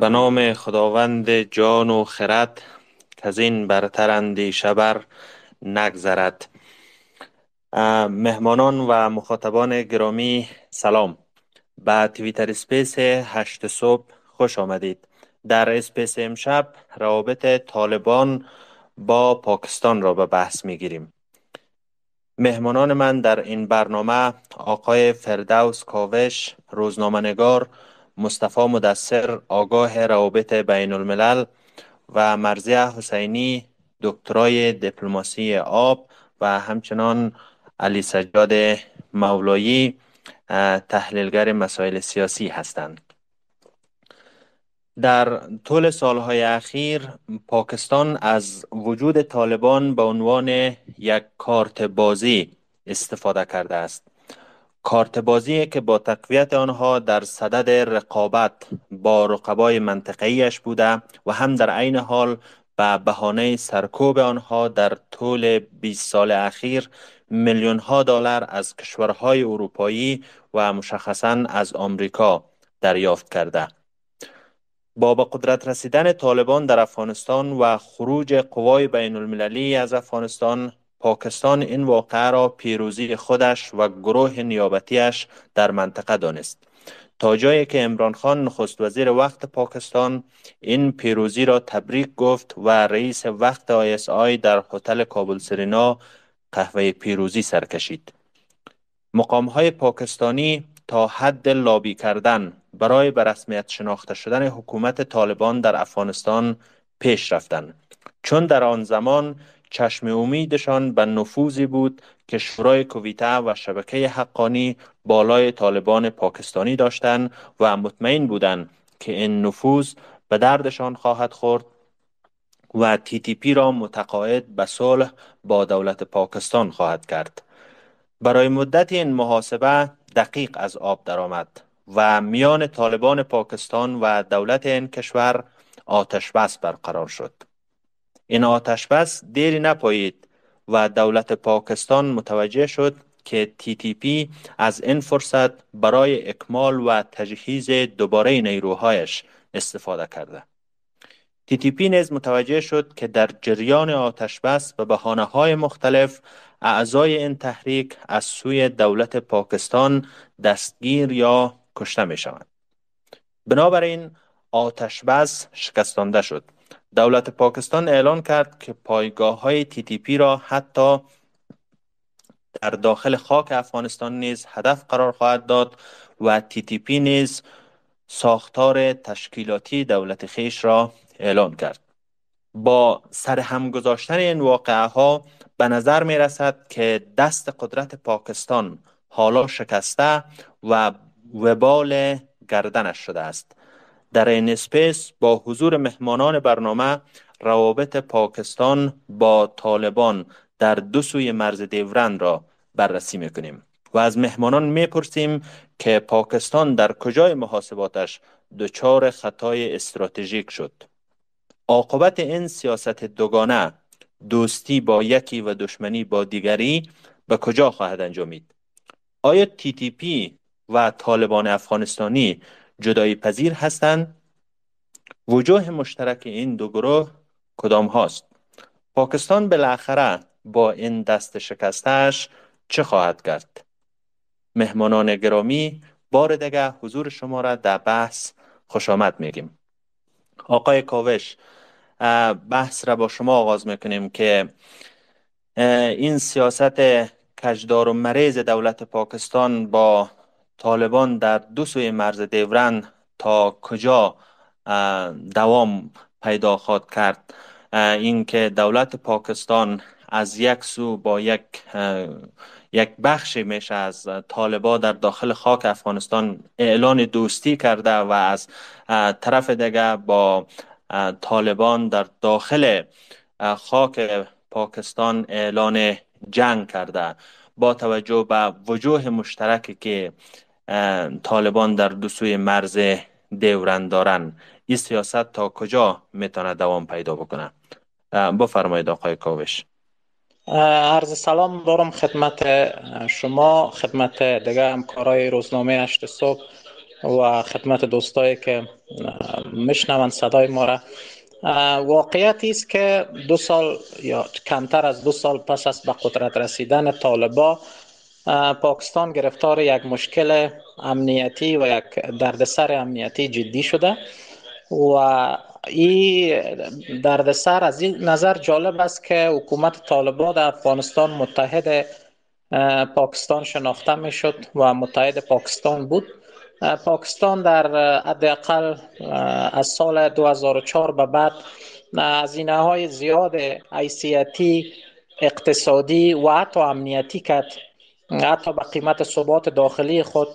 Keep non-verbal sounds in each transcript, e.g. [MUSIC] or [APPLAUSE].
به نام خداوند جان و خرد که از این برتر اندیشه بر نگذرد. مهمانان و مخاطبان گرامی سلام. به Twitter Space هشت صبح خوش آمدید. در Space امشب روابط طالبان با پاکستان را به بحث می گیریم مهمانان من در این برنامه آقای فردوس کاوش روزنامه مصطفی مدثر آگاه روابط بین الملل و مرزیه حسینی دکترای دیپلماسی آب و همچنان علی سجاد مولایی تحلیلگر مسائل سیاسی هستند. در طول سالهای اخیر پاکستان از وجود طالبان به عنوان یک کارت بازی استفاده کرده است. کارت بازی که با تقویت آنها در صدد رقابت با رقبای منطقه‌ایش بوده و هم در عین حال به بهانه سرکوب آنها در طول 20 سال اخیر میلیون ها دلار از کشورهای اروپایی و مشخصا از آمریکا دریافت کرده. با به قدرت رسیدن طالبان در افغانستان و خروج قوای بین المللی از افغانستان پاکستان این واقعه را پیروزی خودش و گروه نیابتیش در منطقه دانست. تا جایی که امران خان نخست وزیر وقت پاکستان این پیروزی را تبریک گفت و رئیس وقت آی در هتل کابل سرینا قهوه پیروزی سر کشید مقام های پاکستانی تا حد لابی کردن برای به رسمیت شناخته شدن حکومت طالبان در افغانستان پیش رفتند چون در آن زمان چشم امیدشان به نفوذی بود که شورای کویته و شبکه حقانی بالای طالبان پاکستانی داشتند و مطمئن بودند که این نفوذ به دردشان خواهد خورد و تی تی پی را متقاعد به صلح با دولت پاکستان خواهد کرد. برای مدت این محاسبه دقیق از آب درآمد و میان طالبان پاکستان و دولت این کشور آتش بس برقرار شد. این آتش بس دیری نپایید و دولت پاکستان متوجه شد که تی تی پی از این فرصت برای اکمال و تجهیز دوباره نیروهایش استفاده کرده تی تی پی نیز متوجه شد که در جریان آتش بس و بحانه های مختلف اعضای این تحریک از سوی دولت پاکستان دستگیر یا کشته می شوند. بنابراین آتش بس شکستانده شد. دولت پاکستان اعلان کرد که پایگاه های پی را حتی در داخل خاک افغانستان نیز هدف قرار خواهد داد و پی نیز ساختار تشکیلاتی دولت خیش را اعلان کرد. با سرهم گذاشتن این واقعه ها به نظر می رسد که دست قدرت پاکستان حالا شکسته و وبال گردنش شده است در این اسپیس با حضور مهمانان برنامه روابط پاکستان با طالبان در دو سوی مرز دیورن را بررسی می‌کنیم و از مهمانان می‌پرسیم که پاکستان در کجای محاسباتش دچار خطای استراتژیک شد. عاقبت این سیاست دوگانه دوستی با یکی و دشمنی با دیگری به کجا خواهد انجامید؟ آیا تی تی پی و طالبان افغانستانی جدایی پذیر هستند. وجوه مشترک این دو گروه کدام هاست؟ پاکستان بالاخره با این دست شکستش چه خواهد کرد؟ مهمانان گرامی بار دیگه حضور شما را در بحث خوش آمد میگیم. آقای کاوش بحث را با شما آغاز می‌کنیم که این سیاست کجدار و مریض دولت پاکستان با طالبان در دو سوی مرز دیورن تا کجا دوام پیدا خواهد کرد؟ اینکه دولت پاکستان از یک سو با یک یک بخشی میشه از طالبا در داخل خاک افغانستان اعلان دوستی کرده و از طرف دیگه با طالبان در داخل خاک پاکستان اعلان جنگ کرده. با توجه به وجوه مشترکی که طالبان در دو سوی مرز دیورن دارن. این سیاست تا کجا می‌تونه دوام پیدا بکنه؟ بفرمایید آقای کاوش. عرض سلام دارم خدمت شما خدمت دیگه همکارای روزنامه هشت صبح و خدمت دوستایی که میشنوند صدای ما را. واقعیتی است که دو سال یا کمتر از دو سال پس از به قدرت رسیدن طالبا پاکستان گرفتار یک مشکل امنیتی و یک دردسر امنیتی جدی شده و این دردسر از این نظر جالب است که حکومت طالبان در افغانستان متحد پاکستان شناخته می شد و متحد پاکستان بود. پاکستان در حداقل از سال 2004 به بعد هزینه های زیاد حیثیتی اقتصادی و حتی امنیتی کرد. حتی به قیمت ثبات داخلی خود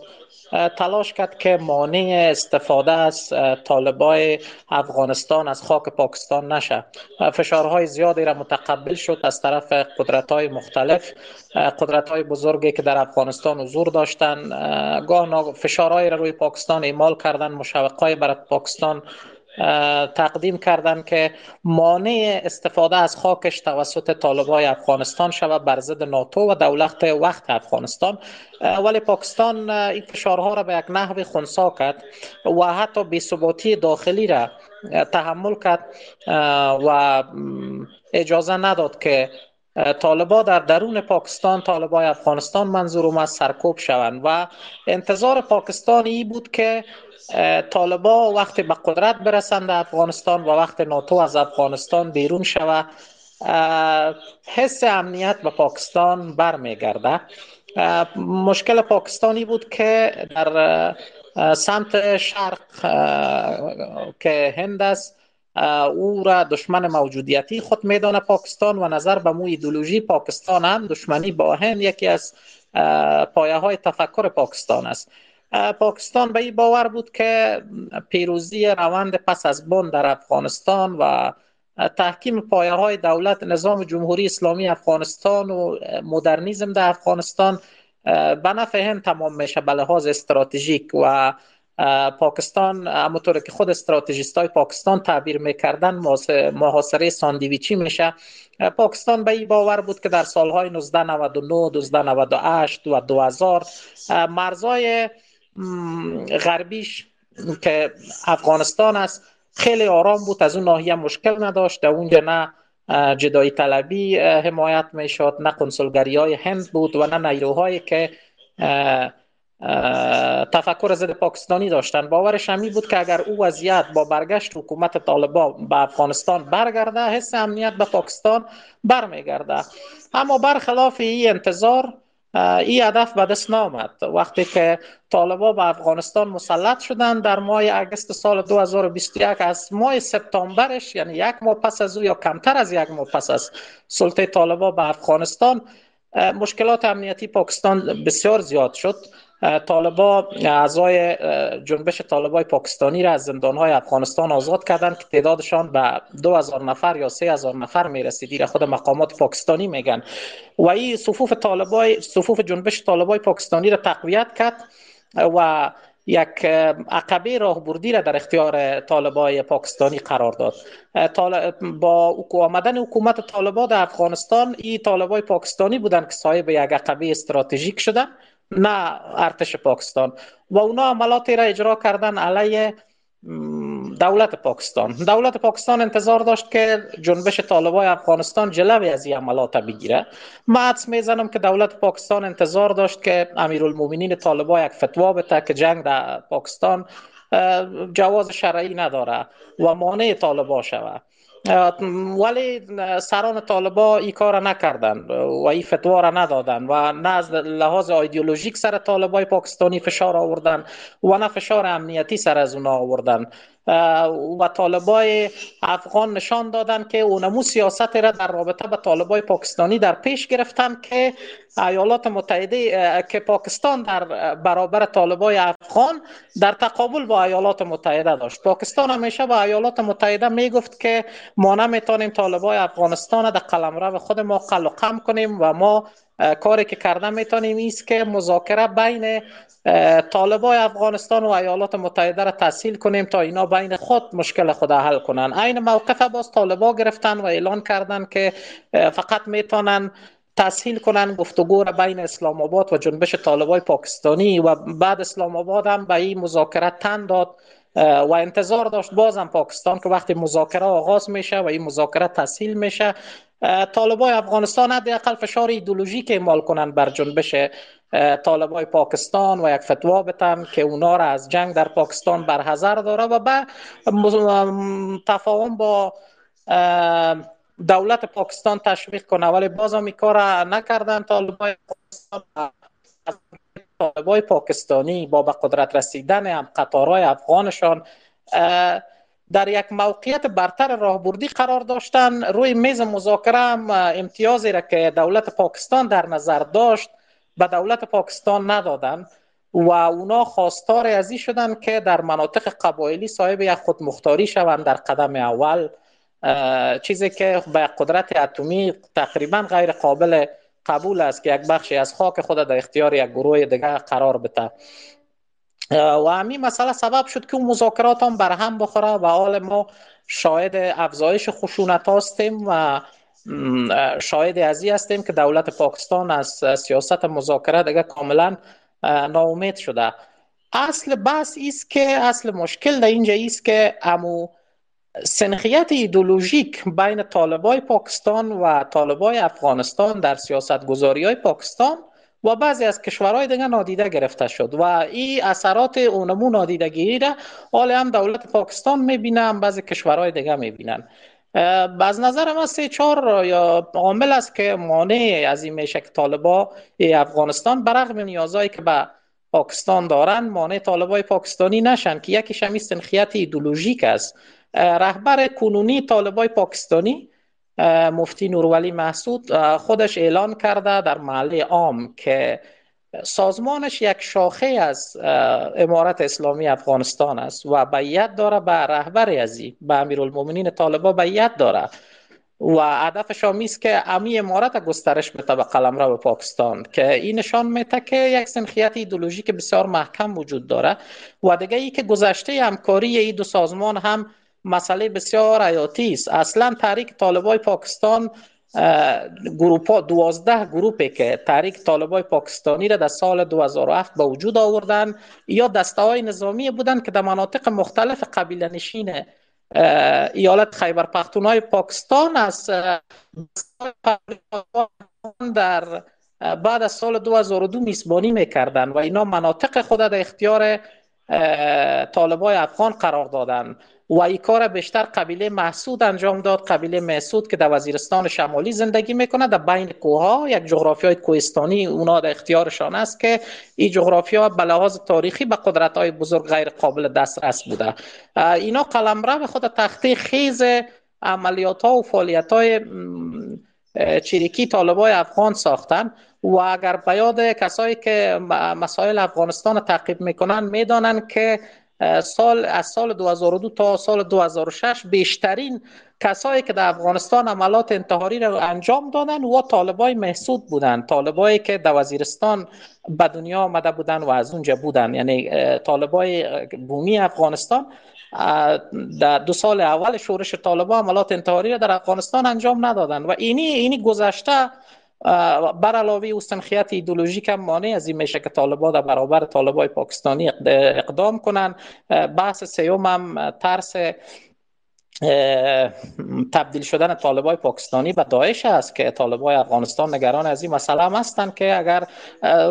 تلاش کرد که مانع استفاده از طالبای افغانستان از خاک پاکستان نشه. فشارهای زیادی را متقبل شد از طرف قدرت های مختلف. قدرت های بزرگی که در افغانستان حضور داشتند گاه فشارهای را روی پاکستان اعمال کردن مشوقای برای پاکستان تقدیم کردند که مانع استفاده از خاکش توسط طالبای افغانستان شود بر ضد ناتو و دولت وقت افغانستان. ولی پاکستان این فشارها را به یک نحو خونسا کرد و حتی بی‌ثباتی داخلی را تحمل کرد و اجازه نداد که طالبا در درون پاکستان طالبای افغانستان منظورم از سرکوب شوند و انتظار پاکستان ای بود که طالبا وقتی به قدرت برسند افغانستان و وقت ناتو از افغانستان بیرون شود حس امنیت به پاکستان برمیگرده. مشکل پاکستانی بود که در سمت شرق که هند است او را دشمن موجودیتی خود میدانه پاکستان و نظر به مو ایدولوژی پاکستان هم دشمنی با هند یکی از پایه های تفکر پاکستان است. پاکستان به این باور بود که پیروزی روند پس از بند در افغانستان و تحکیم پایه های دولت نظام جمهوری اسلامی افغانستان و مدرنیزم در افغانستان به نفع هند تمام میشه به لحاظ استراتژیک و پاکستان همونطور که خود استراتژیست های پاکستان تعبیر می‌کردن محاصره ساندویچی میشه. پاکستان به این باور بود که در سالهای 1999 1998 و 2000 مرزای غربیش که افغانستان است خیلی آرام بود از اون ناحیه مشکل نداشت در اونجا نه جدایی طلبی حمایت می‌شد نه کنسولگری های هند بود و نه نیروهایی که تفکر ضد پاکستانی داشتن. باورش همی بود که اگر او وضعیت با برگشت حکومت طالبان به افغانستان برگرده حس امنیت به پاکستان برمیگرده. اما برخلاف این انتظار این هدف به دست نامد وقتی که طالبا به افغانستان مسلط شدند در ماه اگست سال 2021 از ماه سپتامبرش یعنی یک ماه پس از او یا کمتر از یک ماه پس از سلطه طالبا به افغانستان مشکلات امنیتی پاکستان بسیار زیاد شد. طالبا اعضای جنبش طالبای پاکستانی را از زندانهای افغانستان آزاد کردند که تعدادشان به دو هزار نفر یا سه هزار نفر می رسید خود مقامات پاکستانی میگن. و این صفوف طالبای صفوف جنبش طالبای پاکستانی را تقویت کرد و یک عقبه راهبردی را در اختیار طالبای پاکستانی قرار داد. با آمدن حکومت طالبا در افغانستان این طالبای پاکستانی بودند که صاحب یک عقبه استراتژیک شدن نه ارتش پاکستان. و اونا عملاتی را اجرا کردن علیه دولت پاکستان. دولت پاکستان انتظار داشت که جنبش طالبای افغانستان جلوی از این عملات بگیره. ما حدس می‌زنم که دولت پاکستان انتظار داشت که امیرالمومنین طالبا یک فتوا بده که جنگ در پاکستان جواز شرعی نداره و مانع طالبا شود. ولی سران طالبا این کار نکردن و این فتوا را ندادن و نه از لحاظ ایدئولوژیک سر طالبای پاکستانی فشار آوردن و نه فشار امنیتی سر از اون آوردن. و طالبای افغان نشان دادن که اونمو سیاست را در رابطه به طالبای پاکستانی در پیش گرفتن که ایالات متحده که پاکستان در برابر طالبای افغان در تقابل با ایالات متحده داشت. پاکستان همیشه با ایالات متحده می‌گفت که ما نمی‌تونیم طالبای افغانستان در قلمرو خود ما قل و قم کنیم و ما کاری که کرده می‌تونیم ایست که مذاکره بین طالبای افغانستان و ایالات متحده را تحصیل کنیم تا اینا بین خود مشکل خود حل کنن. این موقف باز طالبا گرفتن و اعلان کردن که فقط می‌تونن تسهیل کنن گفتگو را بین اسلام آباد و جنبش طالبای پاکستانی و بعد اسلام آباد هم به این مذاکره تن داد. و انتظار داشت بازم پاکستان که وقتی مذاکره آغاز میشه و این مذاکره تسهیل میشه طالبای افغانستان حداقل فشار ایدولوژیک اعمال کنن بر جنبش طالبای پاکستان و یک فتوا بتن که اونا را از جنگ در پاکستان برحضر داره و به تفاهم با دولت پاکستان تشویق کنه. ولی باز هم کار نکردن طالبای پاکستان. طالبای پاکستانی با به قدرت رسیدن هم قطارهای افغانشان در یک موقعیت برتر راهبردی قرار داشتن روی میز مذاکره هم امتیازی را که دولت پاکستان در نظر داشت به دولت پاکستان ندادن و اونا خواستار ازی شدن که در مناطق قبایلی صاحب یک خودمختاری شوند در قدم اول چیزی که به قدرت اتمی تقریبا غیر قابل قبول است که یک بخشی از خاک خود در اختیار یک گروه دیگه قرار بده. و همین مسئله سبب شد که اون مذاکرات هم برهم بخوره و حال ما شاهد افزایش خشونت هستیم و شاهد ازی هستیم که دولت پاکستان از سیاست مذاکره دیگه کاملا ناامید شده. اصل بحث است که اصل مشکل در اینجا است که امو سنخیت ایدولوژیک بین طالبای پاکستان و طالبای افغانستان در سیاست گذاری های پاکستان و بعضی از کشورهای دیگه نادیده گرفته شد و این اثرات اونمو نادیدگیری را حال هم دولت پاکستان می‌بینه هم بعضی کشورهای دیگه می‌بینن. از نظر من سه چهار یا عامل است که مانع از این میشه که طالبا افغانستان برغم نیازهایی که به پاکستان دارن مانع طالبای پاکستانی نشن که یکیش هم سنخیت ایدولوژیک است. رهبر کنونی طالبای پاکستانی مفتی نورولی محسود خودش اعلان کرده در محله عام که سازمانش یک شاخه از امارت اسلامی افغانستان است و بیعت داره به رهبر ازی به امیرالمومنین طالبا بیعت داره. و هدفش است که امی امارت گسترش بده به پاکستان که این نشان میده که یک سنخیت ایدولوژیک بسیار محکم وجود داره. و دیگه ای که گذشته همکاری این دو سازمان هم مسئله بسیار حیاتی است. اصلا تحریک طالبای پاکستان گروپ ها دوازده گروپی که تحریک طالبای پاکستانی را در سال 2007 به وجود آوردن یا دسته های نظامی بودند که در مناطق مختلف قبیله نشین ایالت خیبر پختونای پاکستان از در بعد از سال 2002 میزبانی می‌کردن و اینا مناطق خود در اختیار طالبای افغان قرار دادن و این کار بیشتر قبیله محسود انجام داد. قبیله محسود که در وزیرستان شمالی زندگی می‌کنه در بین کوها یک جغرافی های کوهستانی اونا در اختیارشان است که این جغرافی ها به لحاظ تاریخی به قدرت های بزرگ غیر قابل دسترس بوده. اینا قلمرو به خود تخته خیز عملیات ها و فعالیت های چریکی طالبای افغان ساختن و اگر بیاد کسایی که مسائل افغانستان تعقیب می‌کنن می‌دانن که سال از سال 2002 تا سال 2006 بیشترین کسایی که در افغانستان عملات انتحاری را انجام دادن و طالبای محسود بودن. طالبایی که در وزیرستان به دنیا آمده بودن و از اونجا بودن. یعنی طالبای بومی افغانستان در دو سال اول شورش طالبان عملات انتحاری را در افغانستان انجام ندادن. و اینی اینی گذشته بر علاوه او سنخیت ایدولوژیک هم مانع از این میشه که طالبان در برابر طالبای پاکستانی اقدام کنن. بحث سیوم هم ترس تبدیل شدن طالبای پاکستانی به داعش است که طالبای افغانستان نگران از این مسئله هم هستند که اگر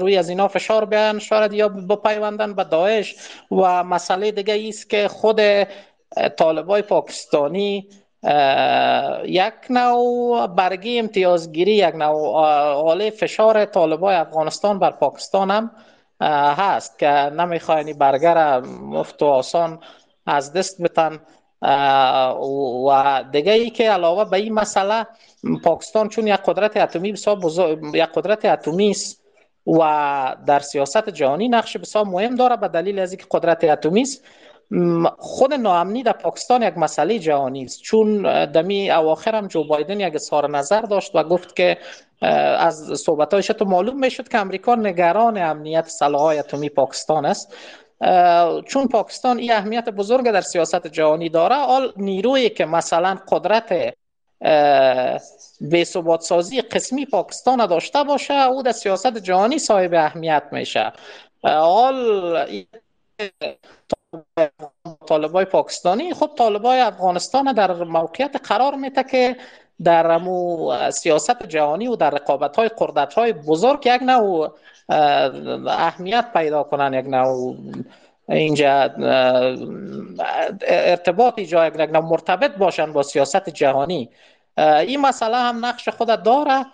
روی از اینا فشار بیان شاید یا بپیوندن به داعش. و مسئله دیگه است که خود طالبای پاکستانی یک نوع برگی امتیازگیری یک نوع حاله فشار طالبای افغانستان بر پاکستان هم هست که نمی‌خواین برگر مفت و آسان از دست بتن. و دیگه ای که علاوه به این مسئله پاکستان چون یک قدرت اتمی بسیار یک قدرت اتمی است و در سیاست جهانی نقش بسیار مهم داره به دلیل از اینکه قدرت اتمی است. خود ناامنی در پاکستان یک مسئله جهانی است. چون دمی اواخر هم جو بایدن یک اظهار نظر داشت و گفت که از صحبتایش تو معلوم می‌شد که امریکا نگران امنیت سلاح اتمی پاکستان است. چون پاکستان این اهمیت بزرگ در سیاست جهانی داره آل نیرویی که مثلا قدرت به ثبات سازی قسمی پاکستان داشته باشه او در سیاست جهانی صاحب اهمیت میشه. حال طالبای پاکستانی. خب طالبای افغانستان در موقعیت قرار میده که در امو سیاست جهانی و در رقابت های قردت های بزرگ یک نوع اهمیت پیدا کنن یک نوع اینجا ارتباط ایجاد یک نوع مرتبط باشن با سیاست جهانی. این مسئله هم نقش خود داره.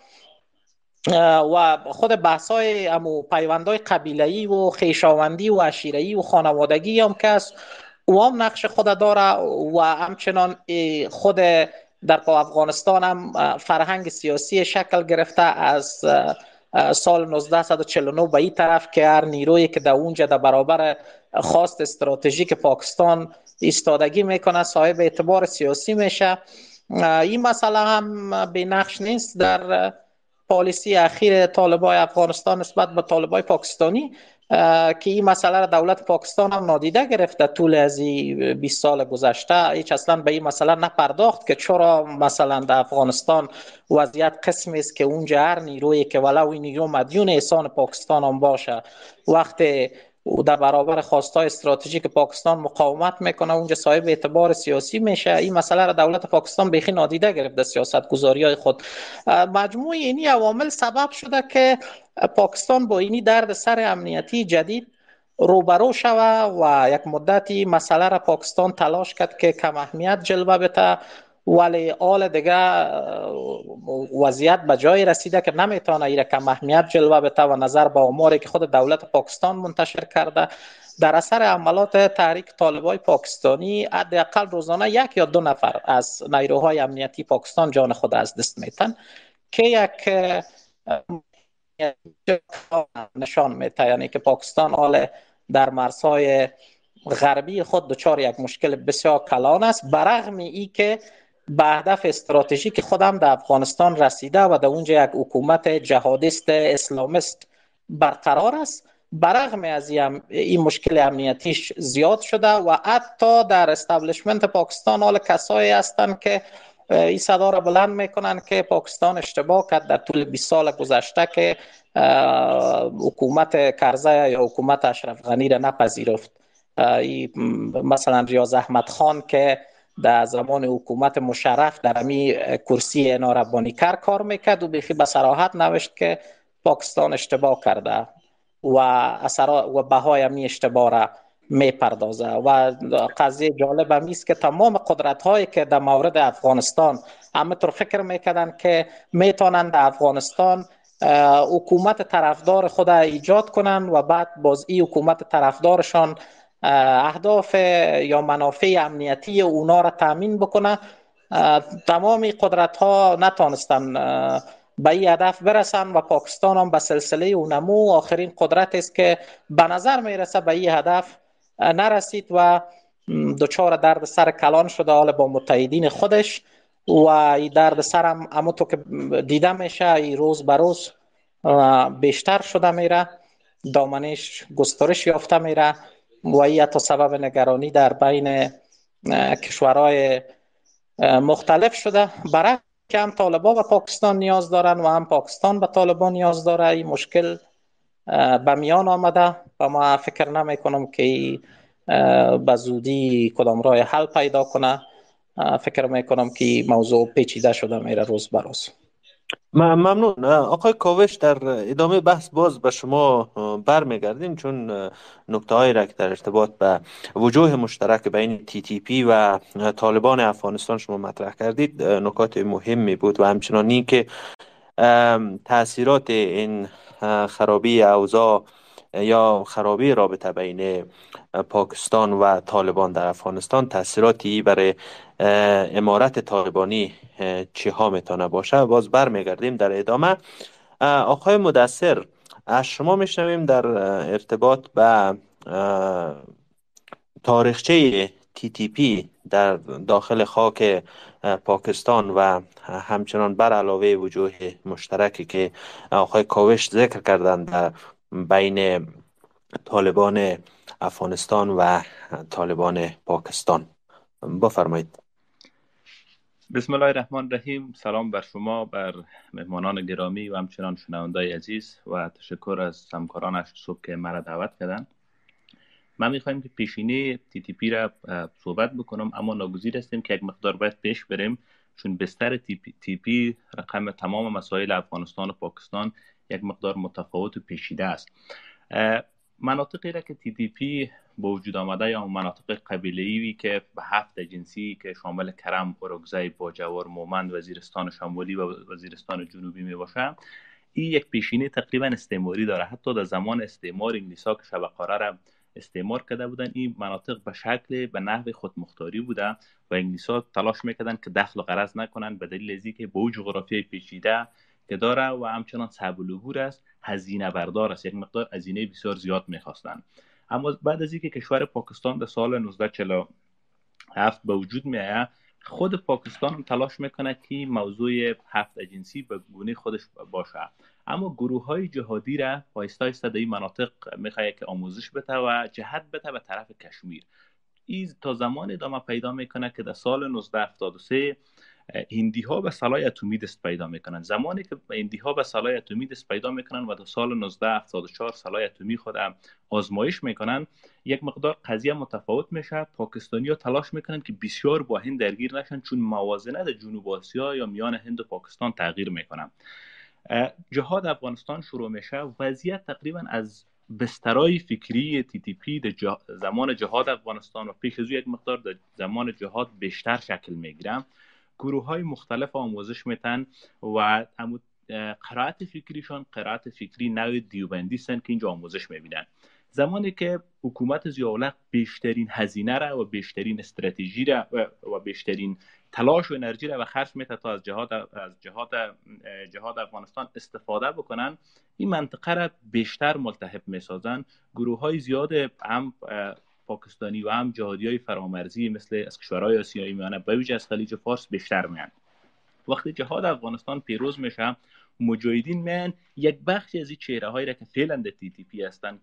و خود بحث های امو پیوندهای قبیلهی و خیشاوندی و عشیرهی و خانوادگی هم که او هم نقش خود داره و همچنان خود در افغانستان هم فرهنگ سیاسی شکل گرفته از سال 1949 به این طرف که هر نیرویی که در اونجا در برابر خواست استراتژیک پاکستان ایستادگی می‌کنه صاحب اعتبار سیاسی میشه. این مسئله هم به نقش نیست. در پالیسی اخیر طالبای افغانستان نسبت به طالبای پاکستانی که این مسئله را دولت پاکستان هم نادیده گرفته طول از 20 سال گذشته. هیچ اصلا به این مسئله نپرداخت که چرا مثلا در افغانستان وضعیت قسمی است که اونجا هر نیرویی که ولو این نیرو مدیون احسان پاکستان هم باشه وقتی او در برابر خواستای استراتژیک پاکستان مقاومت می‌کنه. اونجا صاحب اعتبار سیاسی میشه. این مسئله را دولت پاکستان بیخی نادیده گرفته سیاست گذاری های خود مجموع اینی عوامل سبب شده که پاکستان با اینی درد سر امنیتی جدید روبرو شوه و یک مدتی مسئله را پاکستان تلاش کرد که کم اهمیت جلوه بده. ولی آل دیگه وضعیت به جای رسیده که نمی‌تونه ایره کم اهمیت جلوه بده و نظر به اماری که خود دولت پاکستان منتشر کرده. در اثر عملات تحریک طالبای پاکستانی حداقل روزانه یک یا دو نفر از نیروهای امنیتی پاکستان جان خود از دست میتن که یک نشان میته یعنی که پاکستان حال در مرزهای غربی خود دچار یک مشکل بسیار کلان است. برغم ای که به هدف استراتژیک خودم در افغانستان رسیده و در اونجا یک حکومت جهادیست اسلامست برقرار است. برغم از این مشکل امنیتیش زیاد شده و حتی در استابلیشمنت پاکستان حال کسایی هستند که این صدا را بلند می‌کنن که پاکستان اشتباه کرد در طول 20 سال گذشته که حکومت کرزه یا حکومت اشرف غنی را نپذیرفت. مثلا ریاض احمد خان که در زمان حکومت مشرف در امی کرسی ناربانی کر کار می‌کرد و بیخی به سراحت نوشت که پاکستان اشتباه کرده و اثر و بهای امی اشتباه را می‌پردازه. و قضیه جالب هم است که تمام قدرت هایی که در مورد افغانستان همه طور فکر می‌کردن که می‌تونن در افغانستان حکومت طرفدار خود ایجاد کنن و بعد باز این حکومت طرفدارشان اهداف یا منافع امنیتی اونا را تامین بکنه. تمامی قدرت ها نتانستن به این هدف برسن و پاکستان هم به سلسله اونمو آخرین قدرت است که به نظر می‌رسه به این هدف نرسید و دچار درد سر کلان شده حال با متحدین خودش و این درد سر هم همونطور که دیده میشه ای روز به روز بیشتر شده میره. دامنش گسترش یافته میره. و حتی سبب نگرانی در بین کشورهای مختلف شده. برای که هم طالبان به پاکستان نیاز دارن و هم پاکستان به طالبان نیاز داره. این مشکل به میان آمده و ما فکر نمی کنم که به زودی کدام راه حل پیدا کنه. فکر می کنم که موضوع پیچیده شده میره روز به روز. ممنون. آقای کاوش در ادامه بحث باز به شما برمیگردیم چون نکته های را که در ارتباط به وجوه مشترک بین تی تی پی و طالبان افغانستان شما مطرح کردید. نکات مهمی بود و همچنانی که تاثیرات این خرابی اوضاع یا خرابی رابطه بین پاکستان و طالبان در افغانستان تاثیراتی برای امارت طالبانی چی ها می‌تونه باشه باز برمیگردیم در ادامه. آقای مدثر از شما میشنویم در ارتباط به تاریخچه تی تی پی در داخل خاک پاکستان و همچنان بر علاوه وجوه مشترکی که آقای کاوش ذکر کردند بین طالبان افغانستان و طالبان پاکستان. بفرمایید. بسم الله الرحمن الرحیم. سلام بر شما بر مهمانان گرامی و همچنان شنوندای عزیز و تشکر از همکارانش صبح که مرا دعوت کردن. من می‌خوایم که پیشینه تی تی پی را صحبت بکنم اما ناگزیر هستیم که یک مقدار باید پیش بریم چون بستر تی پی رقم تمام مسائل افغانستان و پاکستان یک مقدار متفاوت و پیشیده است. مناطقی را که تی تی پی به وجود آمده یا مناطق قبیله که به هفت جنسی که شامل کرم، اروگزای، باجوار، مومند، وزیرستان شمالی و وزیرستان جنوبی می باشه این یک پیشینه تقریبا استعماری داره. حتی در زمان استعمار انگلیس ها که شبقاره را استعمار کرده بودن این مناطق به شکل به نحو خودمختاری بوده و انگلیس ها تلاش می‌کردن که دخل و قرض نکنن به دلیل ازی که به جغرافیای پیچیده که داره و همچنان صعب العبور است هزینه بردار است یک مقدار هزینه بسیار زیاد می‌خواستن اما بعد از اینکه کشور پاکستان در سال 1947 به وجود میآید خود پاکستان هم تلاش می‌کنه که موضوع هفت اجنسی به گونه خودش باشه. اما گروه های جهادی را آیسته در این مناطق می‌خواه که آموزش بده و جهت بده به طرف کشمیر. این تا زمان ادامه پیدا می‌کنه که در سال 1973 هندی ها به سلاح اتمی دست پیدا می‌کنن زمانی که هندی ها به سلاح اتمی دست پیدا می‌کنن و در سال 1974 سلاح اتمی خود آزمایش می‌کنن یک مقدار قضیه متفاوت میشه. پاکستانی ها تلاش می‌کنن که بسیار با هند درگیر نشن چون موازنه در جنوب آسیا یا میان هند و پاکستان تغییر می‌کنن جهاد افغانستان شروع میشه. وضعیت تقریبا از بسترای فکری تی تی پی در زمان جهاد افغانستان و پیش از یک مقدار در زمان جهاد بیشتر شکل می‌گیره. گروه های مختلف آموزش میتن و قرائت فکریشان قرائت فکری نوع دیوبندی سن که اینجا آموزش می‌بینن. زمانی که حکومت زیاولق بیشترین هزینه را و بیشترین استراتژی را و بیشترین تلاش و انرژی را به خرج میته تا از جهاد از جهاد جهاد افغانستان استفاده بکنن این منطقه را بیشتر ملتهب می‌سازن. گروه های زیاد هم پاکستانی و هم جهادی های فرامرزی مثل از کشورهای آسیایی میانه به ویژه از خلیج فارس بیشتر میان. وقتی جهاد افغانستان پیروز میشه مجاهدین میان یک بخشی از این چهره هایی را که فعلا در تی تی پی هستند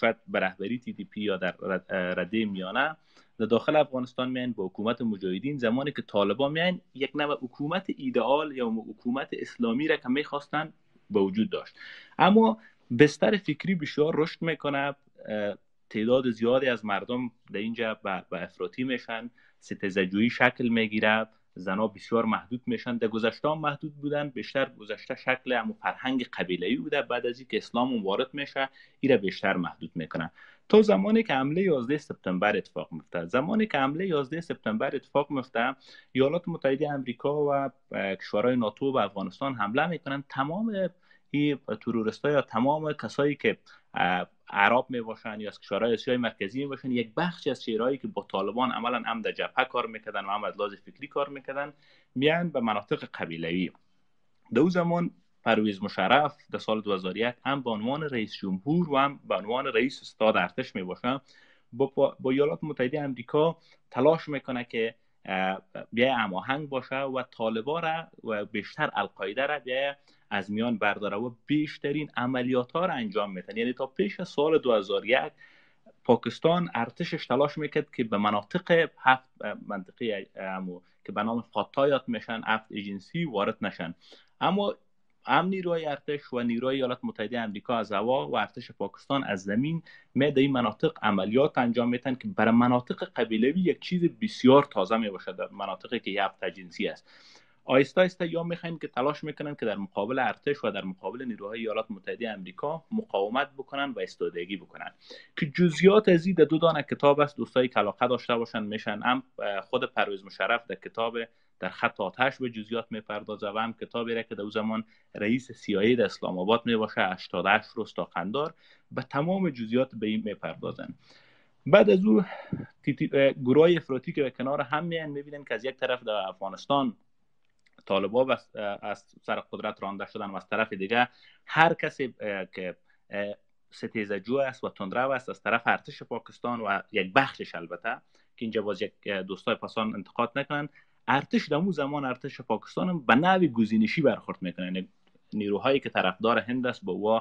شاید به رهبری تی تی پی یا در رده میانه در داخل افغانستان میان به حکومت مجاهدین. زمانی که طالبان میان یک نوع حکومت ایدئال یا حکومت اسلامی را که می‌خواستن به وجود داشت. اما بستر فکری بسیار رشد می‌کنه تعداد زیادی از مردم در اینجا به افراطی میشن. ستیزجویی شکل می‌گیره. زنا بسیار محدود میشن. در گذشته هم محدود بودن. بیشتر گذشته شکل همون فرهنگ قبیله‌ای بوده. بعد از اینکه اسلام وارد میشه ایره بیشتر محدود می‌کنن. تا زمانی که حمله 11 سپتامبر اتفاق میفته. زمانی که حمله 11 سپتامبر اتفاق میفته ایالات متحده آمریکا و کشورهای ناتو و افغانستان حمله می‌کنن. تمام این تروریست یا تمام کسایی که عرب می باشن یا از کشورهای آسیای مرکزی می باشن یک بخشی از شیرهایی که با طالبان عملا هم در جبهه کار می‌کردن و هم از لحاظ فکری کار می‌کردن میان به مناطق قبیله‌ای در زمان پرویز مشرف در سال 2001 هم به عنوان رئیس جمهور و هم به عنوان رئیس استاد ارتش می باشن با, با ایالات متحده امریکا تلاش می‌کنه که بیا هماهنگ باشه و طالبا را و بیشتر القاعده را بیا از میان برداره و بیشترین عملیات ها را انجام میتن یعنی تا پیش سال 2001 پاکستان ارتشش تلاش می‌کرد که به مناطق هفت منطقه امو که به نام فاتایات میشن هفت ایجنسی وارد نشن. اما هم نیروی ارتش و نیروی ایالات متحده امریکا از هوا و ارتش پاکستان از زمین می این مناطق عملیات انجام میتن که برای مناطق قبیلوی یک چیز بسیار تازه می باشد مناطقی که هفت جنسی است. آیسته آیسته یا می‌خوایم که تلاش می‌کنن که در مقابل ارتش و در مقابل نیروهای ایالات متحده امریکا مقاومت بکنن و استادگی بکنن. که جزئیات از این دو دانه کتاب است دوستایی که علاقه داشته باشن میشن. هم خود پرویز مشرف در کتاب در خط آتش به جزئیات می‌پردازه و هم کتابی را که در زمان رئیس سیایی در اسلام آباد می‌باشه 88 رستاخندار به تمام جزئیات به این می‌پردازن. بعد از او گروه افراطی که به کنار هم میان می‌بینن که از یک طرف در افغانستان طالبا از سر قدرت رانده شدن و از طرف دیگه هر کسی که ستیزجو است و تندرو است از طرف ارتش پاکستان و یک بخشش البته که اینجا باز یک دوستای پاسان انتقاد نکنن. ارتش دمو زمان ارتش پاکستان به نوی گزینشی برخورد می‌کنه یعنی نیروهایی که طرفدار هند است با او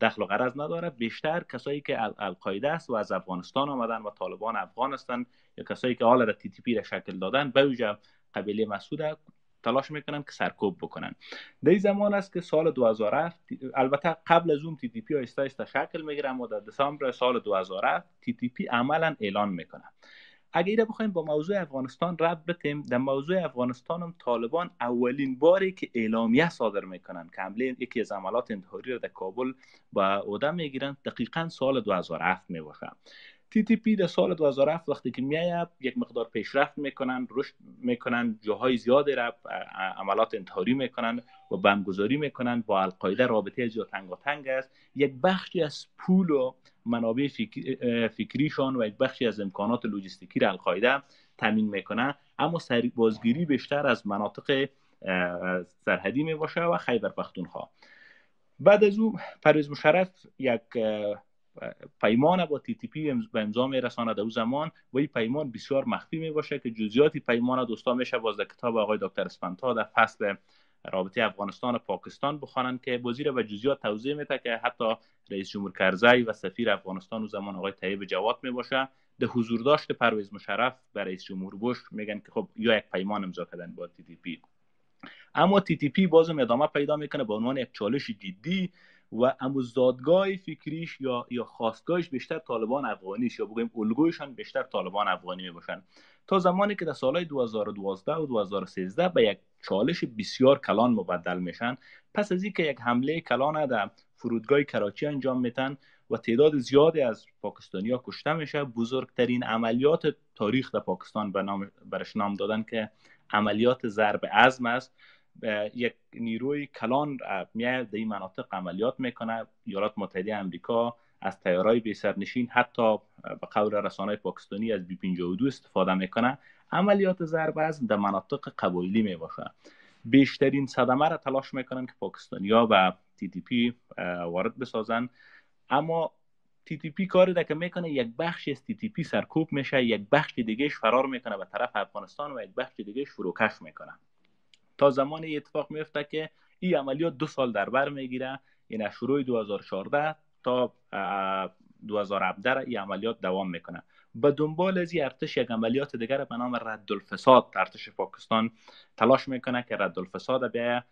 دخل و غرض نداره. بیشتر کسایی که القاعده است و از افغانستان آمدن و طالبان افغان هستند یا کسایی که حال را تی تی پی را شکل دادن به قبیله مسعود تلاش می‌کنن که سرکوب بکنن. در زمان است که سال 2007 البته قبل از اون تی تی پی آیسته شکل می‌گیره اما در دسامبر سال 2007 تی تی پی عملا اعلان می‌کنه. اگر ایره بخوایم با موضوع افغانستان ربط بتیم در موضوع افغانستان هم طالبان اولین باری که اعلامیه صادر می‌کنن که حمله یکی از حملات انتحاری را در کابل به عهده می‌گیرن دقیقا سال 2007 می‌باشه. تی تی پی در سال 2007 وقتی که میایه یک مقدار پیشرفت می‌کنن رشد می‌کنن جاهای زیادی را عملات انتحاری می‌کنن و بمگذاری می‌کنن با القاعده رابطه زیاد تنگ است. یک بخشی از پول و منابع فکریشان و یک بخشی از امکانات لوجستیکی را القاعده تامین می‌کنه. اما بازگیری بیشتر از مناطق سرحدی می باشه و خیبر پختونخوا بعد از او پرویز مشرف یک پیمان با تی تی پی به امضا می رساند در او زمان و این پیمان بسیار مخفی می باشه که جزئیات پیمان دوستا میشه. باز در کتاب آقای دکتر اسپنتا در فصل رابطه افغانستان و پاکستان بخوانند که وزیر و جزئیات توضیح میده که حتی رئیس جمهور کرزی و سفیر افغانستان و زمان آقای طیب جواد می باشه در حضور داشت پرویز مشرف و رئیس جمهور بوش میگن که خب یا یک پیمان امضا کردن با تی تی پی. اما تی تی پی بازم ادامه پیدا می‌کنه به عنوان یک چالش جدی و امو زادگاه فکریش یا یا خواستگاهش بیشتر طالبان افغانیش یا بگویم الگویشان بیشتر طالبان افغانی می باشن تا زمانی که در سالهای 2012 و 2013 به یک چالش بسیار کلان مبدل میشن پس از اینکه یک حمله کلان در فرودگاه کراچی انجام میتن و تعداد زیادی از پاکستانی ها کشته میشه بزرگترین عملیات تاریخ در پاکستان به نام برش نام دادن که عملیات ضرب عزم است. یک نیروی کلان میاد در این مناطق عملیات می‌کنه. ایالات متحده امریکا از تیارای بی سرنشین حتی به قول رسانه پاکستانی از بی 52 استفاده می‌کنه. عملیات ضرب عضب در مناطق قبایلی می باشه بیشترین صدمه را تلاش می‌کنن که پاکستانیا و تی تی پی وارد بسازن. اما تی تی پی کاری که می‌کنه یک بخش از تی تی پی سرکوب میشه یک بخش دیگهش فرار می‌کنه به طرف افغانستان و یک بخش دیگهش فروکش می‌کنه. تا زمانی اتفاق میفته که این عملیات دو سال در بر می‌گیره. این شروع 2014 تا 2017 این عملیات دوام می‌کنه. به دنبال از این ارتش یک عملیات دیگر به نام رد الفساد ارتش پاکستان تلاش می‌کنه که رد الفساد بیا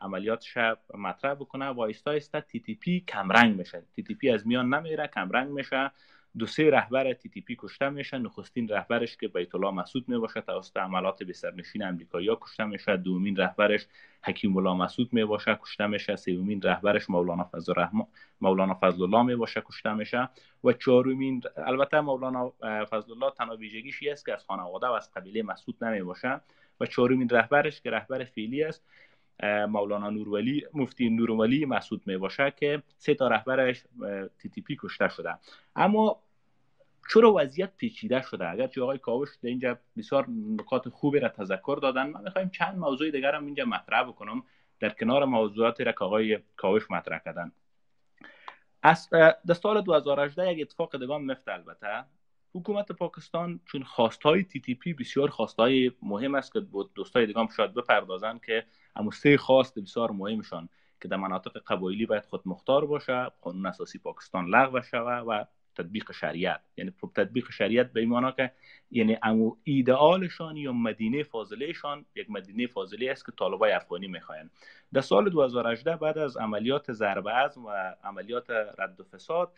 عملیاتش مطرح بکنه. و آیستا آیستا تی تی پی کمرنگ میشه تی تی پی از میان نمیره کمرنگ میشه. دو سه رهبر تی تی پی کشته میشن. نخستین رهبرش که بیت الله محسود می باشه توسط حملات بی سرنشین امریکایی کشته میشه. دومین رهبرش حکیم الله مسعود می باشه کشته میشه. سومین رهبرش مولانا فضل الرحمن مولانا فضل الله می باشه کشته میشه. و چهارمین البته مولانا فضل الله تنها ویژگیش است که از خانواده و از قبیله مسعود نمی باشه و چهارمین رهبرش که رهبر فعلی است. مولانا نورولی مفتی نورولی مسعود می باشه که سه تا رهبرش تی تی پی کشته شده. اما چرا وضعیت پیچیده شده؟ اگر چه آقای کاوش در اینجا بسیار نکات خوبی را تذکر دادن من می‌خوایم چند موضوع دیگر هم اینجا مطرح بکنم. در کنار موضوعاتی را که آقای کاوش مطرح کردن. از در سال 2018 یک اتفاق دیگه مفت البته. حکومت پاکستان چون خواستهای تی تی پی بسیار خواستهای مهم است که دوستای دیگه هم شاید بپردازن که اما سه خواست بسیار مهمشان که در مناطق قبایلی باید خود مختار باشه قانون اساسی پاکستان لغو شود و تطبیق شریعت. یعنی خب تطبیق شریعت به ایمانا که یعنی امو ایدئالشان یا مدینه فاضلهشان یک مدینه فاضله است که طالبای افغانی می‌خواین. در سال 2018 بعد از عملیات ضرب و عملیات رد و فساد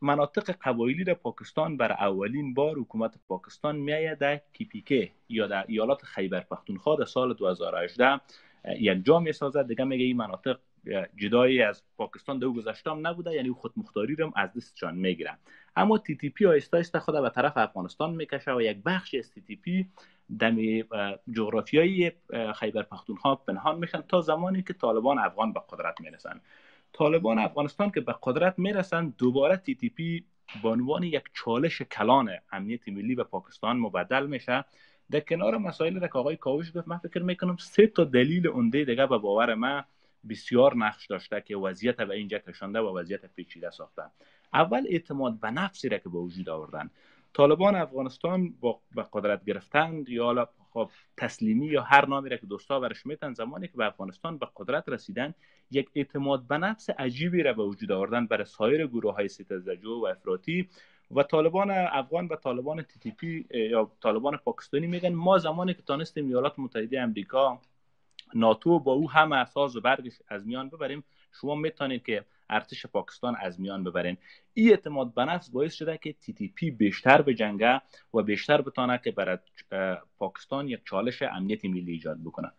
مناطق قبایلی در پاکستان بر اولین بار حکومت پاکستان میآید در کیپیکه یا در ایالات خیبر پختونخوا در سال 2018 یک جا می سازد دیگه میگه این مناطق جدایی از پاکستان دو گذشته نبوده یعنی خود مختاری رو از دستشان می‌گیرن اما تی تی پی آیستا آیستا خود به طرف افغانستان می‌کشه و یک بخش از تی تی پی دم جغرافیایی خیبر پختونخوا پنهان میشن تا زمانی که طالبان افغان به قدرت می‌رسن طالبان افغانستان که به قدرت می‌رسن دوباره تی تی پی به عنوان یک چالش کلان امنیت ملی به پاکستان مبدل میشه. در کنار مسائل که آقای کاوش گفت من فکر می‌کنم سه تا دلیل اونده دیگه به باور من بسیار نقش داشته که وضعیت به اینجا کشانده و وضعیت پیچیده ساختن اول اعتماد به نفسی را که به وجود آوردن. طالبان افغانستان با قدرت گرفتند یا خب تسلیمی یا هر نامی را که دوستا برش میتن زمانی که به افغانستان به قدرت رسیدن یک اعتماد به نفس عجیبی را به وجود آوردن برای سایر گروه های ستزجو و افراطی. و طالبان افغان و طالبان تی تی پی یا طالبان پاکستانی میگن ما زمانی که تانستیم ایالات متحده امریکا ناتو با او هم اساس و برگش از میان ببریم. شما می‌تونید که ارتش پاکستان از میان ببرین. این اعتماد به نفس باعث شده که تی تی پی بیشتر به جنگه و بیشتر بتانه که برای پاکستان یک چالش امنیت ملی ایجاد بکنه.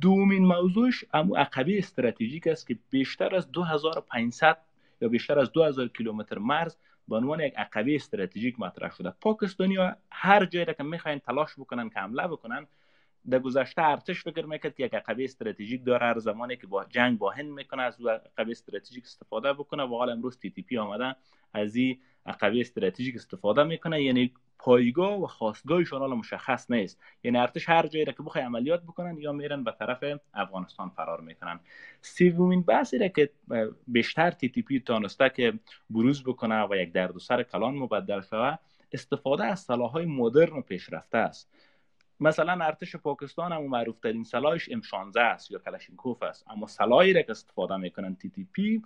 دومین موضوعش امو عقبه استراتژیک است که بیشتر از 2500 یا بیشتر از 2000 کیلومتر مرز به عنوان یک عقبه استراتژیک مطرح شده. پاکستانی ها هر جایی که می‌خواین تلاش بکنن که حمله بکنن در گذشته ارتش فکر می‌کرد که یک عقبه استراتژیک داره هر زمانی که با جنگ با هند می‌کنه از عقبه استراتژیک استفاده بکنه. و حال امروز تی تی پی آمده از این عقبه استراتژیک استفاده می‌کنه. یعنی پایگاه و خواستگاهشان حالا مشخص نیست. یعنی ارتش هر جایی که بخوای عملیات بکنن یا میرن به طرف افغانستان فرار می‌کنن. سومین بحثی که بیشتر تی تی پی تانسته که بروز بکنه و یک دردسر کلان مبدل شوه استفاده از سلاحهای مدرن و پیشرفته است. مثلا ارتش پاکستان هم معروف ترین سلاحش M16 است یا کلاشینکوف است. اما سلاحی را که استفاده می‌کنن تی تی پی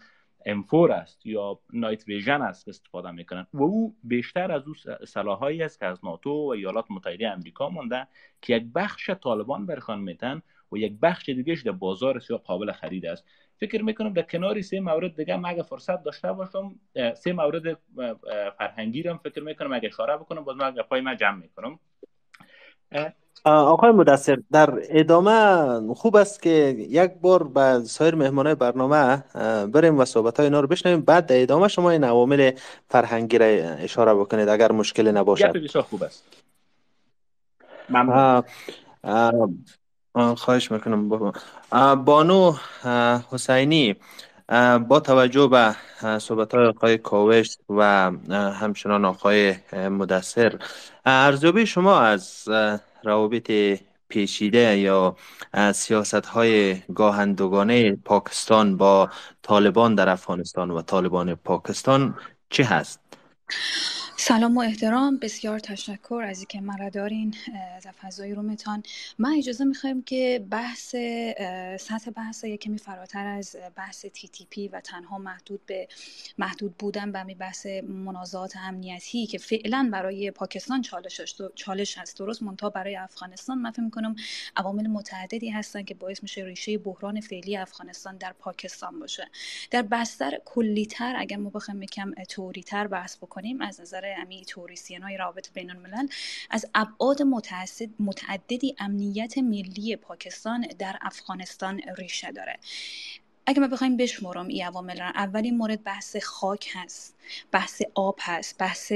M4 است یا نایت ویژن است که استفاده می‌کنن. و او بیشتر از او سلاحهایی است که از ناتو و ایالات متحده امریکا مونده که یک بخش طالبان برخان میتن و یک بخش دیگهش در بازار سیا قابل خرید است. فکر می‌کنم در کناری سه مورد دیگه هم اگه فرصت داشته باشم سه مورد فرهنگی رو فکر می‌کنم اگه اشاره بکنم باز من پای من جمع می‌کنم. آقای مدثر در ادامه خوب است که یک بار به سایر مهمانای برنامه بریم و صحبت های اینا رو بشنویم. بعد در ادامه شما این عوامل فرهنگی را اشاره بکنید اگر مشکل نباشد. بسیار خوب است. خواهش می‌کنم. بانو حسینی با توجه به صحبت های آقای کاوش و همچنان آقای مدثر ارزیابی شما از روابط پیچیده یا سیاست های گاهندگانه پاکستان با طالبان در افغانستان و طالبان پاکستان چه هست؟ سلام و احترام. بسیار تشکر از اینکه مرا دارین از فضای رومتان. من اجازه می‌خوایم که بحث سطح بحث یکمی فراتر از بحث تی تی پی و تنها محدود به محدود بودن به بحث منازعات امنیتی که فعلا برای پاکستان چالش چالش هست. درست منتها برای افغانستان. من فکر می‌کنم عوامل متعددی هستن که باعث میشه ریشه بحران فعلی افغانستان در پاکستان باشه. در بستر کلیتر اگر ما بخوایم یکم توریتر بحث بکنیم از نظر امی توریسین های رابط بین الملل از ابعاد متعددی امنیت ملی پاکستان در افغانستان ریشه داره. اگه ما بخوایم بشمرم این عوامل را اولین مورد بحث خاک هست بحث آب هست بحث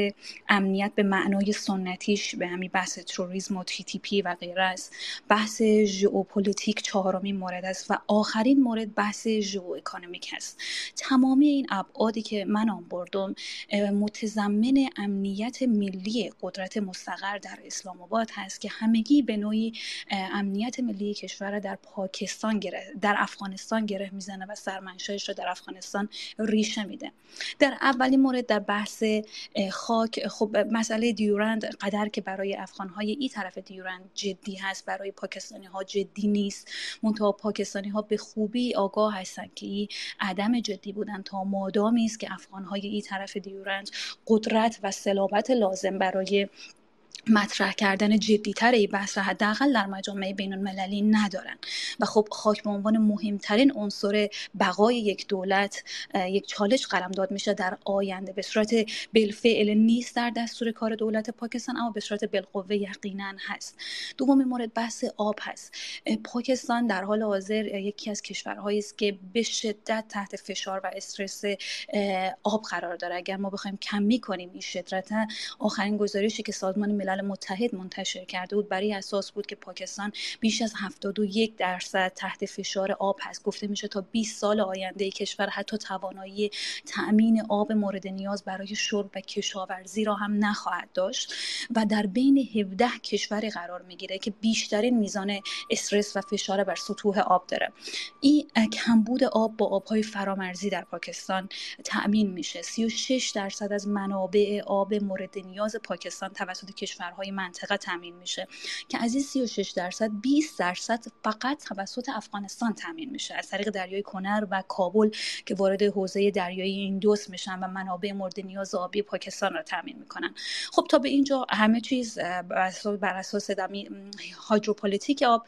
امنیت به معنای سنتیش به همین بحث تروریسم و تی تی پی و غیره است. بحث ژئوپلیتیک چهارمین مورد است و آخرین مورد بحث geo economic هست. تمامی این ابعادی که من نام بردم متضمن امنیت ملی قدرت مستقر در اسلام آباد هست که همگی به نوعی امنیت ملی کشور در پاکستان گره در افغانستان گره می‌زنه و سرمنشأش رو در افغانستان ریشه میده. در اولین مورد در بحث خاک خب مسئله دیورند قدر که برای افغان های این طرف دیورند جدی هست برای پاکستانی ها جدی نیست. منتها پاکستانی ها به خوبی آگاه هستند که این عدم جدی بودن تا مادامی است که افغان های این طرف دیورند قدرت و سلابت لازم برای مطرح کردن جدیتر این بحث حداقل در مجامع بین المللی ندارن. و خب خاک به عنوان مهمترین عنصر بقای یک دولت یک چالش داد میشه در آینده. به صورت بالفعل نیست در دستور کار دولت پاکستان اما به صورت بالقوه یقینا هست. دومین مورد بحث آب هست. پاکستان در حال حاضر یکی از کشورهایی است که به شدت تحت فشار و استرس آب قرار داره. اگر ما بخوایم کمی کنیم این شدت آخرین گزارشی که سازمان ملل متحد منتشر کرده بود. برای اساس بود که پاکستان بیش از 71 درصد تحت فشار آب هست. گفته میشه تا 20 سال آینده کشور حتی توانایی تأمین آب مورد نیاز برای شرب و کشاورزی را هم نخواهد داشت و در بین 17 کشور قرار می‌گیره که بیشترین میزان استرس و فشار بر سطوح آب داره. این کمبود آب با آبهای فرامرزی در پاکستان تأمین میشه. 36 درصد از منابع آب مورد نیاز پاکستان توسط کشور کشورهای منطقه تامین میشه که از این 36 درصد 20 درصد فقط توسط افغانستان تامین میشه. از طریق دریای کنر و کابل که وارد حوزه دریایی ایندوس میشن و منابع مورد نیاز آبی پاکستان را تامین می‌کنن. خب تا به اینجا همه چیز بر اساس هایدروپولیتیک آب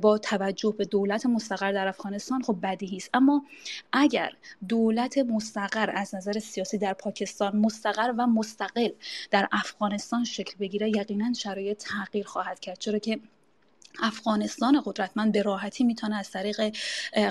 با توجه به دولت مستقر در افغانستان خب بدیهی است اما اگر دولت مستقر از نظر سیاسی در پاکستان مستقر و مستقل در افغانستان شکل یقینا شرایط تغییر خواهد کرد. چرا که افغانستان قدرتمند به راحتی می‌تونه از طریق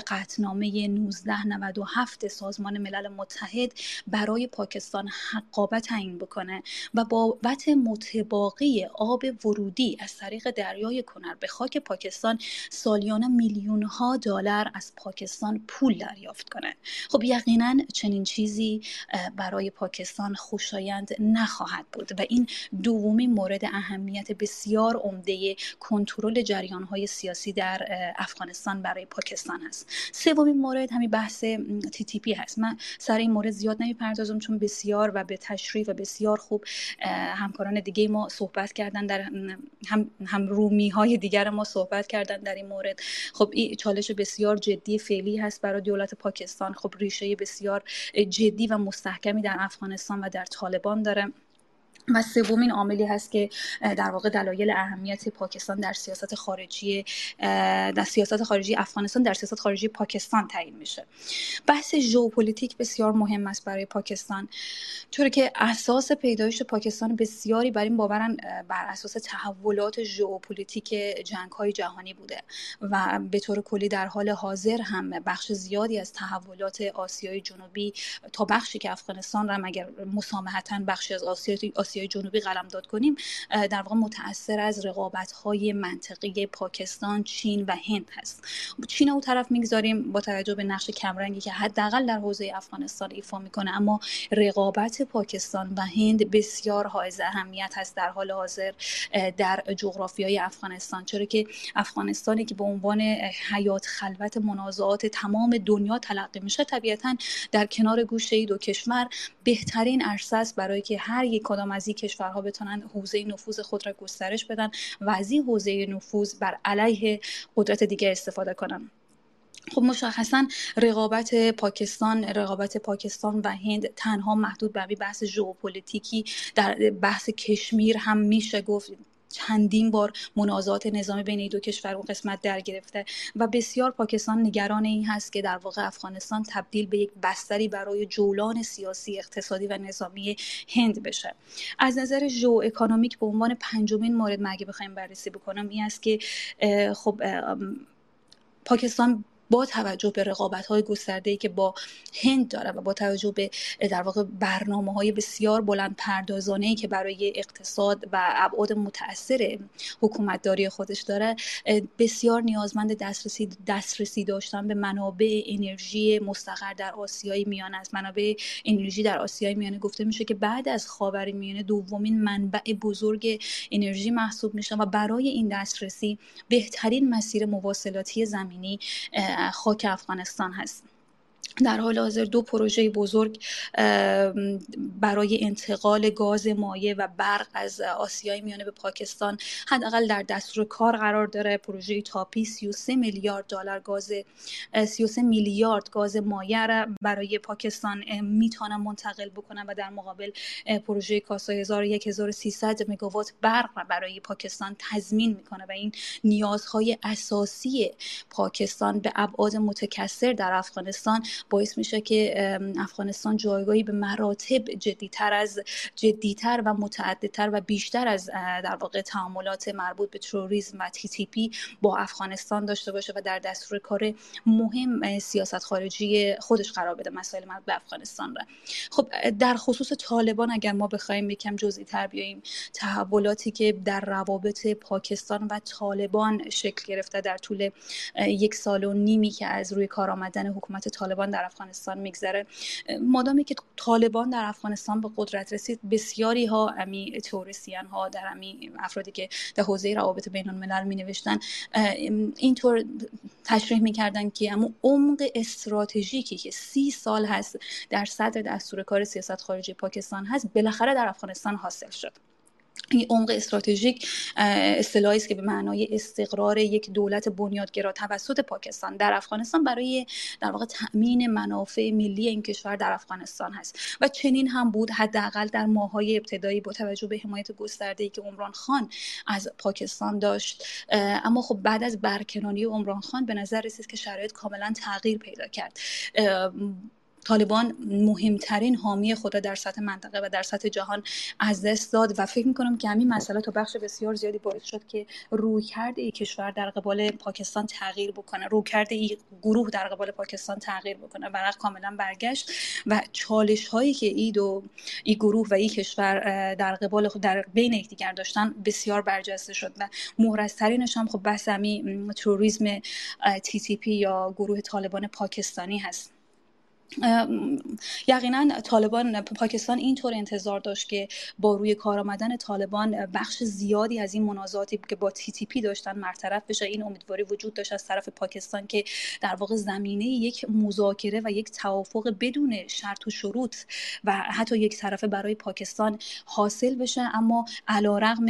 قطنامه 1997 سازمان ملل متحد برای پاکستان حقابت تعیین بکنه و بابت متباقی آب ورودی از طریق دریای کنر به خاک پاکستان سالیانه میلیون ها دلار از پاکستان پول دریافت کنه. خب یقینا چنین چیزی برای پاکستان خوشایند نخواهد بود و این دومین مورد اهمیت بسیار عمده کنترل جریان های سیاسی در افغانستان برای پاکستان هست. سومین مورد همین بحث تی تی پی هست. من سر این مورد زیاد نمی‌پردازم چون بسیار و به تشریف و بسیار خوب همکاران دیگه ما صحبت کردن در هم, هم رومی های دیگر ما صحبت کردن در این مورد. خب این چالش بسیار جدی فعلی هست برای دولت پاکستان. خب ریشه بسیار جدی و مستحکمی در افغانستان و در طالبان داره. و سومین عاملی هست که در واقع دلایل اهمیت پاکستان در سیاست خارجی در سیاست خارجی افغانستان در سیاست خارجی پاکستان تعیین میشه. بحث ژئوپلیتیک بسیار مهم است برای پاکستان. چون که اساس پیدایش پاکستان بسیاری بر این باورن بر اساس تحولات ژئوپلیتیک جنگ های جهانی بوده و به طور کلی در حال حاضر هم بخش زیادی از تحولات آسیای جنوبی تا بخشی که افغانستان را مگر مسامحتا بخشی از آسیای آسیای جنوبی قلمداد کنیم در واقع متاثر از رقابت های منطقه‌ای پاکستان چین و هند هست. چین را او طرف می‌گذاریم با توجه به نقش کمرنگی که حداقل در حوزه افغانستان ایفا می‌کنه اما رقابت پاکستان و هند بسیار حائز اهمیت هست در حال حاضر در های افغانستان. چرا که افغانستانی که به عنوان حیات خلوت منازعات تمام دنیا تلقی میشه طبیعتا در کنار گوشه دو کشور بهترین عرصه برای که هر یک کدام این کشورها بتونن حوزه نفوذ خود را گسترش بدن و از این حوزه نفوذ بر علیه قدرت دیگه استفاده کنن. خب مشخصا رقابت پاکستان رقابت پاکستان و هند تنها محدود به بحث ژئوپلیتیکی در بحث کشمیر هم میشه گفت. چندین بار منازعات نظامی بین این دو کشور اون قسمت در گرفته و بسیار پاکستان نگران این هست که در واقع افغانستان تبدیل به یک بستری برای جولان سیاسی اقتصادی و نظامی هند بشه. از نظر geo economic به عنوان پنجمین مورد مگه بخوایم بررسی بکنم این است که خب پاکستان با توجه به رقابت های گسترده ای که با هند داره و با توجه به در واقع برنامه های بسیار بلند پردازانه که برای اقتصاد و ابعاد متاثر حکومتداری خودش داره بسیار نیازمند دسترسی دسترسی داشتن به منابع انرژی مستقر در آسیای میانه است. منابع انرژی در آسیای میانه گفته میشه که بعد از خاورمیانه دومین منبع بزرگ انرژی محسوب میشه و برای این دسترسی بهترین مسیر مواصلاتی زمینی خاک افغانستان هست در حال حاضر دو پروژه بزرگ برای انتقال گاز مایع و برق از آسیای میانه به پاکستان حداقل در دستور کار قرار داره. پروژه تاپی 33 میلیارد دلار گاز 33 میلیارد گاز مایع را برای پاکستان می‌تونن منتقل بکنن و در مقابل پروژه کاسا 1300 مگاوات برق را برای پاکستان تضمین می‌کنه و این نیازهای اساسی پاکستان به ابعاد متکثر در افغانستان باعث میشه که افغانستان جایگاهی به مراتب جدیتر از جدیتر و متعددتر و بیشتر از در واقع تعاملات مربوط به تروریسم و تی تی پی با افغانستان داشته باشه و در دستور کار مهم سیاست خارجی خودش قرار بده مسائل مربوط به افغانستان را. خب در خصوص طالبان اگر ما بخوایم یکم جزئی تر بیاییم تحولاتی که در روابط پاکستان و طالبان شکل گرفته در طول یک سال و نیمی که از روی کار آمدن حکومت طالبان در افغانستان میگذره. مادامی که طالبان در افغانستان به قدرت رسید بسیاری ها امی تورسیان ها در امی افرادی که در حوزه روابط بین الملل می نوشتن اینطور تشریح می‌کردن که اما عمق استراتژیکی که سی سال هست در صدر دستور کار سیاست خارجی پاکستان هست بالاخره در افغانستان حاصل شد. این عمق استراتژیک اصطلاحی است که به معنای استقرار یک دولت بنیادگرا توسط پاکستان در افغانستان برای در واقع تامین منافع ملی این کشور در افغانستان هست. و چنین هم بود حداقل در ماهای ابتدایی با توجه به حمایت گسترده‌ای که عمران خان از پاکستان داشت. اما خب بعد از برکناری عمران خان به نظر رسید که شرایط کاملا تغییر پیدا کرد. طالبان مهمترین حامی خود در سطح منطقه و در سطح جهان از دست داد و فکر می‌کنم که همین مسئله تا بخش بسیار زیادی باعث شد که روی کرده ای کشور در قبال پاکستان تغییر بکنه روی کرده ای گروه در قبال پاکستان تغییر بکنه ورق کاملا برگشت و چالش هایی که ای دو ای گروه و ای کشور در قبال خود در بین یکدیگر داشتن بسیار برجسته شد و مهرزترینش هم خب بحث تروریسم تی تی پی یا گروه طالبان پاکستانی هست. یقینا طالبان پاکستان اینطور انتظار داشت که با روی کار آمدن طالبان بخش زیادی از این منازعاتی که با تی تی پی داشتن مرطرف بشه. این امیدواری وجود داشت از طرف پاکستان که در واقع زمینه یک مذاکره و یک توافق بدون شرط و شروط و حتی یک طرفه برای پاکستان حاصل بشه. اما علیرغم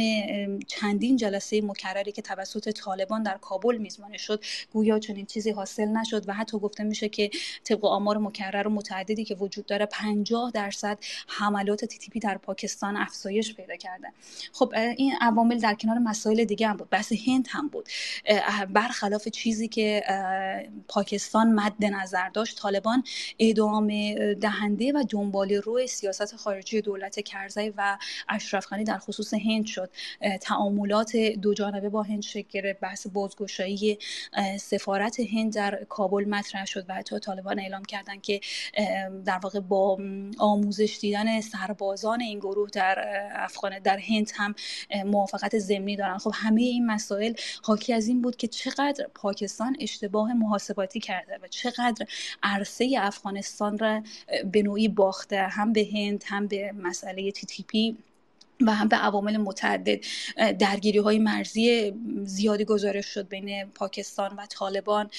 چندین جلسه مکرری که توسط طالبان در کابل میزبانی شد گویا چنین چیزی حاصل نشد و حتی گفته میشه که طبق آمار مکرر مکرر و متعددی که وجود داره 50 درصد حملات تی تی پی در پاکستان افزایش پیدا کرده. خب این عوامل در کنار مسائل دیگه هم بود. بحث هند هم بود. برخلاف چیزی که پاکستان مد نظر داشت طالبان ادامه دهنده و دنبال روی سیاست خارجی دولت کرزی و اشرف خانی در خصوص هند شد. تعاملات دو جانبه با هند شکل گرفت بحث بازگشایی سفارت هند در کابل مطرح شد و حتی طالبان اعلام کردند که در واقع با آموزش دیدن سربازان این گروه در افغان در هند هم موافقت ضمنی دارن. خب همه این مسائل حاکی از این بود که چقدر پاکستان اشتباه محاسباتی کرده و چقدر عرصه افغانستان را به نوعی باخته هم به هند هم به مسئله تی تی پی. و هم به عوامل متعدد درگیری های مرزی زیادی گزارش شد بین پاکستان و طالبان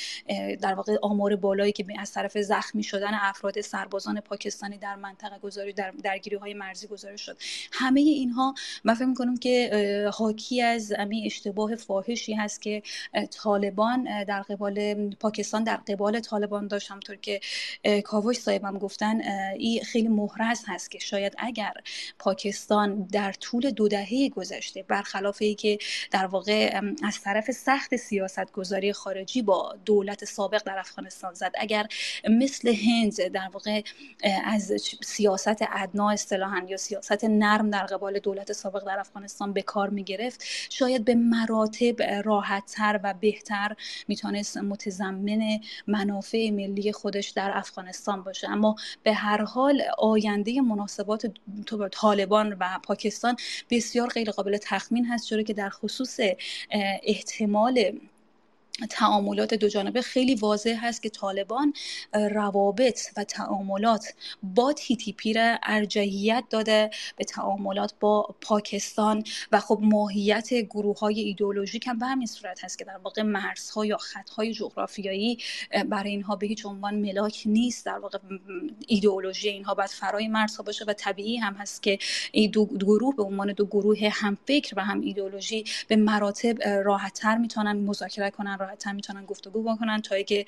در واقع آمار بالایی که از طرف زخمی شدن افراد سربازان پاکستانی در منطقه گذاری در درگیری های مرزی گزارش شد. همه اینها من فکر می‌کنم که حاکی از امی اشتباه فاحشی هست که طالبان در قبال پاکستان در قبال طالبان داشت. همطور که کاوش صاحبم گفتن این خیلی محرز هست که شاید اگر پاکستان در طول دو دهه گذشته برخلاف که در واقع از طرف سخت سیاست گذاری خارجی با دولت سابق در افغانستان زد. اگر مثل هند در واقع از سیاست ادنا اصطلاحا یا سیاست نرم در قبال دولت سابق در افغانستان به کار می گرفت شاید به مراتب راحتتر و بهتر می‌تونست متضمن منافع ملی خودش در افغانستان باشه. اما به هر حال آینده مناسبات طالبان و پاکستان بسیار غیر قابل تخمین هست چرا که در خصوص احتمال تعاملات دو جانبه خیلی واضح هست که طالبان روابط و تعاملات با تی تی پی را ارجحیت داده به تعاملات با پاکستان و خب ماهیت گروه های ایدئولوژیک هم به همین صورت هست که در واقع مرزها یا خطهای جغرافیایی برای اینها به هیچ عنوان ملاک نیست. در واقع ایدئولوژی اینها باید فرای مرزها باشه و طبیعی هم هست که این دو گروه به عنوان دو گروه هم فکر و هم ایدئولوژی به مراتب راحتتر می‌تونن مذاکره کنن راحت می‌تونن گفتگو بکنن تا که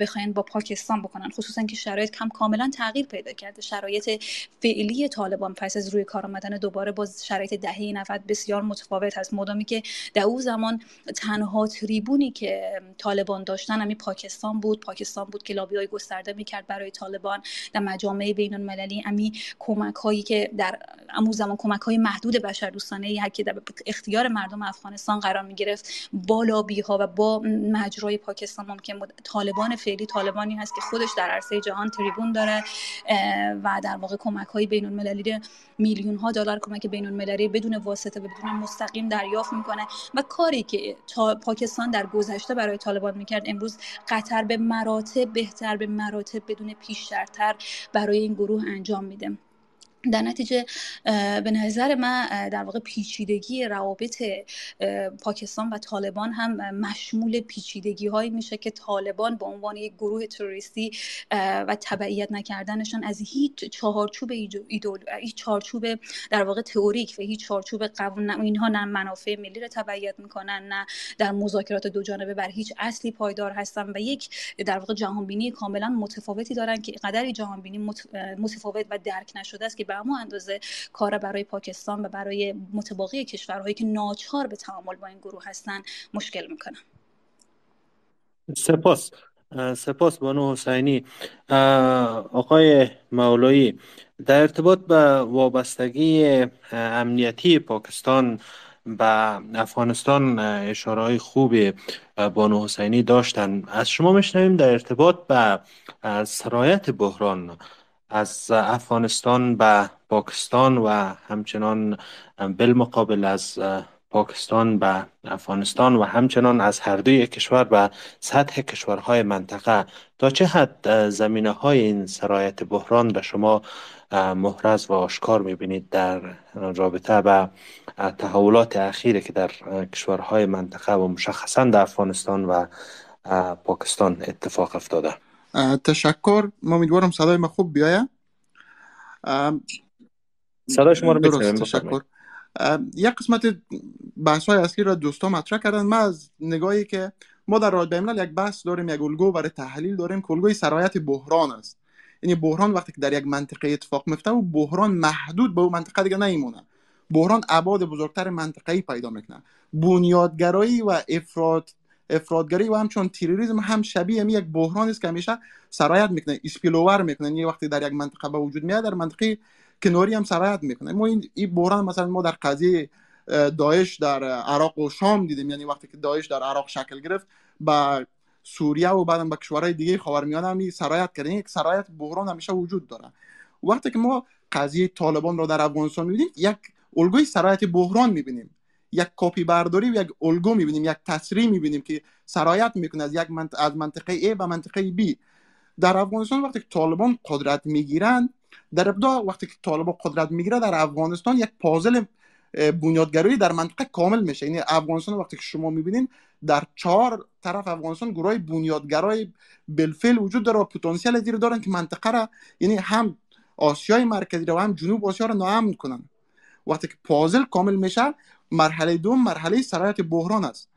بخواین با پاکستان بکنن. خصوصا که شرایط کم کاملا تغییر پیدا کرده. شرایط فعلی طالبان پس از روی کار آمدن دوباره با شرایط دهه 90 بسیار متفاوت هست. مدامی که در او زمان تنها تریبونی که طالبان داشتن همین پاکستان بود. پاکستان بود که لابی های گسترده می‌کرد برای طالبان. در مجامع بین المللی امی کمک هایی که در امو زمان کمک های محدود بشر دوستانه که در اختیار مردم افغانستان قرار می گرفت با لابی ها و با مجرای پاکستان ممکن بود طالبان فعلی طالبانی هست که خودش در عرصه جهان تریبون داره و در واقع کمک های بین المللی میلیون ها دلار کمک بین المللی بدون واسطه و بدون مستقیم دریافت می‌کنه. و کاری که پاکستان در گذشته برای طالبان می‌کرد امروز قطر به مراتب بهتر به مراتب بدون پیشترتر برای این گروه انجام میده. در نتیجه به نظر من در واقع پیچیدگی روابط پاکستان و طالبان هم مشمول پیچیدگی هایی میشه که طالبان به عنوان یک گروه تروریستی و تبعیت نکردنشان از هیچ چهارچوب ایدول هیچ چارچوب در واقع تئوریک و هیچ چارچوب قبول اینها نه منافع ملی رو تبعیت می‌کنن نه در مذاکرات دو جانبه بر هیچ اصلی پایدار هستن و یک در واقع جهانبینی کاملا متفاوتی دارن که قدری جهانبینی متفاوت و درک نشده است که اما اندازه کار برای پاکستان و برای متباقی کشورهایی که ناچار به تعامل با این گروه هستن مشکل می‌کنن. سپاس. سپاس بانو حسینی. آقای مولایی در ارتباط به وابستگی امنیتی پاکستان به افغانستان اشاره های خوبی بانو حسینی داشتن از شما میشنویم در ارتباط به سرایت بحران. از افغانستان به پاکستان و همچنان بالمقابل از پاکستان به افغانستان و همچنان از هر دوی کشور به سطح کشورهای منطقه. تا چه حد زمینه های این سرایت بحران به شما محرز و آشکار می‌بینید در رابطه به تحولات اخیری که در کشورهای منطقه و مشخصا در افغانستان و پاکستان اتفاق افتاده؟ تشکر. ما امیدوارم صدای ما خوب بیاید. صدای شما رو درست تشکر. یک قسمت بحث های اصلی را دوستان مطرح کردن. ما از نگاهی که ما در راد بین یک بحث داریم یک الگو برای تحلیل داریم که الگوی سرایت بحران است. یعنی بحران وقتی که در یک منطقه اتفاق میفته و بحران محدود به اون منطقه دیگه نمیمونه بحران ابعاد بزرگتر منطقه‌ای پیدا می‌کنه. بنیادگرایی و افراد افرادگری و همچون تروریسم هم شبیه می یک بحران است که همیشه سرایت می‌کنه اسپیلوور می‌کنه. یعنی وقتی در یک منطقه به وجود میاد در منطقه کناری هم سرایت می‌کنه. ما این این بحران مثلا ما در قضیه داعش در عراق و شام دیدیم. یعنی وقتی که داعش در عراق شکل گرفت با سوریه و بعدم به کشورهای دیگه خاورمیانه هم سرایت کردن یک سرایت بحران همیشه وجود داره. وقتی که ما قضیه طالبان رو در افغانستان می‌بینیم یک الگوی سرایت بحران می‌بینیم. یک کپی برداری و یک الگو می‌بینیم یک تصریح می‌بینیم که سرایت می‌کنه از یک منط... از منطقه A به منطقه B. در افغانستان وقتی که طالبان قدرت می‌گیرند در ابتدا وقتی که طالبان قدرت می‌گیره در افغانستان یک پازل بنیادگرایی در منطقه کامل میشه. یعنی افغانستان وقتی که شما می‌بینین در چهار طرف افغانستان گروه بنیادگرای بالفعل وجود داره و پتانسیل زیر دارن که منطقه را یعنی هم آسیای مرکزی و هم جنوب آسیا را ناامن کنن. وقتی که پازل کامل میشه مرحله دوم مرحله سرایت بحران است.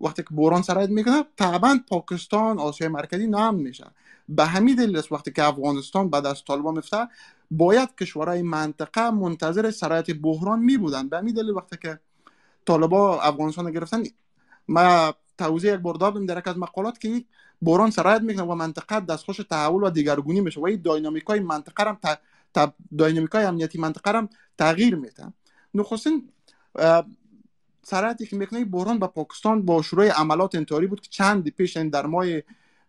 وقتی که بحران سرایت می‌کنه طبعا پاکستان آسیای مرکزی نام میشه. به همین دلیل است وقتی که افغانستان بعد از طالبان میفته باید کشورهای منطقه منتظر سرایت بحران می بودن به همین دلیل وقتی که طالبا افغانستان گرفتن ما توضیح یک بار دادم در از مقالات که بحران سرایت می‌کنه و منطقه دستخوش تحول و دیگرگونی میشه و این داینامیک های منطقه هم ت... های امنیتی منطقه هم تغییر میده. نخستین سرعتی که می‌کنه بحران به پاکستان با شروع عملات انتحاری بود که چند پیش در ماه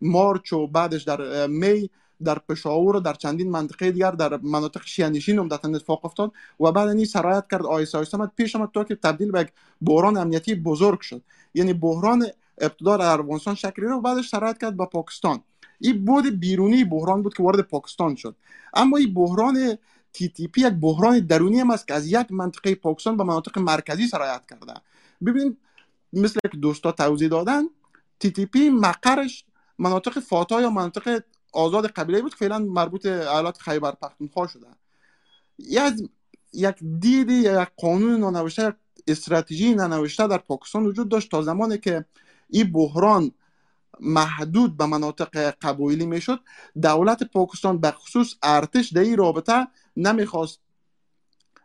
مارچ و بعدش در می در پشاور و در چندین منطقه دیگر در مناطق شیانشین عمدتا اتفاق افتاد و بعد این سرایت کرد آیسا آیسا پیش آمد تا که تبدیل به بحران امنیتی بزرگ شد. یعنی بحران ابتدا در افغانستان شکل بعدش سرایت کرد به پاکستان. این بود بیرونی بحران بود که وارد پاکستان شد. اما این بحران تی تی پی یک بحران درونی هم است که از یک منطقه پاکستان به مناطق مرکزی سرایت کرده. ببین مثل که دوستا توضیح دادن تی تی پی مقرش مناطق فاتا یا مناطق آزاد قبیله بود که فعلا مربوط ایالات خیبر پختونخوا شده. یک یک دیدی یا یک قانون نانوشته یک استراتژی ننوشته در پاکستان وجود داشت تا زمانی که این بحران محدود به مناطق قبایلی می‌شد دولت پاکستان به خصوص ارتش در این رابطه نمی‌خواست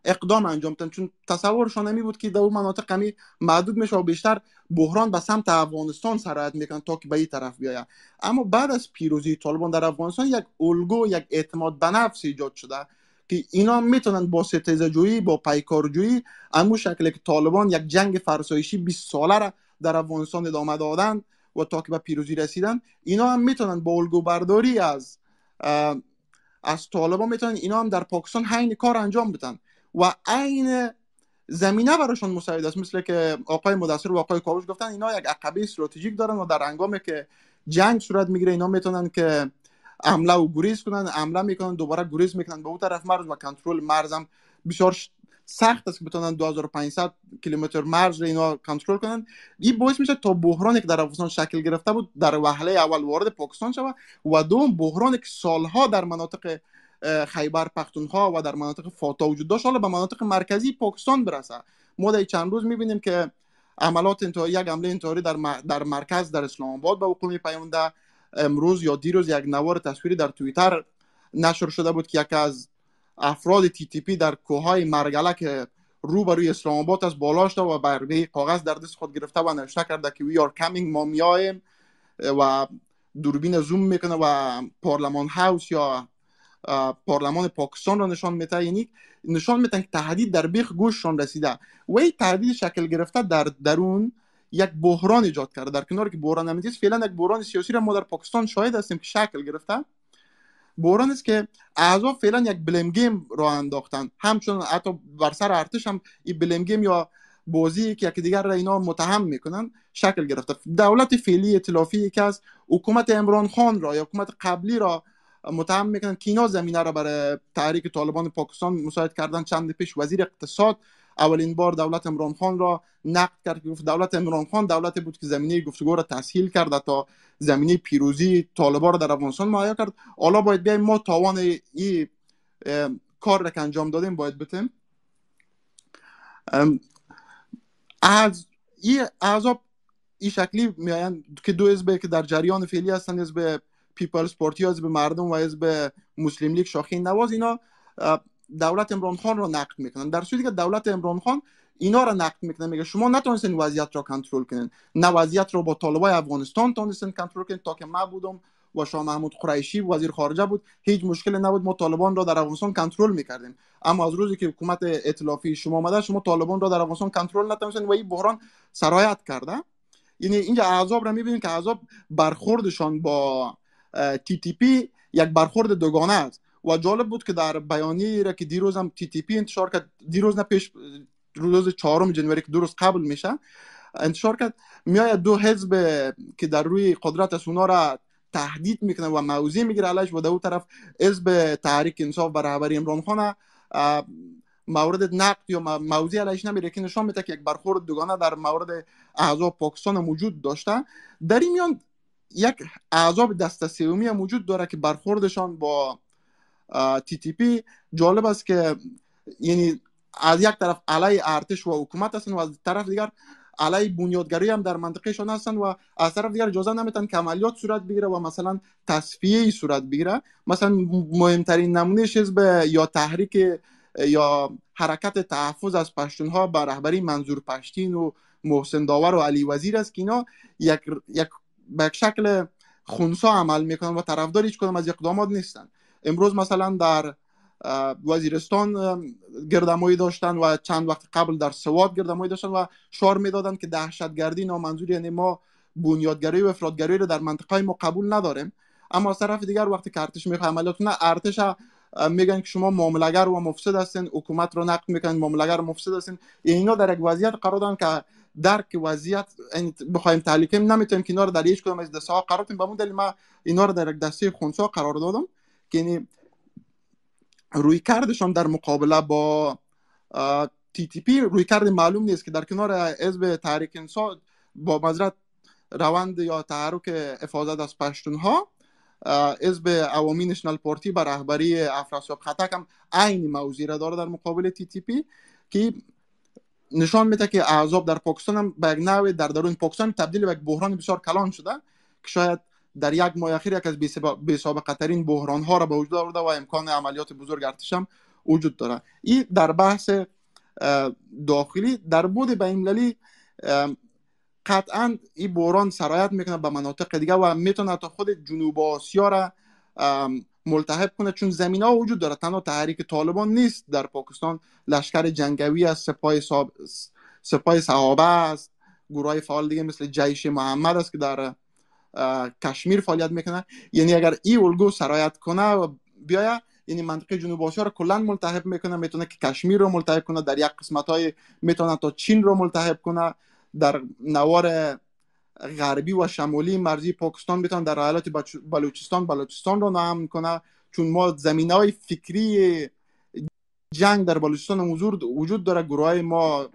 اقدام انجام بدن چون تصورشان نمی بود که در مناطق کمی محدود میشه و بیشتر بحران به سمت افغانستان سرایت می‌کنن تا که به این طرف بیاید اما بعد از پیروزی طالبان در افغانستان یک الگو یک اعتماد به نفس ایجاد شده که اینا می‌تونن با ستیزه با پیکارجویی امو شکل که طالبان یک جنگ فرسایشی 20 ساله را در افغانستان ادامه دادن و تا که به پیروزی رسیدن اینا هم می‌تونن با الگو برداری از از طالبان می‌تونن اینا هم در پاکستان حین کار انجام بدن. و عین زمینه براشون مساعد است. مثل که آقای مدثر و آقای کاوش گفتن اینا یک عقبه استراتژیک دارن و در انگامی که جنگ صورت می‌گیره اینا می‌تونن که عمله و گریز کنن عمله می‌کنن دوباره گریز می‌کنن. به اون طرف مرز و کنترل مرزم بسیار سخت است که بتونن 2500 کیلومتر مرز اینا کنترل کنن. این باعث میشه تا بحرانی که در افغانستان شکل گرفته بود در وهله اول وارد پاکستان شود و دوم بحرانی که سالها در مناطق خیبر پختونخوا و در مناطق فاتا وجود داشت حالا به مناطق مرکزی پاکستان برسه. ما در چند روز می‌بینیم که عملات انتحاری یک حمله انتحاری در, در مرکز در اسلام آباد به وقوع پیونده امروز یا دیروز یک نوار تصویری در توییتر نشر شده بود که یکی از افراد تی تی پی در کوههای مرگله که رو بروی اسلام آباد از بالا شده و برگه کاغذ در دست خود گرفته و نوشته کرده که we are coming ما میایم و دوربین زوم می‌کنه و Parliament House یا پارلمان پاکستان را نشان میده. یعنی نشان میتن که تهدید در بیخ گوششان رسیده. و این تهدید شکل گرفته در درون یک بحران ایجاد کرده. در کنار که بحران امنیتی فعلا یک بحران سیاسی را ما در پاکستان شاهد هستیم که شکل گرفته. بحران است که اعضا فعلا یک بلیم گیم را انداختن. همچون حتی بر سر ارتش هم این بلیم گیم یا بازی که یکی دیگر را اینا متهم می‌کنن شکل گرفته. دولت فعلی ائتلافی که از حکومت عمران خان را یا حکومت قبلی را متهم می‌کنن که اینا زمینه را برای تحریک طالبان پاکستان مساعد کردن. چند پیش وزیر اقتصاد اولین بار دولت عمران خان را نقد کرد گفت دولت عمران خان دولتی بود که زمینه گفتگو را تسهیل کرد تا زمینه پیروزی طالبان را در افغانستان مهیا کرد. حالا باید بیایم ما تاوان این کار را که انجام دادیم باید بتیم از این احزاب این شکلی میآیند که دو حزب که در جریان فعلی هستند حزب People's Party حزب مردم و حزب مسلم لیگ شاخه نواز اینا دولت عمران خان رو نقد می‌کنن. در صورتی که دولت عمران خان اینا رو نقد می‌کنه. میگه شما نتونستین وضعیت رو کنترل کنین. نه وضعیت رو با طالبای افغانستان تونستین کنترل کنین تا که ما بودم و شاه محمود قریشی وزیر خارجه بود. هیچ مشکلی نبود. ما طالبان را در افغانستان کنترل می‌کردیم. اما از روزی که حکومت ائتلافی شما آمده شما طالبان را در افغانستان کنترل نتونستین و این بحران سرایت کرده. یعنی اینجا اعضاب را می‌بینیم که اعضاب برخوردشان با تی تی پی یک برخورد دوگانه است. و جالب بود که در بیانیه را که دیروز هم تی تی پی انتشار کرد دیروز نه پیش روز چهارم جنوری که درست قبل میشه انتشار کرد میآید دو حزب که در روی قدرت از را تهدید می‌کنه و موضع می‌گیره علیش و در طرف حزب تحریک انصاف و رهبری عمران خان مورد نقد یا موضوع علیش نمیره که نشان میده که یک برخورد دوگانه در مورد اعضاب پاکستان موجود داشته. در این میان یک اعضاب دست سومی وجود داره که برخوردشان با تی تی پی جالب است که یعنی از یک طرف علی ارتش و حکومت هستن و از طرف دیگر علی بنیادگری هم در منطقهشان هستن و از طرف دیگر اجازه نمیتن که عملیات صورت بگیره و مثلا تصفیه صورت بگیره. مثلا مهمترین نمونه حزب یا تحریک یا حرکت تحفظ از پشتونها به رهبری منظور پشتین و محسن داور و علی وزیر است که اینا یک, یک به شکل خونسا عمل می‌کنن و طرفدار هیچ کدام از اقدامات نیستن. امروز مثلا در وزیرستان گردمایی داشتن و چند وقت قبل در سواد گردمایی داشتن و شعار می‌دادن که دهشتگردی نامنظور یعنی ما بنیادگری و افرادگری رو در منطقه ما قبول نداریم. اما از طرف دیگر وقتی که ارتش می‌خواه عملیات نه ارتش میگن که شما معاملگر و مفسد هستین حکومت رو نقد می‌کنین معاملگر مفسد هستین. اینا در یک وضعیت قرار دادن که درک وضعیت یعنی بخوایم تحلیل کنیم نمی‌تونیم که اینا رو در هیچ کدوم از دسته ها قرار بدیم. به اون دلیل ما اینا رو در یک دسته خونسا قرار دادم. یعنی روی کردشان در مقابله با تی تی پی روی کرد معلوم نیست که در کنار حزب تحریک انسان با مذرت روند یا تحرک افاظت از پشتون ها حزب عوامی نشنال پارتی بر رهبری افراسیاب خطک هم عین موضوع را داره در مقابل تی تی پی که نشان میده که اعضاب در پاکستان هم به نوع در درون پاکستان تبدیل به یک بحران بسیار کلان شده که شاید در یک ماه اخیر یک از بی سابقه ترین بحران ها را به وجود آورده و امکان عملیات بزرگ ارتش هم وجود داره این در بحث داخلی در بود بینالمللی قطعا این بحران سرایت می‌کنه به مناطق دیگه و می‌تونه تا خود جنوب آسیا را ملتحب کنه چون زمین ها وجود داره تنها تحریک طالبان نیست. در پاکستان لشکر جنگوی است سپاه. سپاه صحابه است. گروه فعال دیگه مثل جیش محمد است که در کشمیر فعالیت می‌کنه یعنی اگر این الگو سرایت کنه و بیاید یعنی منطقه جنوب آسیا رو کلا ملتحب می‌کنه می‌تونه که کشمیر رو ملتحب کنه در یک قسمت های می‌تونه تا چین رو ملتحب کنه در نوار غربی و شمالی مرزی پاکستان بتان در ایالت بلوچستان بلوچستان را نام کنه. چون ما زمین های فکری جنگ در بلوچستان وجود داره گروه های ما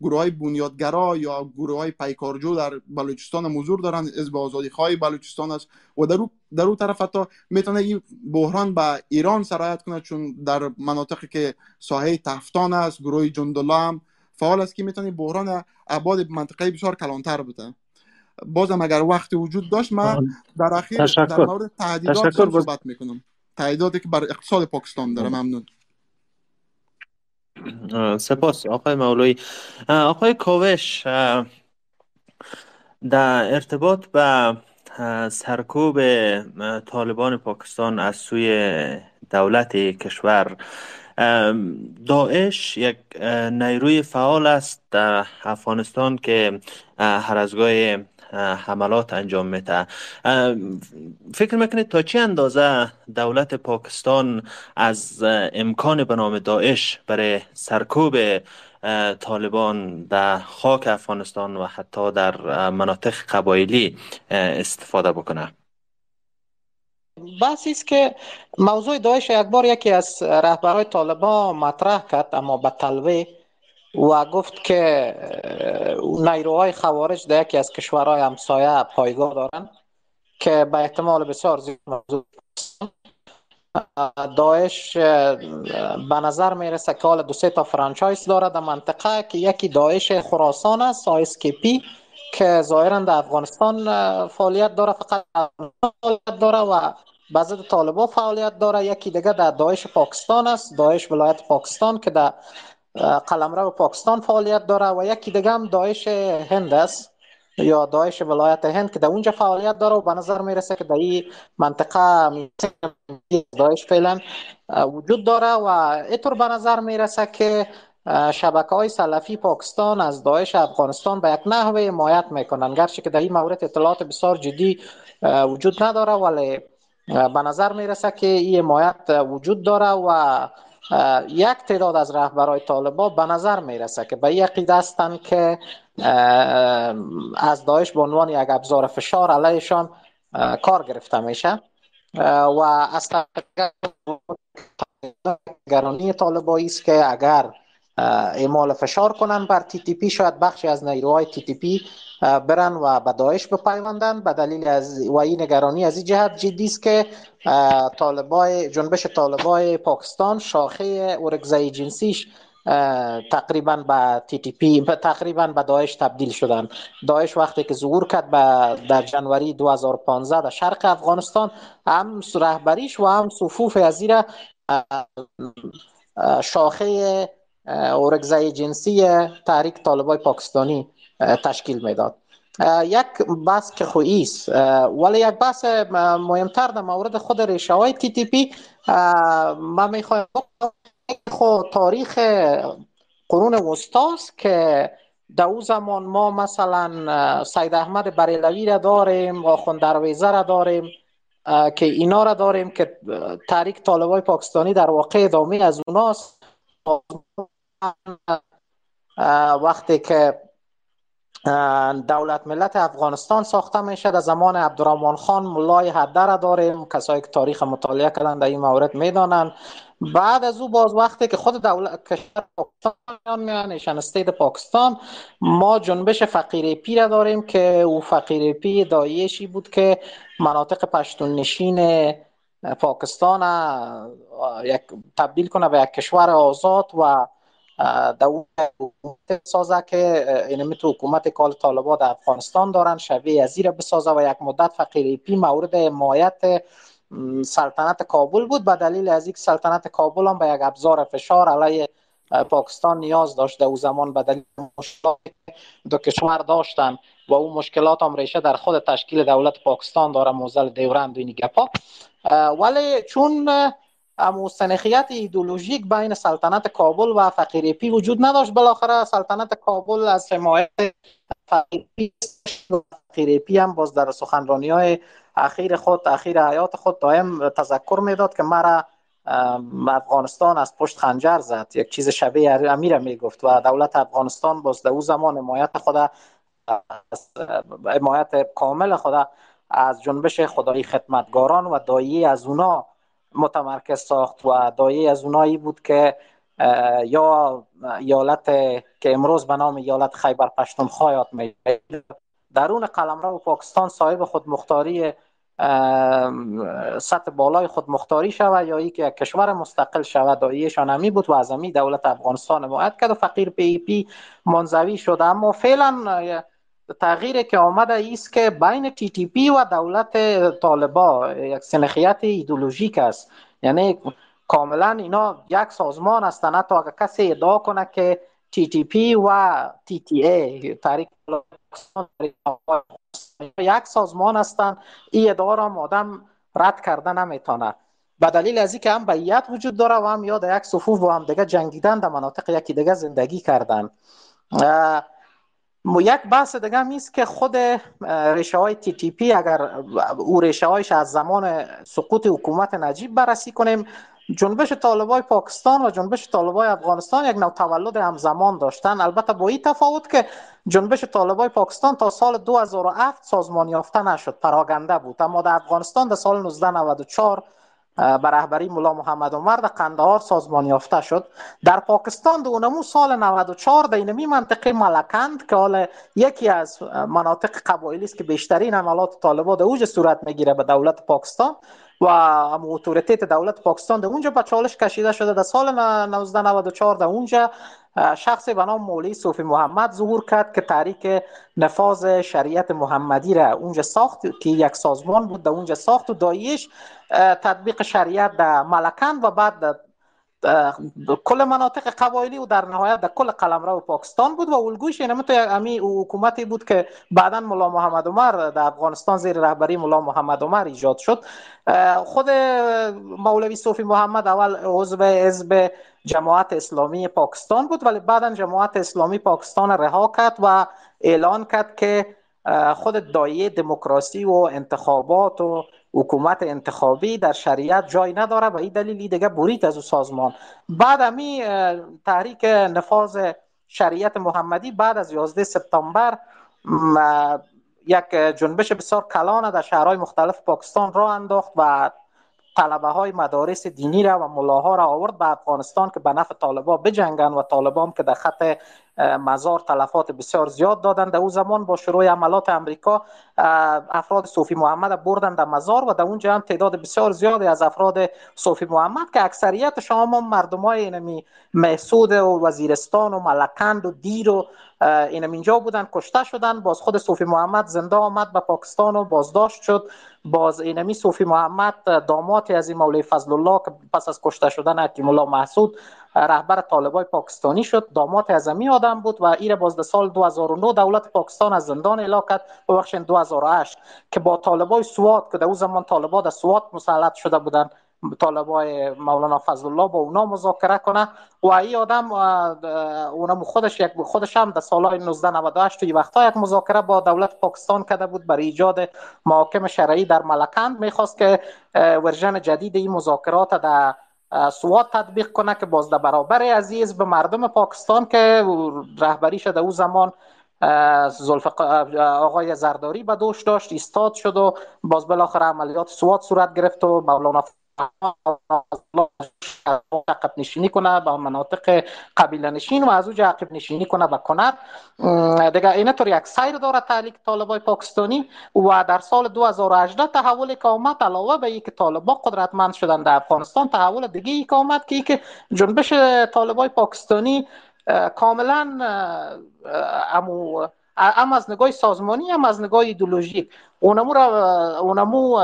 گروه های بنیادگرا یا گروه های پیکارجو در بلوچستان حضور دارن حزب آزادی خواهی بلوچستان است و در او, در او طرف حتی می‌تونه این بحران به ایران سرایت کنه چون در مناطقی که ساحه تفتان است گروه جندلا هم فعال است که می‌تونه بحران عباد منطقه بسیار کلانتر بده. بازم اگر وقتی وجود داشت من در اخیر در مورد تهدیدات صحبت می‌کنم. تهدیداتی که بر اقتصاد پاکستان داره. ممنون. سپاس. آقای مولوی آقای کوش در ارتباط به سرکوب طالبان پاکستان از سوی دولت کشور داعش یک نیروی فعال است در افغانستان که هر از حملات انجام میده. فکر می‌کنید تا چه اندازه دولت پاکستان از امکان به نام داعش برای سرکوب طالبان در خاک افغانستان و حتی در مناطق قبایلی استفاده بکنه؟ بس است که موضوع داعش یک بار یکی از رهبرهای طالبان مطرح کرد اما به تلوه و گفت که نیروهای خوارج در یکی از کشورهای همسایه پایگاه دارند که به احتمال بسیار زیاد داعش به نظر می‌رسه که حال دو سه تا فرانچایز داره در منطقه که یکی داعش خراسان است پی که ظاهرا در افغانستان فعالیت داره فقط فعالیت داره و بعضی طالبان فعالیت داره. یکی دیگه در داعش پاکستان است. داعش ولایت پاکستان که در قلمرو پاکستان فعالیت داره و یکی دیگه هم داعش هند است. یا داعش ولایت هند که در اونجا فعالیت داره و به نظر می‌رسه که در این منطقه داعش فعلا وجود داره و اینطور به نظر می‌رسه که شبکه های سلفی پاکستان از داعش افغانستان به یک نحوه حمایت می‌کنن. گرچه که در این مورد اطلاعات بسیار جدی وجود نداره ولی به نظر می‌رسه که این حمایت وجود داره و یک تعداد از رهبرای طالبا به نظر می‌رسه که به یقید هستند که از داعش به عنوان یک ابزار فشار علیهشان کار گرفته میشه. و از گرانی طالبایی است که اگر اعمال فشار کنن بر تی تی پی شاید بخشی از نیروهای تی تی پی برن و به داعش بپیوندن. به دلیل از و این نگرانی از این جهت جدی است که طالبای جنبش طالبای پاکستان شاخه اورگزای جنسیش تقریبا به تی تی پی تقریبا به داعش تبدیل شدن. داعش وقتی که ظهور کرد در جنوری 2015 در شرق افغانستان هم رهبریش و هم صفوف ازیره شاخه اورگزای جنسی تحریک طالبای پاکستانی تشکیل می‌داد. یک بحث که خویی است ولی یک بحث مهمتر در مورد خود ریشه های تی تی پی. من می‌خوایم خود تاریخ قرون وسطاست که در او زمان ما مثلا سید احمد بریلوی را داریم آخوند درویزه را داریم که اینا را داریم که تحریک طالبای پاکستانی در واقع ادامه از اوناست. وقتی که دولت ملت افغانستان ساخته میشه در زمان عبدالرحمن خان ملای حده را داریم کسایی که تاریخ مطالعه کردن در این مورد می‌دانند. بعد از او باز وقتی که خود دولت کشور پاکستان میان نشان استید پاکستان ما جنبش فقیر پی را داریم که او فقیر پی دایشی بود که مناطق پشتون نشین پاکستان یک تبدیل کنه به یک کشور آزاد و دولت سازه که اینمی تو حکومت کال طالبا در افغانستان دارن شبیه ازیر بسازه و یک مدت فقیری پی مورد حمایت سلطنت کابل بود. به دلیل از اینکه سلطنت کابل هم به یک ابزار فشار علیه پاکستان نیاز داشت او زمان به دلیل مشکلات دو کشور داشتن و اون مشکلات هم ریشه در خود تشکیل دولت پاکستان داره معضل دیورند و این گپا. ولی چون سنخیت ایدولوژیک بین سلطنت کابل و فقیر ایپی وجود نداشت. بالاخره سلطنت کابل از حمایت فقیر ایپی هم باز در سخنرانی های اخیر خود اخیر حیات خود دائم تذکر می‌داد که مرا افغانستان از پشت خنجر زد. یک چیز شبیه امیر می گفت و دولت افغانستان باز در او زمان حمایت خود حمایت کامل خدا از جنبش خدایی خدمتگاران و دایی از اونا متمرکز ساخت و دایی از اونایی بود که یا ایالت که امروز به نام ایالت خیبر پشتونخوا یاد می درون قلمرو پاکستان صاحب خود مختاری سطح بالای خود مختاری شود یا که یک کشور مستقل شود. داعیه‌شان همی بود و از دولت افغانستان حمایت کرد و فقیر ایپی منزوی شده اما فعلا تغییری که آمده است که بین تی تی پی و دولت طالبا یک سنخیت ایدولوژیک است. یعنی کاملا اینا یک سازمان هستند حتی اگر کسی ادعا کنه که تی تی پی و تی تی ای یک سازمان هستند این ادعا را آدم رد کرده نمی‌تونه. به دلیل از که هم بیعت وجود داره و هم یاد یک صفوف و هم دیگه جنگیدن در مناطق یکی دیگه زندگی کردن. یک بحث دیگه هم که خود ریشه های تی تی پی اگر او ریشه هایش از زمان سقوط حکومت نجیب بررسی کنیم جنبش طالبای پاکستان و جنبش طالبای افغانستان یک نوع تولد همزمان داشتن. البته با این تفاوت که جنبش طالبای پاکستان تا سال 2007 سازمان یافته نشد پراگنده بود. اما در افغانستان در سال 1994 بر رهبری مولا محمد عمر در قندهار سازمان یافته شد. در پاکستان در اونمو سال 94 در اینمی منطقه ملکند که حال یکی از مناطق قبایلی است که بیشترین عملات طالبان در اوج صورت می‌گیره به دولت پاکستان. و اتوریتیت دولت پاکستان در اونجا به چالش کشیده شده در سال 1994 در اونجا شخصی به نام مولوی صوفی محمد ظهور کرد که تحریک نفاذ شریعت محمدی را اونجا ساخت که یک سازمان بود در اونجا ساخت و دایش تطبیق شریعت در ملکند و بعد کل مناطق قبایلی و در نهایت در کل قلمرو پاکستان بود و الگوش اینم تو امی حکومتی بود که بعدا مولا محمد عمر در افغانستان زیر رهبری مولا محمد عمر ایجاد شد. خود مولوی صوفی محمد اول عضو حزب جماعت اسلامی پاکستان بود ولی بعدا جماعت اسلامی پاکستان رها کرد و اعلان کرد که خود دایه دموکراسی و انتخابات و حکومت انتخابی در شریعت جای نداره و این دلیلی دیگه برید از او سازمان. بعد امی تحریک نفاذ شریعت محمدی بعد از 11 سپتامبر یک جنبش بسیار کلان در شهرهای مختلف پاکستان را انداخت و طلبه های مدارس دینی را و ملاها را آورد به افغانستان که به نفع طالبا بجنگن و طالبان که در خط مزار تلفات بسیار زیاد دادند. در او زمان با شروع عملات امریکا افراد صوفی محمد بردن در مزار و در اونجا هم تعداد بسیار زیادی از افراد صوفی محمد که اکثریت شما مردم های اینمی محسود و وزیرستان و ملکند و دیر و اینم اینجا بودن کشته شدن. باز خود صوفی محمد زنده آمد به پاکستان و بازداشت شد. باز اینمی صوفی محمد داماتی از این مولوی فضل الله که پس از کشته شدن حکیم الله محسود رهبر طالبای پاکستانی شد. داماد اعظمی آدم بود و ایره باز در سال 2009 دولت پاکستان از زندان اعلام کرد. بخش 2008 که با طالبای سوات که در اون زمان طالبا در سوات مسلط شده بودن طالبای مولانا فضل الله با اونا مذاکره کنه. و این آدم اونم خودش یک خودش هم در سالهای 1998 توی وقتا یک مذاکره با دولت پاکستان کرده بود برای ایجاد محاکم شرعی در ملکند. می‌خواست که ورژن جدید این مذاکرات در سوات تطبیق کنه که باز در برابر عزیز به مردم پاکستان که رهبری شده. او زمان آقای زرداری به دوش داشت ایستاد شد و باز بالاخره عملیات سوات صورت گرفت و مولانا عقب نشینی کنه به مناطق قبیله نشین و از اونجا عقب نشینی کنه به کنر دیگه این طور یک سیر داره تعلیق طالبای پاکستانی و در سال 2018 تحول که آمد علاوه به اینکه طالبا قدرتمند شدن در افغانستان تحول دیگه ای که آمد که جنبش طالبای پاکستانی کاملا امو هم از نگاه سازمانی هم از نگاه ایدولوژیک. اونمو را اونمو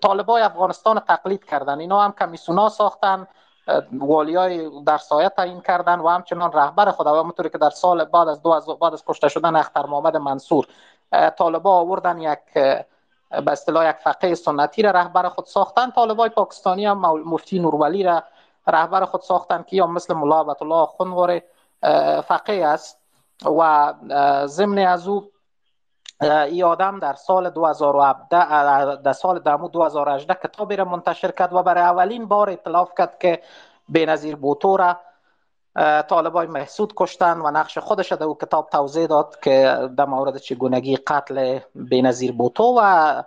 طالبای افغانستان تقلید کردن. اینا هم کمیسونا ساختن والی های در سایه تعیین کردن و همچنان رهبر خود و همونطوری که در سال بعد از دو از بعد از کشته شدن اختر محمد منصور طالبا آوردن یک به اصطلاح یک فقه سنتی را رهبر خود ساختن. طالبای پاکستانی هم مفتی نورولی را رهبر خود ساختن که یا مثل ملا الله خونوار فقه است و ضمن از او ای آدم در سال 2017 در سال دمو 2018 کتابی را منتشر کرد و برای اولین بار اطلاف کرد که بینظیر بوتو را طالبای محسود کشتن و نقش خودش در او کتاب توضیح داد که در مورد چگونگی قتل بینظیر بوتو و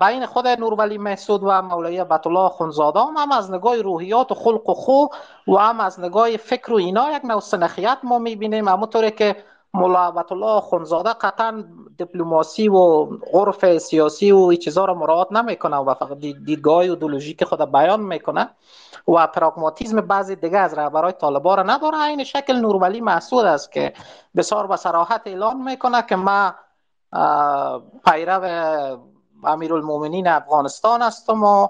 بین خود نورولی محسود و مولوی الله خونزاده هم از نگاه روحیات و خلق و خو و هم از نگاه فکر و اینا یک نوع سنخیت ما می‌بینیم. همونطوری که مولا الله خونزاده قطعا دیپلماسی و عرف سیاسی و این چیزا را مراعات نمی‌کنه و فقط دیدگاه ایدئولوژیک خود بیان می‌کنه و پراگماتیزم بعضی دیگه از رهبرای طالبان را نداره. این شکل نورولی محسود است که بسیار به صراحت اعلان می‌کنه که ما پیرو امیرالمومنین افغانستان هستم و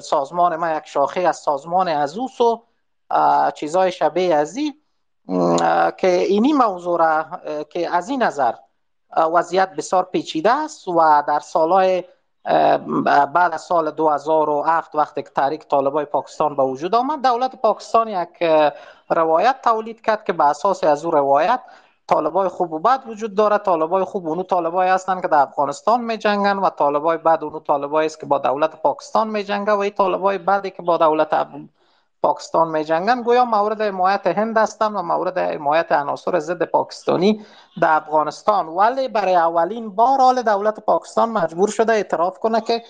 سازمان ما یک شاخه از سازمان ازوس و چیزای شبیه ازی که اینی موضوع را که از این نظر وضعیت بسیار پیچیده است و در سالهای بعد از سال 2007 وقتی که تحریک طالبای پاکستان به وجود آمد دولت پاکستان یک روایت تولید کرد که به اساس از او روایت طالبای خوب و بد وجود داره. طالبای خوب اونو طالبای هستند که در افغانستان می جنگن و طالبای بد اونو طالبای است که با دولت پاکستان می جنگه و این طالبای بدی که با دولت پاکستان می جنگن. گویا مورد حمایت هند هستند و مورد حمایت عناصر ضد پاکستانی در افغانستان. ولی برای اولین بار حال دولت پاکستان مجبور شده اعتراف کنه که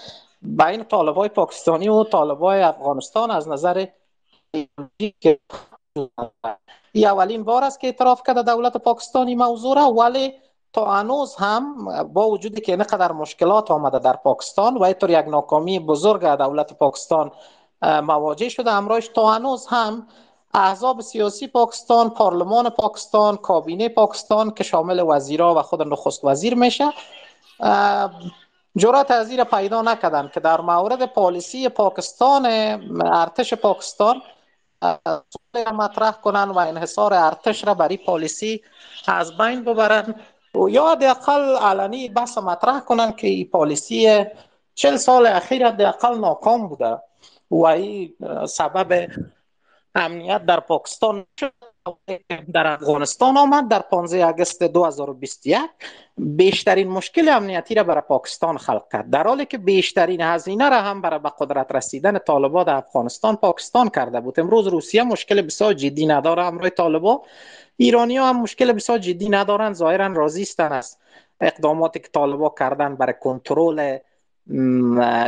بین طالبای پاکستانی و طالبای افغانستان از نظر این اولین بار است که اعتراف کرده دولت پاکستانی موضوع را. ولی تا هنوز هم با وجودی که اینقدر مشکلات آمده در پاکستان و اینطور یک ناکامی بزرگ دولت پاکستان مواجه شده. امرایش تا هنوز هم احزاب سیاسی پاکستان پارلمان پاکستان کابینه پاکستان که شامل وزیرا و خود نخست وزیر میشه جرات از پیدا نکردن که در مورد پالیسی پاکستان ارتش پاکستان مطرح کنن و انحصار ارتش را برای پالیسی از بین ببرن. و یا حداقل علنی بحث مطرح کنن که این پالیسی چل سال اخیر حداقل ناکام بوده. و این سبب امنیت در پاکستان در افغانستان آمد در 15 اگست 2021 بیشترین مشکل امنیتی را برای پاکستان خلق کرد. در حالی که بیشترین هزینه را هم برای به قدرت رسیدن طالبان در افغانستان پاکستان کرده بود. امروز روسیه مشکل بسیار جدی نداره. امروز طالبان ایرانی ها هم مشکل بسیار جدی ندارن. ظاهرا راضی هستند اقداماتی که طالبان کردن برای کنترل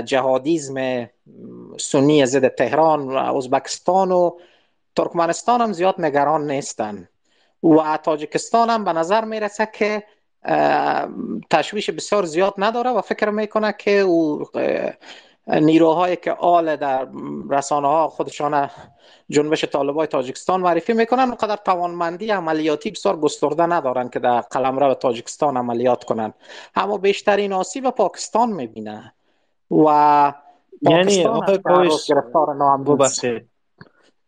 جهادیزم سنی ضد تهران و ازبکستان و ترکمنستان هم زیاد نگران نیستن. و تاجکستان هم به نظر می‌رسه که تشویش بسیار زیاد نداره و فکر می‌کنه که او نیروهایی که آل در رسانه ها خودشان جنبش طالبای تاجیکستان معرفی می‌کنن اونقدر توانمندی عملیاتی بسیار گسترده ندارن که در قلمرو تاجیکستان عملیات کنن. اما بیشترین آسیب پاکستان می‌بینه و یعنی آقای گرفتار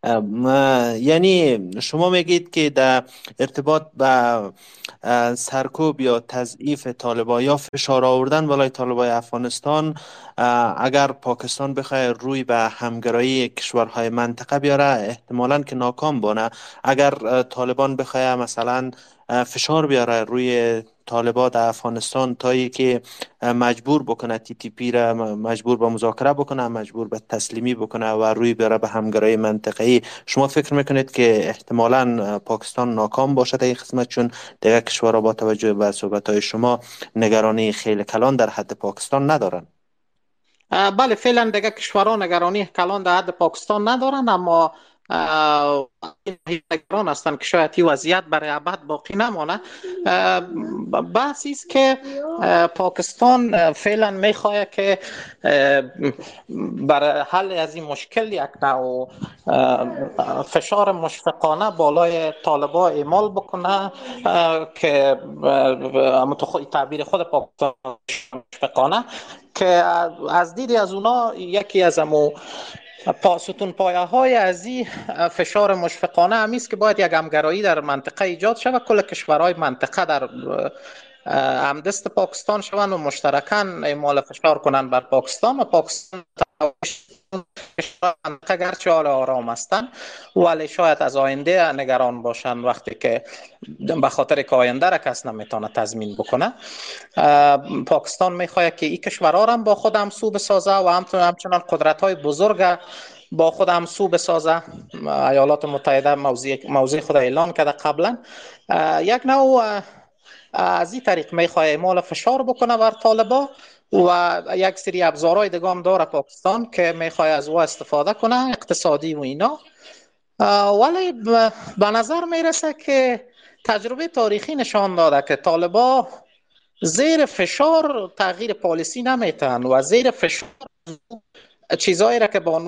یعنی شما میگید که در ارتباط به سرکوب یا تضعیف طالبا یا فشار آوردن بالای طالبای افغانستان اگر پاکستان بخواه روی به همگرایی کشورهای منطقه بیاره احتمالا که ناکام بانه. اگر طالبان بخواه مثلا فشار بیاره روی طالبا در افغانستان تا که مجبور بکنه تی تی پی را مجبور به مذاکره بکنه مجبور به تسلیمی بکنه و روی بره به همگرای منطقه‌ای. شما فکر می‌کنید که احتمالا پاکستان ناکام باشه در این قسمت چون دیگه کشورها با توجه به صحبت های شما نگرانی خیلی کلان در حد پاکستان ندارن. بله فعلا دیگه کشورها نگرانی کلان در حد پاکستان ندارن اما نگران هستند که شاید این وضعیت برای ابد باقی نمانه. بحثی است که پاکستان فعلا می‌خواهد که برای حل از این مشکل یک نوع فشار مشفقانه بالای طالبا اعمال بکنه که تعبیر خود پاکستان مشفقانه که از دیدی از اونا یکی از امو پاستون پایه های از این فشار مشفقانه همی است که باید یک همگرایی در منطقه ایجاد شود. کل کشورهای منطقه در همدست پاکستان شوند و مشترکان اعمال فشار کنند بر پاکستان و پاکستان منطقه گرچه حال آرام هستند ولی شاید از آینده نگران باشند وقتی که به خاطر که آینده را کس نمی‌تونه تضمین بکنه. پاکستان می‌خواهد که این کشورها را با خود همسو بسازه و همچنان قدرت های بزرگ با خود هم سو بسازه. ایالات متحده موضوع خود اعلان کرده قبلا. یک نوع از این طریق می‌خواه اعمال فشار بکنه بر طالبا. و یک سری ابزارهای دگام داره پاکستان که می‌خواه از او استفاده کنه اقتصادی و اینا. ولی به نظر می‌رسه که تجربه تاریخی نشان داده که طالبا زیر فشار تغییر پالیسی نمیتن و زیر فشار چیزایی را که با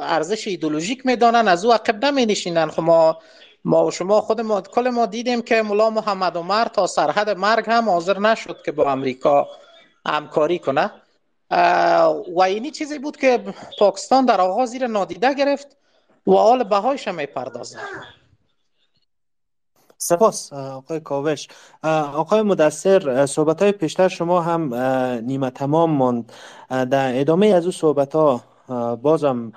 ارزش ایدولوژیک می‌دانن از او عقب نمی نشینن خب ما ما و شما خود ما کل ما دیدیم که ملا محمد عمر تا سرحد مرگ هم حاضر نشد که با امریکا همکاری کنه. و اینی چیزی بود که پاکستان در آغاز زیر نادیده گرفت و حال بهایش می پردازه سپاس آقای کاوش. آقای مدثر صحبت های پیشتر شما هم نیمه تمام ماند. در ادامه از او صحبت ها بازم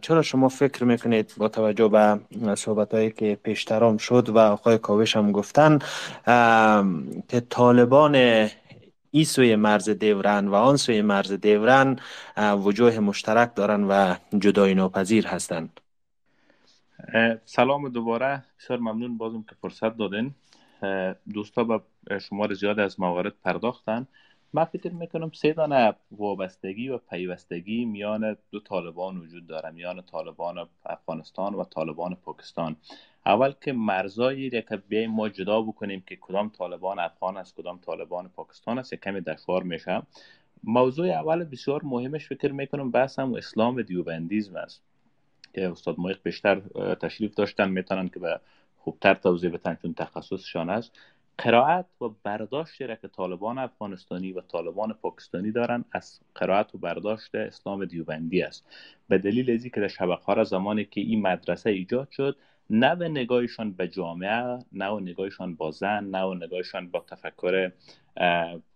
چرا شما فکر می‌کنید با توجه به صحبت هایی که پیشترام شد و آقای کاوش هم گفتن که طالبان ای سوی مرز دیورن و آن سوی مرز دیورن وجوه مشترک دارن و جدای ناپذیر هستند؟ سلام دوباره. بسیار ممنون بازم که فرصت دادین. دوستا به شمار زیاد از موارد پرداختن. من فکر می‌کنم سه دانه وابستگی و پیوستگی میان دو طالبان وجود داره میان طالبان افغانستان و طالبان پاکستان. اول که مرزایی که بیایم ما جدا بکنیم که کدام طالبان افغان است کدام طالبان پاکستان است کمی دشوار میشه. موضوع اول بسیار مهمش فکر می‌کنم بحث هم اسلام دیوبندیزم است. که استاد مایق بیشتر تشریف داشتن می‌تونن که به خوبتر توضیح بدن چون تخصصشان است. قرائت و برداشتی را که طالبان افغانستانی و طالبان پاکستانی دارن. از قرائت و برداشت اسلام دیوبندی است. به دلیل ازی که در شبکه زمانی که این مدرسه ایجاد شد نه به نگاهشان به جامعه نه و نگاهشان با زن نه و نگاهشان با تفکر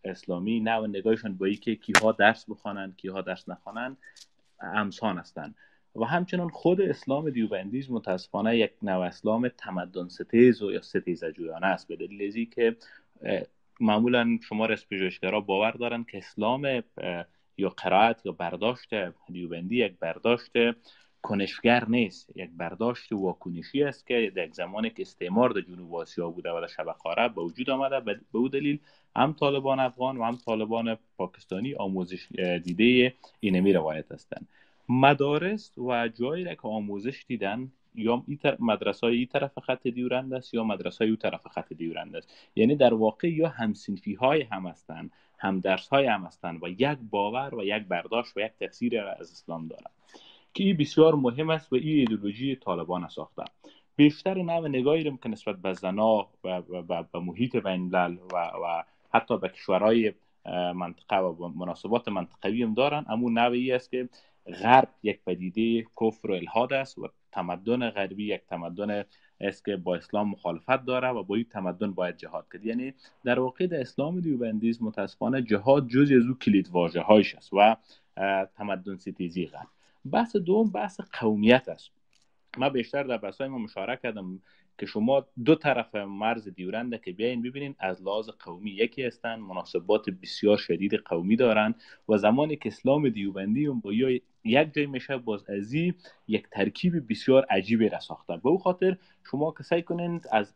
اسلامی نه و نگاهشان با اینکه کیها درس بخوانند کیها درس نخوانند امسان هستند. و همچنان خود اسلام دیوبندیز متاسفانه یک نوع اسلام تمدن ستیز و یا ستیز جویانه است به دلیل که معمولا شما پژوهشگرا باور دارند که اسلام یا قرائت یا برداشت دیوبندی یک برداشت کنشگر نیست یک برداشت واکنشی است که در زمانی که استعمار در جنوب آسیا بوده و در شبه عرب به وجود آمده. به او دلیل هم طالبان افغان و هم طالبان پاکستانی آموزش دیده اینمی روایت هستند. مدارس و جایی را که آموزش دیدن یا مدرسه های این طرف خط دیورند است یا مدرسه های طرف خط دیورند است. یعنی در واقع یا همسنفی های هم هستند هم درس های هم هستند و یک باور و یک برداشت و یک تفسیر از اسلام دارند. که این بسیار مهم است و این ایدولوژی طالبان ساخته. بیشتر نوع نگاهی رو که نسبت به زنا و به محیط بین و, و حتی به کشورهای منطقه و مناسبات منطقوی هم دارن اما نوعی است که غرب یک پدیده کفر و الهاد است و تمدن غربی یک تمدن است که با اسلام مخالفت داره و با این تمدن باید جهاد کرد. یعنی در واقع در اسلام دیوبندیز متاسفانه جهاد جزی از او کلید واژه هایش است و تمدن ستیزی غرب. بحث دوم بحث قومیت است. من بیشتر در بحث ما مشارکت کردم. که شما دو طرف مرز دیورنده که بیاین ببینین از لحاظ قومی یکی هستن مناسبات بسیار شدید قومی دارن و زمانی که اسلام دیوبندی با یا یک جای میشه باز ازی یک ترکیب بسیار عجیبی را ساخته. به او خاطر شما کسایی کنین از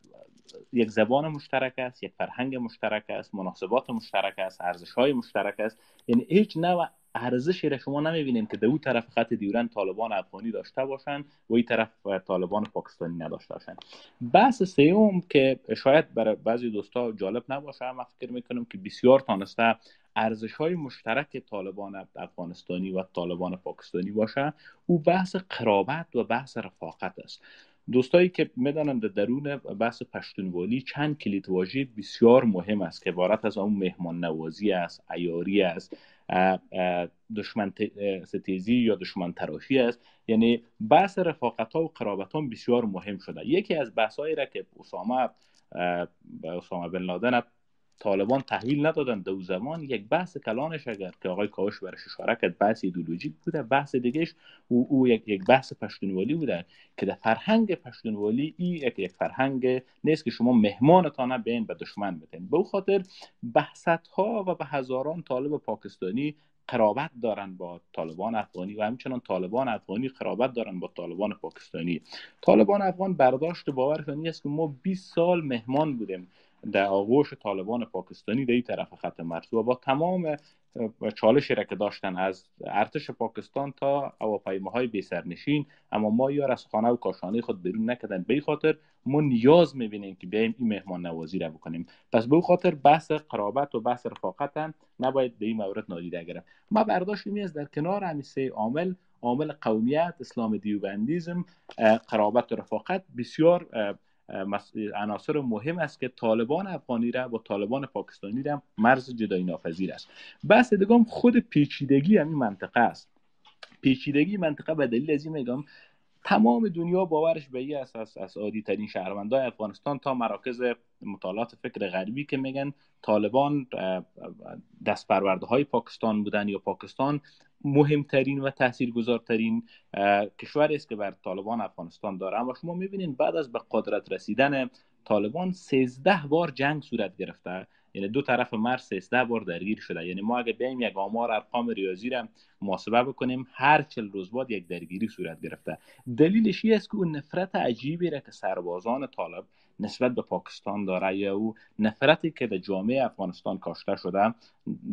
یک زبان مشترک است یک فرهنگ مشترک است مناسبات مشترک است ارزش های مشترک است. یعنی هیچ نوع ارزشی را شما نمی‌بینید که در طرف خط دیورن طالبان افغانی داشته باشند و این طرف طالبان پاکستانی نداشته باشند. بحث سوم که شاید برای بعضی دوستا جالب نباشه من فکر می‌کنم که بسیار تانسته ارزش های مشترک طالبان افغانستانی و طالبان پاکستانی باشه. او بحث قرابت و بحث رفاقت است. دوستایی که می‌دانن در درون بحث پشتونوالی چند کلید واژه بسیار مهم است که عبارت از اون مهمان نوازی است ایاری است دشمن ستیزی یا دشمن تراشی است. یعنی بحث رفاقت ها و قرابت ها بسیار مهم شده. یکی از بحث را که اسامه اسامه بن لادن طالبان تحویل ندادن دو زمان یک بحث کلانش اگر که آقای کاوش برش اشاره کرد بحث ایدولوژیک بوده بحث دیگهش او, او یک, یک بحث پشتونوالی بوده که در فرهنگ پشتونوالی ای یک, یک فرهنگ نیست که شما مهمانتان بین به دشمن بتین به خاطر بحثت ها و به هزاران طالب پاکستانی قرابت دارن با طالبان افغانی و همچنان طالبان افغانی قرابت دارن با طالبان پاکستانی. طالبان افغان برداشت باورشان است که ما 20 سال مهمان بودیم. در آغوش طالبان پاکستانی در این طرف خط و با تمام چالشی را که داشتن از ارتش پاکستان تا هواپیماهای بی سرنشین اما ما یار از خانه و کاشانه خود بیرون نکردن. به خاطر ما نیاز می‌بینیم که بیایم این مهمان نوازی را بکنیم. پس به خاطر بحث قرابت و بحث رفاقت هم نباید به این مورد نادیده گرفت. ما برداشت می از در کنار همین سه عامل عامل قومیت اسلام دیوبندیزم قرابت و رفاقت. بسیار عناصر مهم است که طالبان افغانی را با طالبان پاکستانی را مرز جدایی ناپذیر است. بحث دیگه خود پیچیدگی همین منطقه است. پیچیدگی منطقه به دلیل از این میگم تمام دنیا باورش به این اساس از عادی ترین شهروندای افغانستان تا مراکز مطالعات فکر غربی که میگن طالبان دست های پاکستان بودن یا پاکستان مهمترین و تاثیرگذارترین کشوری است که بر طالبان افغانستان داره اما شما می‌بینید بعد از به قدرت رسیدن طالبان 13 بار جنگ صورت گرفته. یعنی دو طرف مرز 13 بار درگیر شده. یعنی ما اگه بیایم یک آمار ارقام ریاضی را محاسبه بکنیم هر چل روز بعد یک درگیری صورت گرفته. دلیلش است که اون نفرت عجیبی را که سربازان طالب نسبت به پاکستان داره. یا او نفرتی که در جامعه افغانستان کاشته شده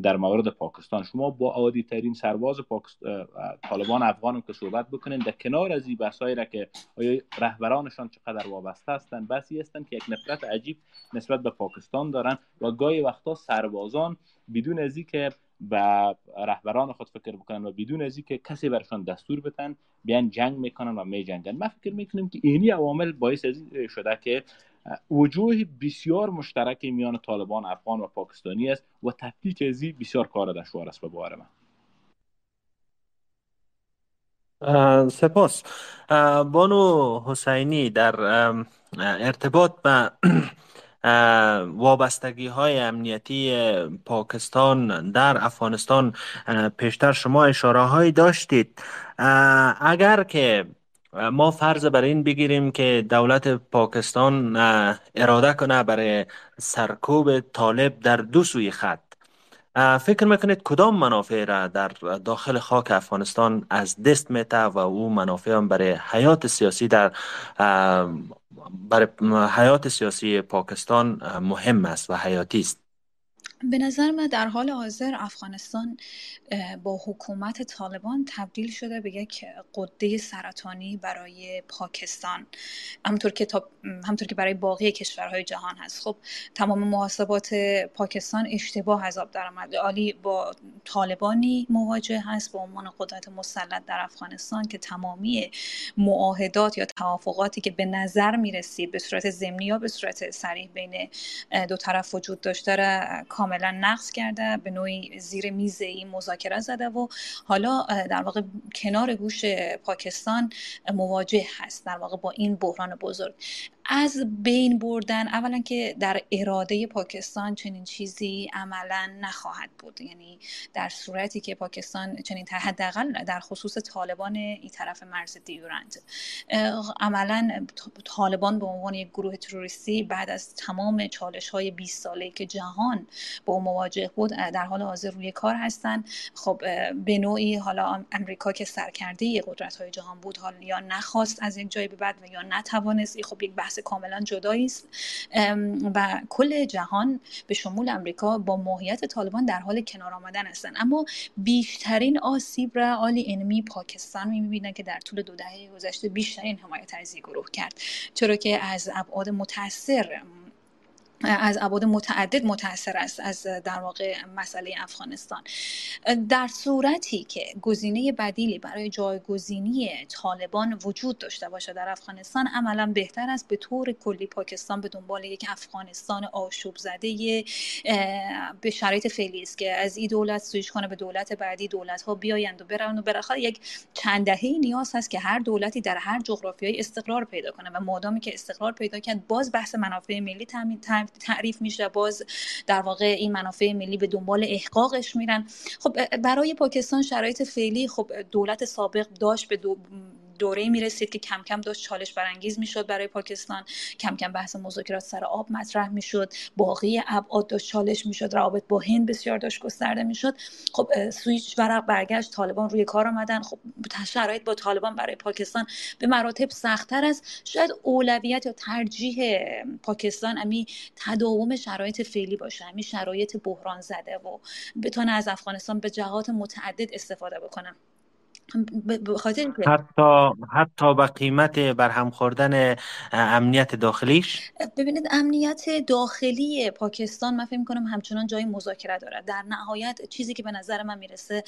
در مورد پاکستان شما با عادی ترین سرباز پاکستان طالبان افغان که صحبت بکنین در کنار از این بحثایی را که آیا رهبرانشان چقدر وابسته هستند بسی هستند که یک نفرت عجیب نسبت به پاکستان دارن و گاهی وقتا سربازان بدون از که به رهبران خود فکر بکنن و بدون از که کسی برشان دستور بتن بیان جنگ می‌کنن و میجنگن. ما فکر می‌کنیم که اینی عوامل باعث از شده که وجوه بسیار مشترک میان طالبان افغان و پاکستانی است و تفکیک ازی بسیار کار دشوار است به باور من. سپاس. بانو حسینی در ارتباط به وابستگی های امنیتی پاکستان در افغانستان پیشتر شما اشاره هایی داشتید اگر که ما فرض بر این بگیریم که دولت پاکستان اراده کنه برای سرکوب طالب در دو سوی خط. فکر می‌کنید کدام منافع را در داخل خاک افغانستان از دست میته و او منافع هم برای حیات سیاسی در برای حیات سیاسی پاکستان مهم است و حیاتی است؟ به نظر من در حال حاضر افغانستان با حکومت طالبان تبدیل شده به یک قده سرطانی برای پاکستان. همطور که همطور که برای باقی کشورهای جهان هست. خب تمام محاسبات پاکستان اشتباه از آب درآمد. عالی با طالبانی مواجه هست به عنوان قدرت مسلط در افغانستان که تمامی معاهدات یا توافقاتی که به نظر می‌رسید به صورت ضمنی یا به صورت صریح بین دو طرف وجود داشته را کاملا نقض کرده به نوعی زیر میز این مذاکره زده و حالا در واقع کنار گوش پاکستان مواجه هست در واقع با این بحران بزرگ. از بین بردن اولا که در اراده پاکستان چنین چیزی عملا نخواهد بود. یعنی در صورتی که پاکستان چنین حداقل در خصوص طالبان این طرف مرز دیورند. عملا طالبان به عنوان یک گروه تروریستی بعد از تمام چالش های 20 ساله که جهان با مواجه بود در حال حاضر روی کار هستند. خب به نوعی حالا امریکا که سرکرده قدرت های جهان بود حالا یا نخواست از یک جای به بعد و یا نتوانست خب یک بحث کاملا جدایی است. و کل جهان به شمول امریکا با ماهیت طالبان در حال کنار آمدن هستند اما بیشترین آسیب را آلی انمی پاکستان می‌بینه که در طول دو دهه گذشته بیشترین حمایت از گروه کرد. چرا که از ابعاد متاثر از ابعاد متعدد متاثر است از در واقع مسئله افغانستان. در صورتی که گزینه بدیلی برای جایگزینی طالبان وجود داشته باشه در افغانستان عملا بهتر است به طور کلی پاکستان به دنبال یک افغانستان آشوب زده به شرایط فعلی است که از این دولت سویش کنه به دولت بعدی دولت ها بیایند و برن و بالاخره یک چند دهه نیاز هست که هر دولتی در هر جغرافیای استقرار پیدا کنه و مادامی که استقرار پیدا کرد باز بحث منافع ملی تامین تعریف میشه باز در واقع این منافع ملی به دنبال احقاقش میرن. خب برای پاکستان شرایط فعلی خب دولت سابق داشت به دو دوره می رسید که کم کم داشت چالش برانگیز می‌شد برای پاکستان. کم کم بحث مذاکرات سر آب مطرح می‌شد. باقی ابعاد داشت چالش می‌شد. روابط با هند بسیار داشت گسترده می‌شد. خب سویچ ورق برگشت طالبان روی کار آمدن. خب شرایط با طالبان برای پاکستان به مراتب سختتر است. شاید اولویت یا ترجیح پاکستان امی تداوم شرایط فعلی باشه امی شرایط بحران زده و بتونه از افغانستان به جهات متعدد استفاده بکنه. خاطر حتی حتی به قیمت برهم خوردن امنیت داخلیش؟ ببینید امنیت داخلی پاکستان من فکر کنم همچنان جای مذاکره داره. در نهایت چیزی که به نظر من می‌رسه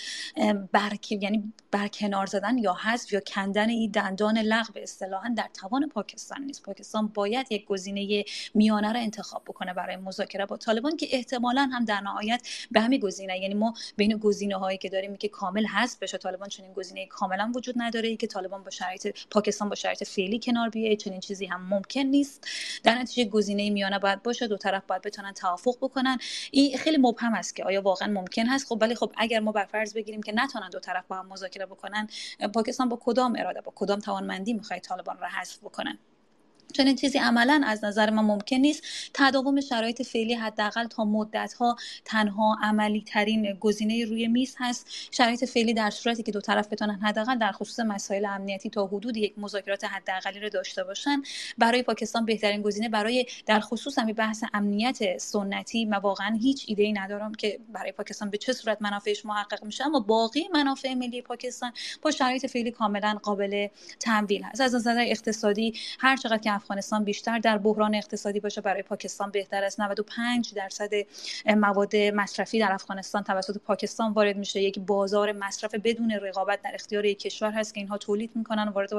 برک یعنی برکنار زدن یا حذف یا کندن این دندان لغو اصطلاحا در توان پاکستان نیست. پاکستان باید یک گزینه میانه را انتخاب بکنه برای مذاکره با طالبان که احتمالا هم در نهایت به همین گزینه. یعنی ما بین گزینه هایی که داریم که کامل حذف بشه طالبان چنین گزینه کاملا وجود نداره که طالبان با شرایط پاکستان با شرایط فعلی کنار بیایه چنین چیزی هم ممکن نیست. در نتیجه گزینه میانه باید باشه دو طرف باید بتونن توافق بکنن. این خیلی مبهم است که آیا واقعا ممکن هست. خب ولی خب اگر ما بر فرض بگیریم که نتونن دو طرف با هم مذاکره بکنن پاکستان با کدام اراده با کدام توانمندی می‌خواد طالبان را حذف بکنن چنین چیزی عملا از نظر من ممکن نیست. تداوم شرایط فعلی حداقل تا مدت ها تنها عملی ترین گزینه روی میز هست. شرایط فعلی در صورتی که دو طرف بتونن حداقل در خصوص مسائل امنیتی تا حدود یک مذاکرات حداقلی رو داشته باشن برای پاکستان بهترین گزینه برای در خصوص همین بحث امنیت سنتی من واقعا هیچ ایده ای ندارم که برای پاکستان به چه صورت منافعش محقق میشه. اما باقی منافع ملی پاکستان با شرایط فعلی کاملا قابل تمویل هست. از نظر اقتصادی هر چقدر که افغانستان بیشتر در بحران اقتصادی باشه. برای پاکستان بهتر است. 95 درصد مواد مصرفی در افغانستان توسط پاکستان وارد میشه. یک بازار مصرف بدون رقابت در اختیار یک کشور هست که اینها تولید می‌کنن وارد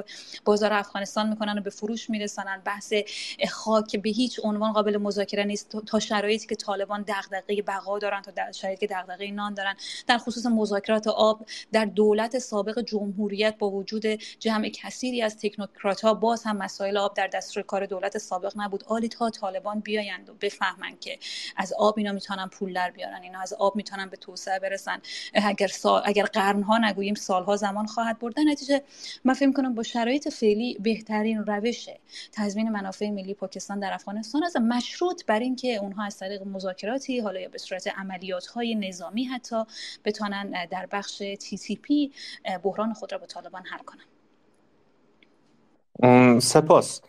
بازار افغانستان می‌کنن و به فروش میرسونن بحث خاک به هیچ عنوان قابل مذاکره نیست. تا شرایطی که طالبان دغدغه بقا دارن تا در شرایطی که دغدغه نان دارن. در خصوص مذاکرات آب در دولت سابق جمهوریت با وجود جمع کثیری از تکنوکرات ها باز هم مسائل آب در دست کار دولت سابق نبود. آلی تا طالبان بیایند و بفهمن که از آب اینا می‌تونن پول در بیارن اینا از آب می‌تونن به توسعه برسن. اگر سال اگر قرنها نگوییم سالها زمان خواهد برد. نتیجه من فکر کنم با شرایط فعلی بهترین روش تضمین منافع ملی پاکستان در افغانستان است. مشروط بر اینکه اونها از طریق مذاکراتی حالا یا به صورت عملیات های نظامی حتی بتونن در بخش تی تی پی بحران خود را با طالبان حل کنن. سپاس.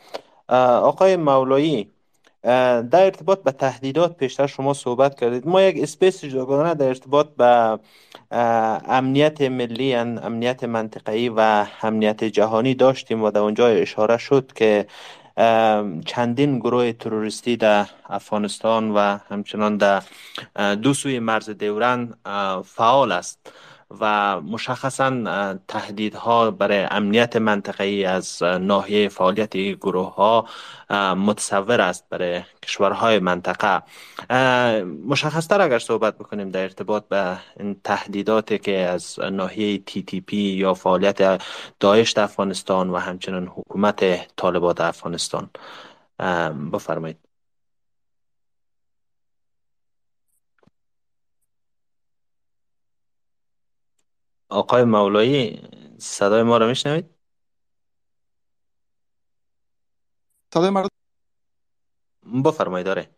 آقای مولایی در ارتباط به تهدیدات پیشتر شما صحبت کردید. ما یک space جداگانه در ارتباط به امنیت ملی امنیت منطقه‌ای و امنیت جهانی داشتیم و در اونجا اشاره شد که چندین گروه تروریستی در افغانستان و همچنان در دو سوی مرز دیورن فعال است. و مشخصا تهدیدها برای امنیت منطقه‌ای از ناحیه فعالیت گروه ها متصور است برای کشورهای منطقه. مشخصتر اگر صحبت بکنیم در ارتباط به این تهدیداتی که از ناحیه تی تی پی یا فعالیت داعش در افغانستان و همچنان حکومت طالبات افغانستان. بفرمایید. آقای مولایی صدای ما رو میشنوید؟ صدای ما بفرمایید داره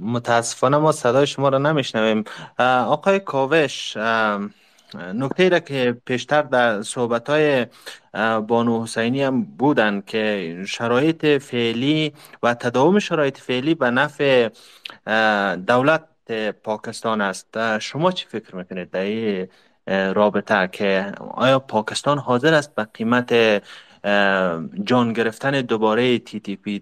متاسفانه ما صدای شما رو نمیشنویم آقای کاوش نکته را که پیشتر در صحبت های بانو حسینی هم بودن که شرایط فعلی و تداوم شرایط فعلی به نفع دولت پاکستان است. شما چی فکر می‌کنید در این رابطه که آیا پاکستان حاضر است به قیمت جان گرفتن دوباره تی تی پی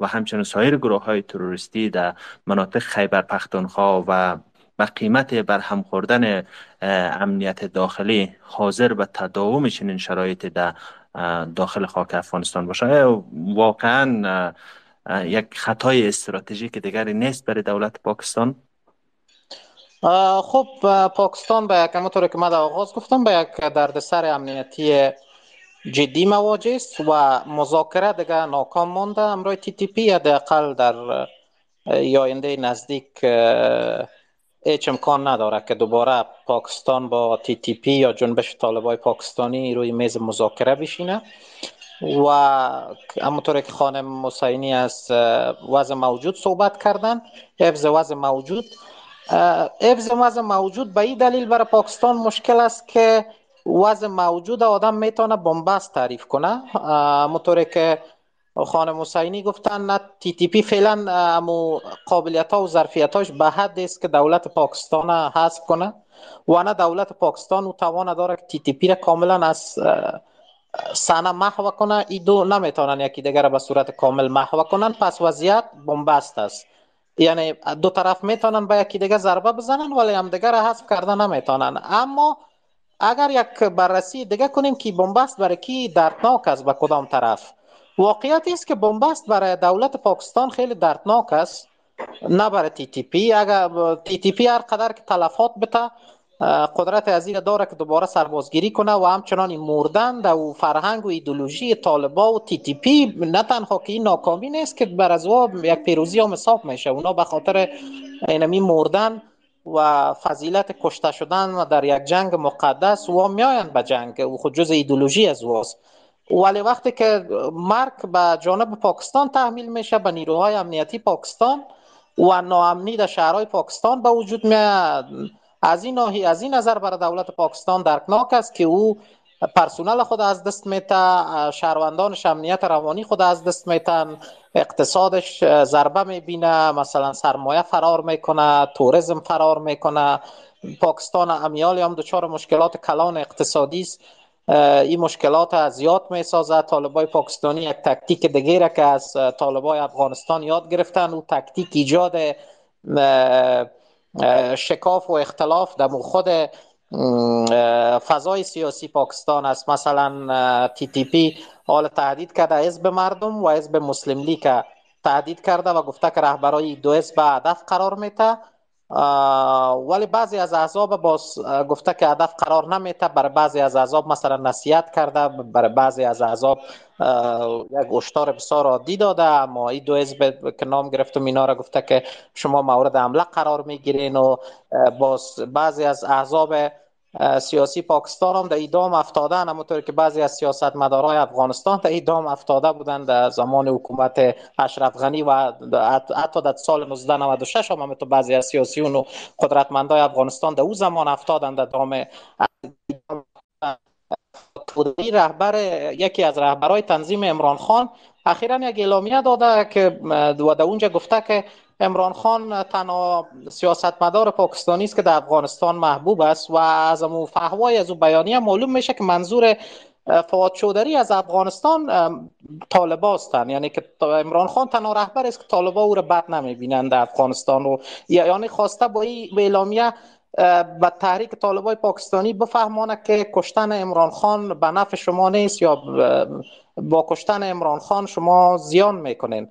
و همچنین سایر گروه های تروریستی در مناطق خیبر پختونخوا و به قیمت برهم خوردن امنیت داخلی حاضر به تداوم چنین شرایط در داخل خاک افغانستان باشه. واقعا یک خطای استراتژیک دیگری نیست برای دولت پاکستان. خب پاکستان به یک همونطور که من آغاز گفتم به یک دردسر امنیتی جدی مواجه است و مذاکره دیگه ناکام مانده. امروی تی تی پی حداقل در آینده نزدیک هیچ امکان نداره که دوباره پاکستان با تی تی پی یا جنبش طالبای پاکستانی روی میز مذاکره بشینه. و همونطور که خانم حسینی از وضع موجود صحبت کردن حفظ وضع موجود. حفظ وضع موجود به این دلیل برای پاکستان مشکل است که وضع موجود آدم می‌تونه بنبست تعریف کنه. همونطوری که خانم حسینی گفتن نه تی تی پی فعلا امو قابلیت ها و ظرفیت هاش به حد است که دولت پاکستان حذف کنه. و نه دولت پاکستان او توان داره که تی تی پی را کاملا از سنه محو کنه. ای دو نمی‌تونن یکی دیگر به صورت کامل محو کنن. پس وضعیت بنبست است. یعنی دو طرف می‌تونن به یکی دیگه ضربه بزنن ولی هم دیگر حذف کرده نمی‌تونن. اما اگر یک بررسی دیگه کنیم که بنبست برای کی دردناک است به کدام طرف؟ واقعیت است که بنبست برای دولت پاکستان خیلی دردناک است. نه برای تی تی پی اگر تی تی پی هر قدر که تلفات بته قدرت از این داره که دوباره سربازگیری کنه و همچنان این مردن و فرهنگ و ایدولوژی طالبا و تی تی پی نه تنها که این ناکامی نیست که بر از یک پیروزی هم حساب میشه. اونا به خاطر اینمی مردن و فضیلت کشته شدن و در یک جنگ مقدس و میآیند به جنگ. و خود جز ایدولوژی از واست ولی وقتی که مرگ به جانب پاکستان تحمیل میشه به نیروهای امنیتی پاکستان و ناامنی در شهرهای پاکستان به وجود میاد. از این ناحی از این نظر برای دولت پاکستان درکناک است که او پرسونل خود از دست میته شهروندان امنیت روانی خود از دست میتن اقتصادش ضربه می‌بینه مثلا سرمایه فرار می‌کنه توریسم فرار می‌کنه. پاکستان امیالی هم دچار مشکلات کلان اقتصادی است. این مشکلات از زیاد می سازد. طالبای پاکستانی یک تکتیک دیگه که از طالبای افغانستان یاد گرفتن و تکتیک ایجاد شکاف و اختلاف در خود فضای سیاسی پاکستان است. مثلا تی تی پی حال تهدید کرده حزب مردم و حزب مسلم لیگ تهدید کرده و گفته که رهبرای دو حزب هدف قرار میته ولی بعضی از احزاب باز گفته که هدف قرار نمیته برای بعضی از احزاب مثلا نصیحت کرده برای بعضی از احزاب یک اشتار بسیار عادی داده. اما این دو حزب که نام گرفتم اینا را گفته که شما مورد حمله قرار می‌گیرین و باز بعضی از احزاب سیاسی پاکستان هم در ایدام افتادن همونطور که بعضی از سیاست مدارای افغانستان در ایدام افتاده بودن در زمان حکومت اشرف غنی و حتی در سال 1996 هم تو بعضی از سیاسیون و قدرتمندای افغانستان در او زمان افتادن در دام رهبر یکی از رهبرای تنظیم امران خان اخیرا یک اعلامیه داده که و در اونجا گفته که امران خان تنها سیاستمدار پاکستانی است که در افغانستان محبوب است و از امو فهوای از او بیانیه معلوم میشه که منظور فواد چودری از افغانستان طالبا هستند. یعنی که عمران خان تنها رهبر است که طالبا او را بد نمی‌بینند در افغانستان رو یعنی خواسته با این اعلامیه به تحریک طالبای پاکستانی بفهمانه که کشتن عمران خان به نفع شما نیست یا با کشتن عمران خان شما زیان می‌کنین.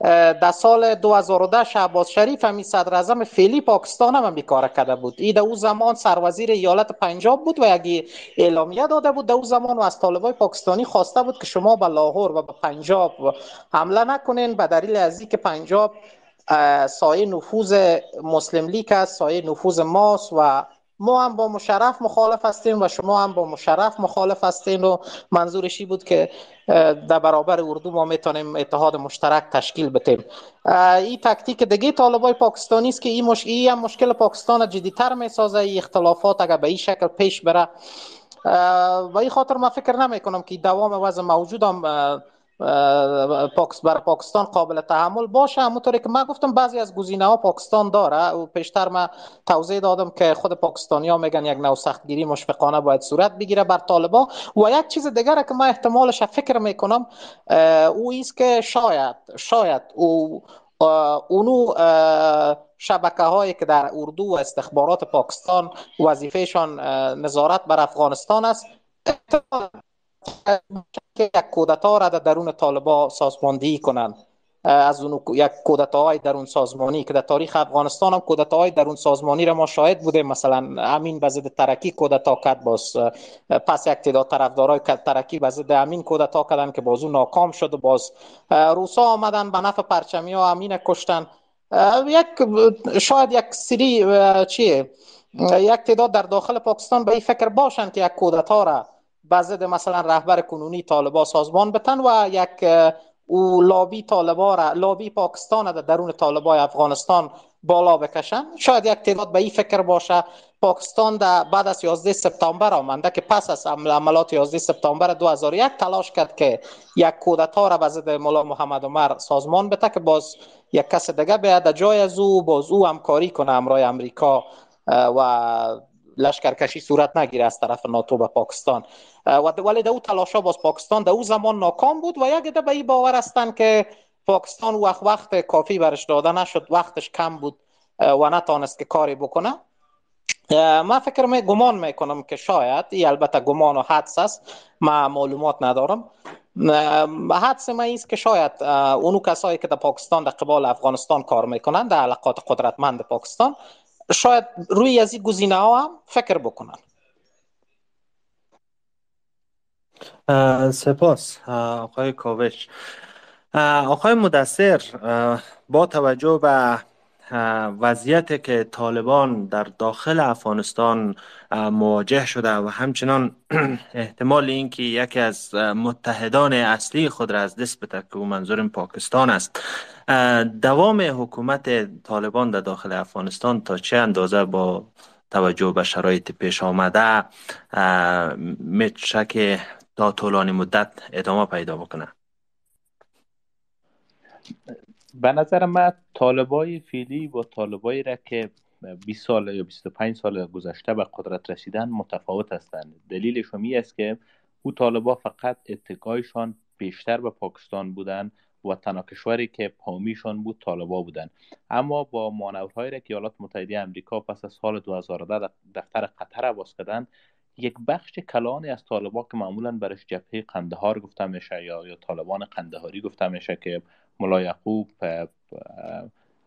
در سال 2010 شهباز شریف همی صدر اعظم فعلی پاکستان هم بیکار کرده بود. ای در او زمان سروزیر ایالت پنجاب بود و یک اعلامیه داده بود در او زمان و از طالبای پاکستانی خواسته بود که شما به لاهور و به پنجاب حمله نکنین. به دلیل از که پنجاب سایه نفوذ مسلم لیگ است سایه نفوذ ماست و ما هم با مشرف مخالف هستیم و شما هم با مشرف مخالف هستیم و منظورشی بود که در برابر اردو ما می‌تونیم اتحاد مشترک تشکیل بدیم. این تکتیک دیگه طالبای پاکستانی است که این مش... هم مشکل پاکستان جدیتر می‌سازه این اختلافات اگر به این شکل پیش بره. و این خاطر ما فکر نمی کنم که دوام وضع موجود هم پاکس بر پاکستان قابل تحمل باشه. همونطوری که من گفتم بعضی از گزینه ها پاکستان داره. و پیشتر من توضیح دادم که خود پاکستانی ها میگن یک نوع سختگیری مشفقانه باید صورت بگیره بر طالبا و یک چیز دیگر که من احتمالش فکر می‌کنم او است که شاید شاید او اونو شبکه هایی که در اردو و استخبارات پاکستان وظیفهشان نظارت بر افغانستان است. یک کودتا را در درون طالبا سازماندهی کنند. از اون یک کودتاهای درون سازمانی که در تاریخ افغانستان هم کودتاهای درون سازمانی را ما شاهد بودیم. مثلا امین به ترکی کودتا کرد باز پس یک تعداد طرفدارای ترکی به ضد امین کودتا کردن که باز ناکام شد و باز روسا آمدن به نفع پرچمی ها امین کشتن. یک شاید یک سری چیه؟ یک تعداد در داخل پاکستان به این فکر باشند که یک کودتا را به ضد مثلا رهبر کنونی طالبا سازمان بتن و یک او لابی طالبا را لابی پاکستان در درون طالبای افغانستان بالا بکشن. شاید یک تعداد به این فکر باشه پاکستان در بعد از 11 سپتامبر آمنده که پس از عملات 11 سپتامبر 2001 تلاش کرد که یک کودتا را به ضد مولا محمد عمر سازمان بده که باز یک کس دیگه بیاد جای از او باز او همکاری کنه امرای امریکا و لشکرکشی صورت نگیره از طرف ناتو به پاکستان. ولی در او تلاشا باز پاکستان در او زمان ناکام بود و یک ده به این باور هستند که پاکستان وقت وقت کافی برش داده نشد وقتش کم بود و نتانست که کاری بکنه. من فکر می گمان می‌کنم که شاید ای البته گمان و حدس است ما معلومات ندارم. حدس ما است که شاید اونو کسایی که در پاکستان در قبال افغانستان کار می‌کنن در علاقات قدرتمند پاکستان شاید روی از این گزینه ها هم فکر بکنن. سپاس آقای کاوش. آقای مدثر با توجه به وضعیت که طالبان در داخل افغانستان مواجه شده و همچنان [CLEARS THROAT] احتمال اینکه یکی از متحدان اصلی خود را از دست بده که منظور پاکستان است. دوام حکومت طالبان در داخل افغانستان تا چه اندازه با توجه به شرایط پیش آمده میشه که تا طولانی مدت ادامه پیدا بکنه. به نظر من طالبای فیلی با طالبایی را که 20 سال یا 25 سال گذشته به قدرت رسیدن متفاوت هستند. دلیلش می است که او طالبا فقط اتکایشان بیشتر به پاکستان بودند و تنها که پامیشان بود طالبا بودند اما با مانورهایی را که ایالات متحده امریکا پس از سال 2010 دفتر قطر باز کردند یک بخش کلانی از طالبا که معمولا برش جبهه قندهار گفته میشه یا یا طالبان قندهاری گفته میشه که ملا یعقوب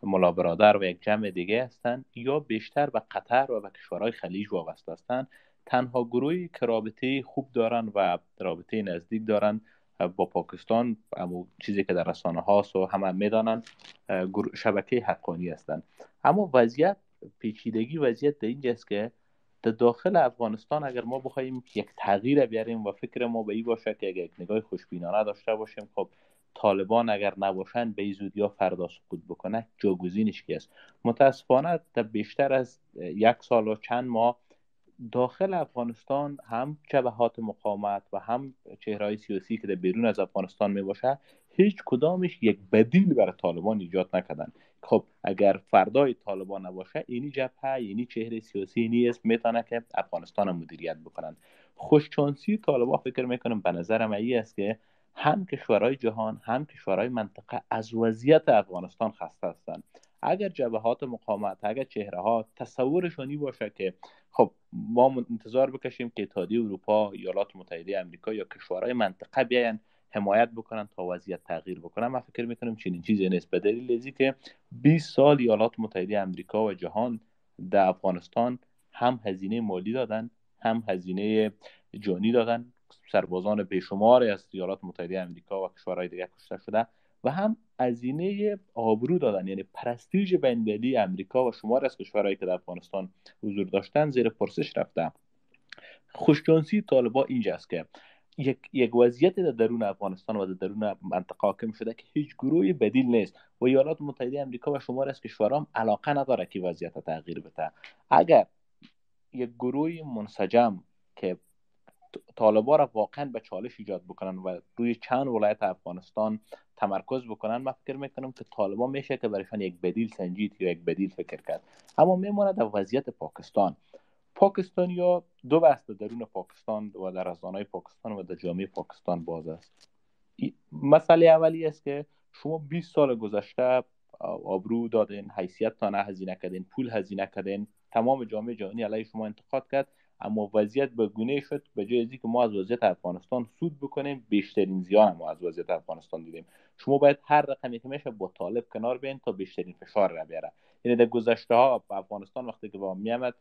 ملا برادر و یک جمع دیگه هستند یا بیشتر به قطر و به کشورهای خلیج وابسته هستند تنها گروهی که رابطه خوب دارن و رابطه نزدیک دارن با پاکستان اما چیزی که در رسانه هاست و همه می‌دانن شبکه حقانی هستند اما وضعیت پیچیدگی وضعیت در اینجاست که در داخل افغانستان اگر ما بخوایم یک تغییر بیاریم و فکر ما به این باشه که یک نگاه خوشبینانه داشته باشیم خب طالبان اگر نباشند به زودی ها فردا سقوط بکنه. جاگزینش کی است؟ متاسفانه در بیشتر از یک سال و چند ماه داخل افغانستان هم جبهات مقاومت و هم چهرهای سیاسی که در بیرون از افغانستان می باشه هیچ کدامش یک بدیل برای طالبان ایجاد نکردن. خب اگر فردای طالبان نباشه اینی جبهه اینی چهره سیاسی اسم می‌تونه که افغانستان مدیریت بکنن. خوشچانسی طالبان فکر می‌کنم به نظر من است که هم کشورهای جهان هم کشورهای منطقه از وضعیت افغانستان خسته هستند اگر جبهات مقاومت اگر چهره ها تصورشانی باشه که خب ما انتظار بکشیم که اتحادیه اروپا ایالات متحده امریکا یا کشورهای منطقه بیاین حمایت بکنن تا وضعیت تغییر بکنن من فکر می‌کنم چنین چیزی نیست. به دلیل که 20 سال ایالات متحده امریکا و جهان در افغانستان هم هزینه مالی دادن هم هزینه جانی دادن. سربازان بیشماری از ایالات متحده امریکا و کشورهای دیگر کشته شده و هم هزینه آبرو دادن یعنی پرستیژ بین‌المللی امریکا و شمار از کشورهایی که در افغانستان حضور داشتن زیر پرسش رفته. خوششانسی طالبا اینجاست که یک, یک وضعیت در درون افغانستان و در درون منطقه حاکم شده که هیچ گروهی بدیل نیست و ایالات متحده امریکا و شمار از کشورها علاقه نداره که وضعیت تغییر بده. اگر یک گروه منسجم طالبا را واقعا به چالش ایجاد بکنن و روی چند ولایت افغانستان تمرکز بکنن. من فکر می‌کنم که طالبان میشه که برایشان یک بدیل سنجید یا یک بدیل فکر کرد. اما میماند در وضعیت پاکستان. پاکستان یا دو بحث درون پاکستان و در رسانه پاکستان و در جامعه پاکستان باز است. مسئله اولی است که شما 20 سال گذشته آبرو دادین حیثیت تا نه هزینه کردین پول هزینه کردین تمام جامعه جهانی علیه شما انتقاد کرد. اما وضعیت به گونه شد به جای که ما از وضعیت افغانستان سود بکنیم بیشترین زیان ما از وضعیت افغانستان دیدیم. شما باید هر رقمی که میشه با طالب کنار بین تا بیشترین فشار را بیاره. یعنی در گذشته ها افغانستان وقتی که با میامد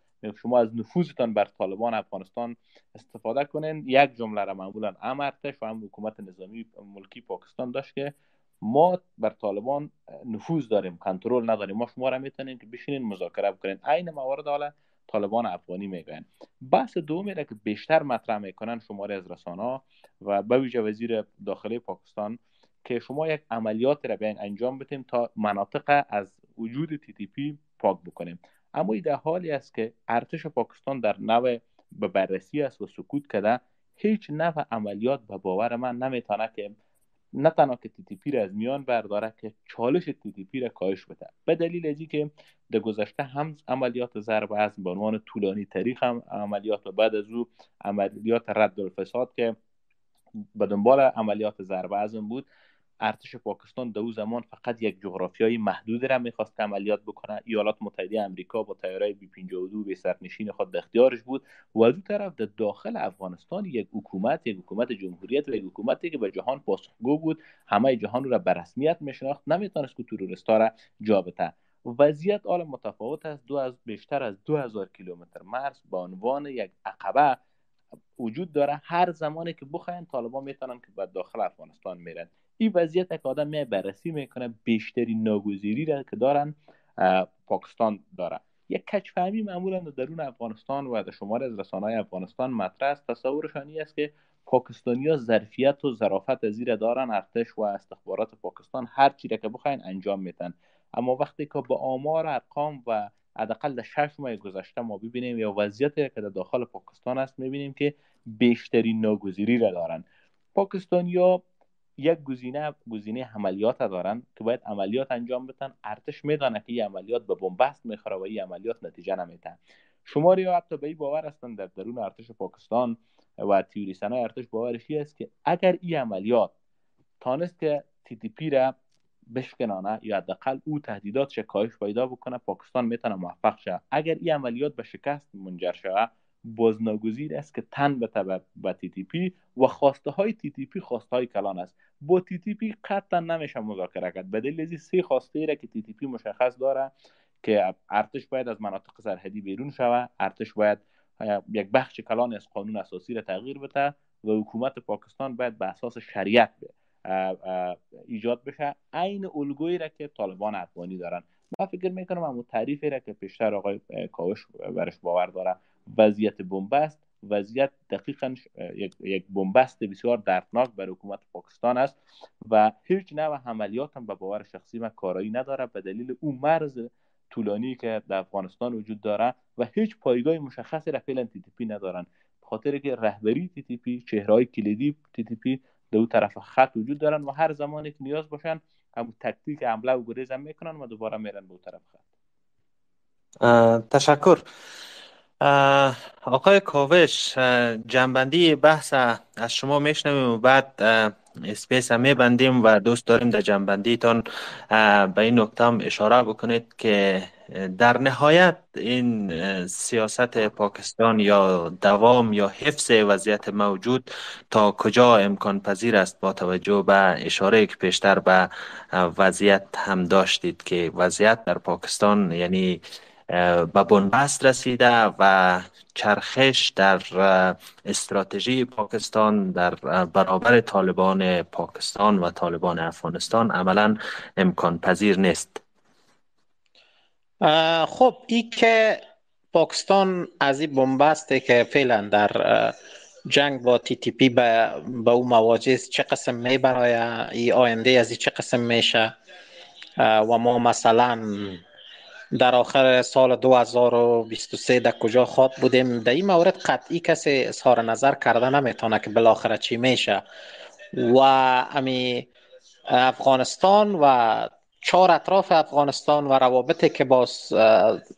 شما از نفوذتان بر طالبان افغانستان استفاده کنین. یک جمله را معمولا هم ارتش و هم حکومت نظامی ملکی پاکستان داشت که ما بر طالبان نفوذ داریم کنترل نداریم. ما شما را می‌تونیم که بشینین مذاکره بکنین. عین موارد حالا طالبان افغانی میگن. بحث دومی را که بیشتر مطرح می‌کنن شماره از رسانه و به ویژه وزیر داخلی پاکستان که شما یک عملیات را بیاین انجام بدیم تا مناطق از وجود تی تی پی پاک بکنیم. اما در حالی است که ارتش پاکستان در نوع به بررسی است و سکوت کرده هیچ نوع عملیات به باور من نمی‌تونه که نه تنها که تی تی پی را از میان برداره که چالش تی تی پی را کاهش بده. به دلیل ازی که در گذشته هم عملیات ضرب عضب عنوان طولانی تاریخ هم عملیات بعد از او عملیات رد الفساد که به دنبال عملیات ضرب ازم بود ارتش پاکستان در او زمان فقط یک جغرافیای محدود را می‌خواست عملیات بکنه. ایالات متحده امریکا با تیاره بی 52 به سرنشین خود در اختیارش بود و از طرف در داخل افغانستان یک حکومت یک حکومت جمهوریت و یک حکومتی که به جهان پاسخگو بود همه جهان را به رسمیت میشناخت. نمی‌تونست که تروریستا را جا وضعیت حال متفاوت است. دو از بیشتر از 2000 کیلومتر مرز به عنوان یک عقبه وجود داره هر زمانی که بخواین طالبان می‌تونن که به داخل افغانستان میرن. این وضعیت که آدم می بررسی می‌کنه بیشترین ناگزیری را که دارن پاکستان داره. یک کچفهمی معمولا در درون افغانستان و در شمار از رسانه افغانستان مطرح است. تصورشانی است که پاکستانی ظرفیت و ظرافت زیر دارن ارتش و استخبارات پاکستان هر چی که بخواین انجام میتن اما وقتی که با آمار ارقام و حداقل در شش ماه گذشته ما ببینیم یا وضعیتی که در داخل پاکستان است می‌بینیم که بیشترین ناگزیری را دارن. پاکستانیا یک گزینه گزینه عملیات دارن که باید عملیات انجام بدن. ارتش میدانه که این عملیات به بنبست می‌خوره و این عملیات نتیجه نمیده. شما یا حتی به این باور هستن در درون ارتش پاکستان و تیوریسن ارتش باورش است که اگر این عملیات تانست که تی را بشکنانه یا حداقل او تهدیدات کاهش پیدا بکنه پاکستان می‌تونه موفق شه. اگر این عملیات به شکست منجر شود باز ناگزیر است که تن به به تی تی پی و خواسته های تی تی پی خواسته های کلان است. با تی تی پی قطعا نمیشه مذاکره کرد. به دلیل سه خواسته ای را که تی تی پی مشخص داره که ارتش باید از مناطق سرحدی بیرون شود ارتش باید یک بخش کلان از قانون اساسی را تغییر بده و حکومت پاکستان باید به اساس شریعت ایجاد بشه. عین الگویی را که طالبان افغانی دارن. من فکر می‌کنم اما تعریفی را که پیشتر آقای کاوش برش باور داره. وضعیت بنبست وضعیت دقیقا یک, یک بنبست بسیار دردناک بر حکومت پاکستان است و هیچ نوع عملیات هم به باور شخصی من کارایی نداره به دلیل اون مرز طولانی که در افغانستان وجود داره و هیچ پایگاه مشخصی را فعلا تی ندارن. خاطر که رهبری تی پی چهرهای کلیدی تی پی دو طرف خط وجود دارن و هر زمانی که نیاز باشن هم تکتیک حمله و گریز می‌کنن و دوباره میرن به طرف خط. تشکر. آقای کاوش جمع‌بندی بحث از شما میشنویم و بعد space هم میبندیم و دوست داریم در جمع‌بندیتان به این نکته هم اشاره بکنید که در نهایت این سیاست پاکستان یا دوام یا حفظ وضعیت موجود تا کجا امکان پذیر است با توجه به اشاره که پیشتر به وضعیت هم داشتید که وضعیت در پاکستان یعنی به بنبست رسیده و چرخش در استراتژی پاکستان در برابر طالبان پاکستان و طالبان افغانستان عملا امکان پذیر نیست. خب این که پاکستان از این بنبسته که فعلا در جنگ با تی تی پی به, او مواجه چه قسم می برای ای آینده از این چه قسم میشه؟ و ما مثلا در آخر سال 2023 در کجا خواد بودیم. در این مورد قطعی کسی اظهار نظر کرده نمی‌تونه که بالاخره چی میشه. و امی افغانستان و چهار اطراف افغانستان و روابطی که باز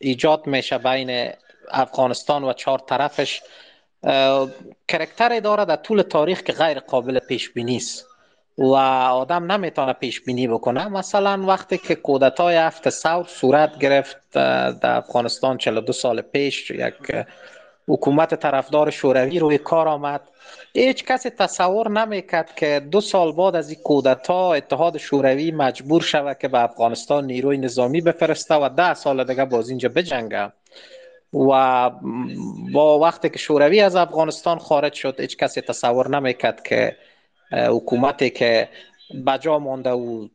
ایجاد میشه بین افغانستان و چهار طرفش کرکتری داره در طول تاریخ که غیر قابل پیش بینی است. و آدم نمی‌تونه پیش بینی بکنه. مثلا وقتی که کودتای هفت سود صورت گرفت در افغانستان 42 سال پیش یک حکومت طرفدار شوروی روی کار آمد. هیچ کسی تصور نمی‌کرد که دو سال بعد از این کودتا اتحاد شوروی مجبور شود که به افغانستان نیروی نظامی بفرسته و ده سال دیگه باز اینجا بجنگه. و با وقتی که شوروی از افغانستان خارج شد هیچ کسی تصور نمی‌کرد که حکومتی که بجا مانده و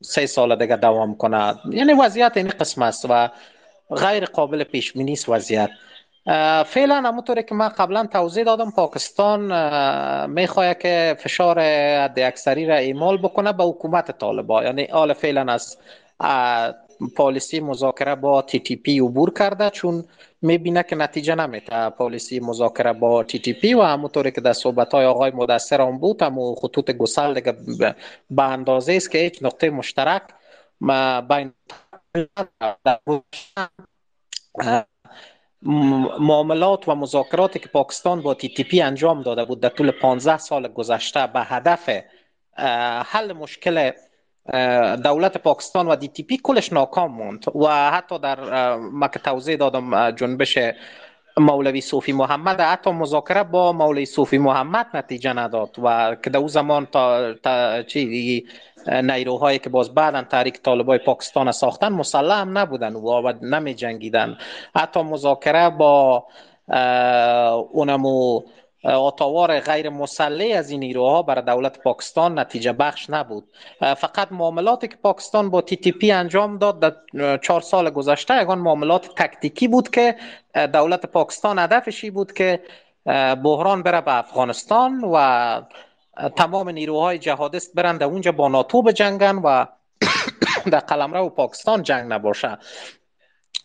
سه سال دیگه دوام کنه. یعنی وضعیت این قسم است و غیر قابل پیش بینی است وضعیت. فعلا همونطوری که من قبلا توضیح دادم پاکستان می‌خواد که فشار حد اکثری را ایمال بکنه به حکومت طالبان. یعنی حال فعلا از پالیسی مذاکره با تی تی پی عبور کرده چون می‌بینه که نتیجه نمیده. پالیسی مذاکره با تی تی پی و همونطوری که در صحبت های آقای مدثر هم بود هم خطوط گسل دیگه به اندازه است که هیچ نقطه مشترک بین معاملات و مذاکراتی که پاکستان با تی تی پی انجام داده بود در طول 15 سال گذشته به هدف حل مشکل دولت پاکستان و دی تی پی کلش ناکام موند و حتی در ما که توضیح دادم جنبش مولوی صوفی محمد حتی مذاکره با مولوی صوفی محمد نتیجه نداد و که در زمان تا, تا چی نیروهایی که باز بعدا تحریک طالبای پاکستان ساختن مسلح نبودن و نمی جنگیدن حتی مذاکره با اونمو آتاوار غیر مسلح از این نیروها برای دولت پاکستان نتیجه بخش نبود. فقط معاملاتی که پاکستان با تی تی پی انجام داد در چهار سال گذشته یگان معاملات تکتیکی بود که دولت پاکستان هدفشی بود که بحران بره به افغانستان و تمام نیروهای جهادست برند اونجا با ناتو بجنگن و [COUGHS] در قلمرو پاکستان جنگ نباشه.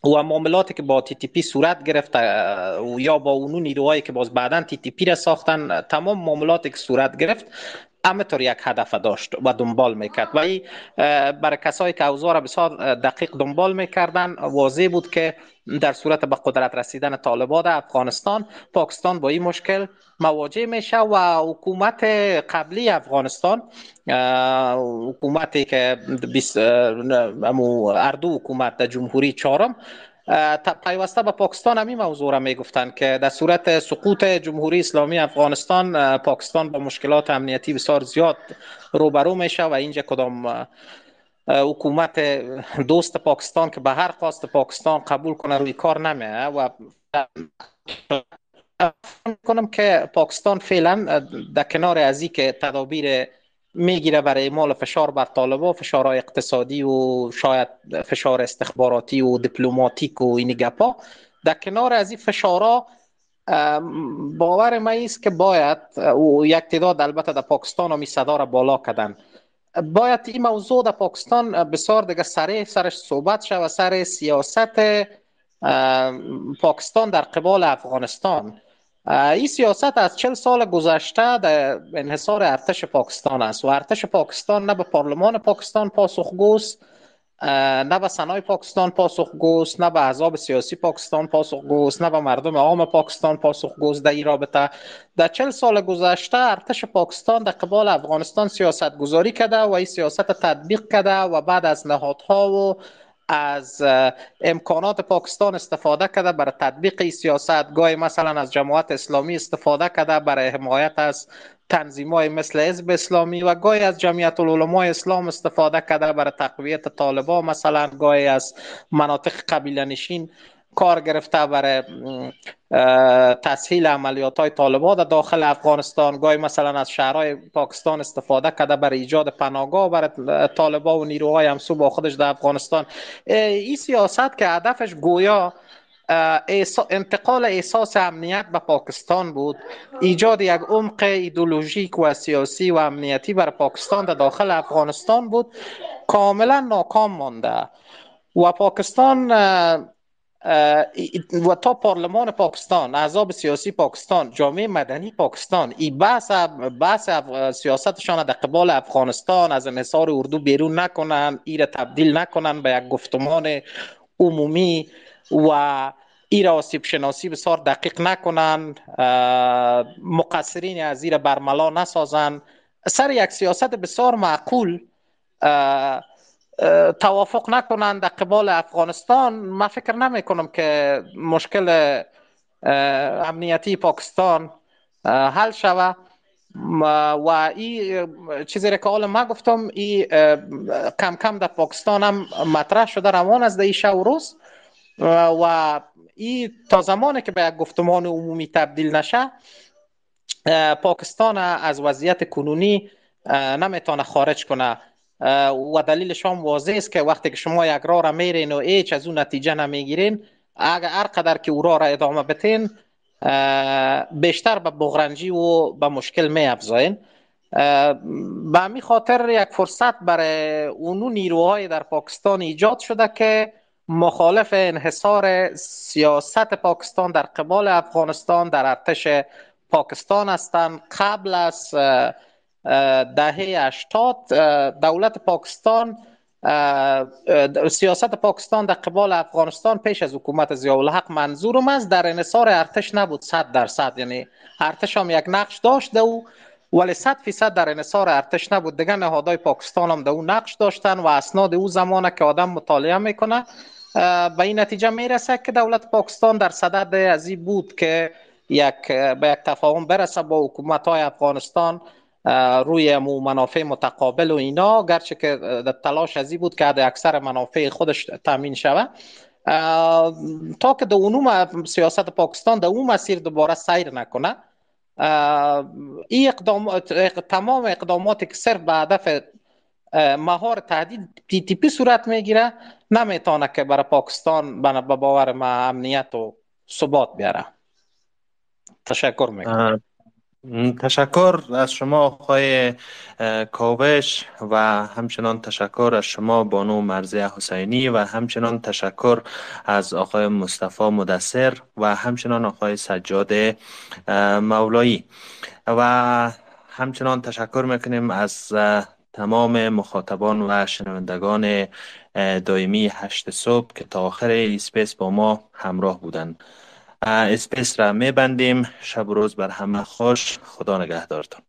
و معاملاتی که با تی تی پی صورت گرفت یا با اونو نیروهایی که باز بعدا تی تی پی را ساختن تمام معاملاتی که صورت گرفت همطور یک هدف داشت و دنبال می‌کرد. و این برای کسایی که اوضاع را بسیار دقیق دنبال می‌کردن واضح بود که در صورت به قدرت رسیدن طالبان افغانستان پاکستان با این مشکل مواجه میشه و حکومت قبلی افغانستان حکومتی که اردو حکومت در جمهوری چهارم پیوسته به پاکستان همین موضوع را می‌گفتن که در صورت سقوط جمهوری اسلامی افغانستان پاکستان با مشکلات امنیتی بسیار زیاد روبرو میشه و اینجا کدام حکومت دوست پاکستان که به هر خواست پاکستان قبول کنه روی کار نمیه و کنم که پاکستان فعلا در کنار از که تدابیر می‌گیره برای اعمال فشار بر طالبا فشار اقتصادی و شاید فشار استخباراتی و دیپلماتیک و این گپا در کنار از این فشارها باور ما است که باید و یک تعداد البته در پاکستان هم صدا را بالا کردن باید این موضوع در پاکستان بسیار دیگه سریع سرش صحبت شد و سر سیاست پاکستان در قبال افغانستان. این سیاست از چل سال گذشته در انحصار ارتش پاکستان است و ارتش پاکستان نه به پارلمان پاکستان پاسخگوست نه به سنای پاکستان پاسخگوست نه به احزاب سیاسی پاکستان پاسخگوست نه به مردم عام پاکستان پاسخگوست در این رابطه در چل سال گذشته ارتش پاکستان در قبال افغانستان سیاست گذاری کرده و این سیاست تطبیق کرده و بعد از نهادها و از امکانات پاکستان استفاده کرده برای تطبیق سیاست. گاهی مثلا از جماعت اسلامی استفاده کرده برای حمایت از تنظیم های مثل حزب اسلامی و گاهی از جمعیت العلماء اسلام استفاده کرده برای تقویت طالبان مثلا گاهی از مناطق قبیله نشین کار گرفته برای تسهیل عملیات های طالبان در داخل افغانستان. گاهی مثلا از شهرهای پاکستان استفاده کرده برای ایجاد پناهگاه برای طالبان و نیروهای همسو با خودش در افغانستان. این سیاست که هدفش گویا انتقال احساس امنیت به پاکستان بود. ایجاد یک عمق ایدولوژیک و سیاسی و امنیتی بر پاکستان در داخل افغانستان بود. کاملا ناکام مانده. و پاکستان و تا پارلمان پاکستان احزاب سیاسی پاکستان جامعه مدنی پاکستان این بحث بحث سیاستشان در قبال افغانستان از انحصار اردو بیرون نکنن ای تبدیل نکنن به یک گفتمان عمومی. و ای را آسیب شناسی بسیار دقیق نکنن مقصرین از زیر برملا نسازن. سر یک سیاست بسیار معقول توافق نکنند در قبال افغانستان. من فکر نمی کنم که مشکل امنیتی پاکستان حل شود و این چیزی که حالا ما گفتم این کم کم در پاکستان هم مطرح شده روان از در این شب روز. و این تا زمانی که به یک گفتمان عمومی تبدیل نشه پاکستان از وضعیت کنونی نمی‌تونه خارج کنه. و دلیلش هم واضح است که وقتی که شما یک راه را میرین و هیچ از اون نتیجه نمی‌گیرین اگر هر قدر که او راه را ادامه بتین بیشتر به بغرنجی و به مشکل می افزاین به همین خاطر یک فرصت برای اونو نیروهای در پاکستان ایجاد شده که مخالف انحصار سیاست پاکستان در قبال افغانستان در ارتش پاکستان هستند. قبل از دهه 80 دولت پاکستان سیاست پاکستان در قبال افغانستان پیش از حکومت ضیاءالحق منظورم است. در انصار ارتش نبود 100 درصد. یعنی ارتش هم یک نقش داشت او ولی 100 فیصد در انصار ارتش نبود. دیگه نهادهای پاکستان هم در او نقش داشتن و اسناد او زمانه که آدم مطالعه می‌کنه. به این نتیجه می‌رسه که دولت پاکستان در صدد از بود که یک به یک تفاهم برسه با حکومت های افغانستان روی منافع متقابل و اینا گرچه که تلاش ازی بود که اکثر منافع خودش تامین شود تا که اونوم سیاست پاکستان در اون مسیر دوباره سیر نکنه این اقدامات تمام اقداماتی که صرف به هدف مهار تهدید تی تی پی صورت می‌گیره نمی‌تونه که برای پاکستان به باور ما امنیت و ثبات بیاره تشکر می‌کنم تشکر از شما آقای کاوش و همچنان تشکر از شما بانو مرزی حسینی و همچنان تشکر از آقای مصطفی مدثر و همچنان آقای سجاد مولایی و همچنان تشکر می‌کنیم از تمام مخاطبان و شنوندگان دائمی هشت صبح که تا آخر space با ما همراه بودند space را میبندیم. شب و روز بر همه خوش. خدا نگهدارتون.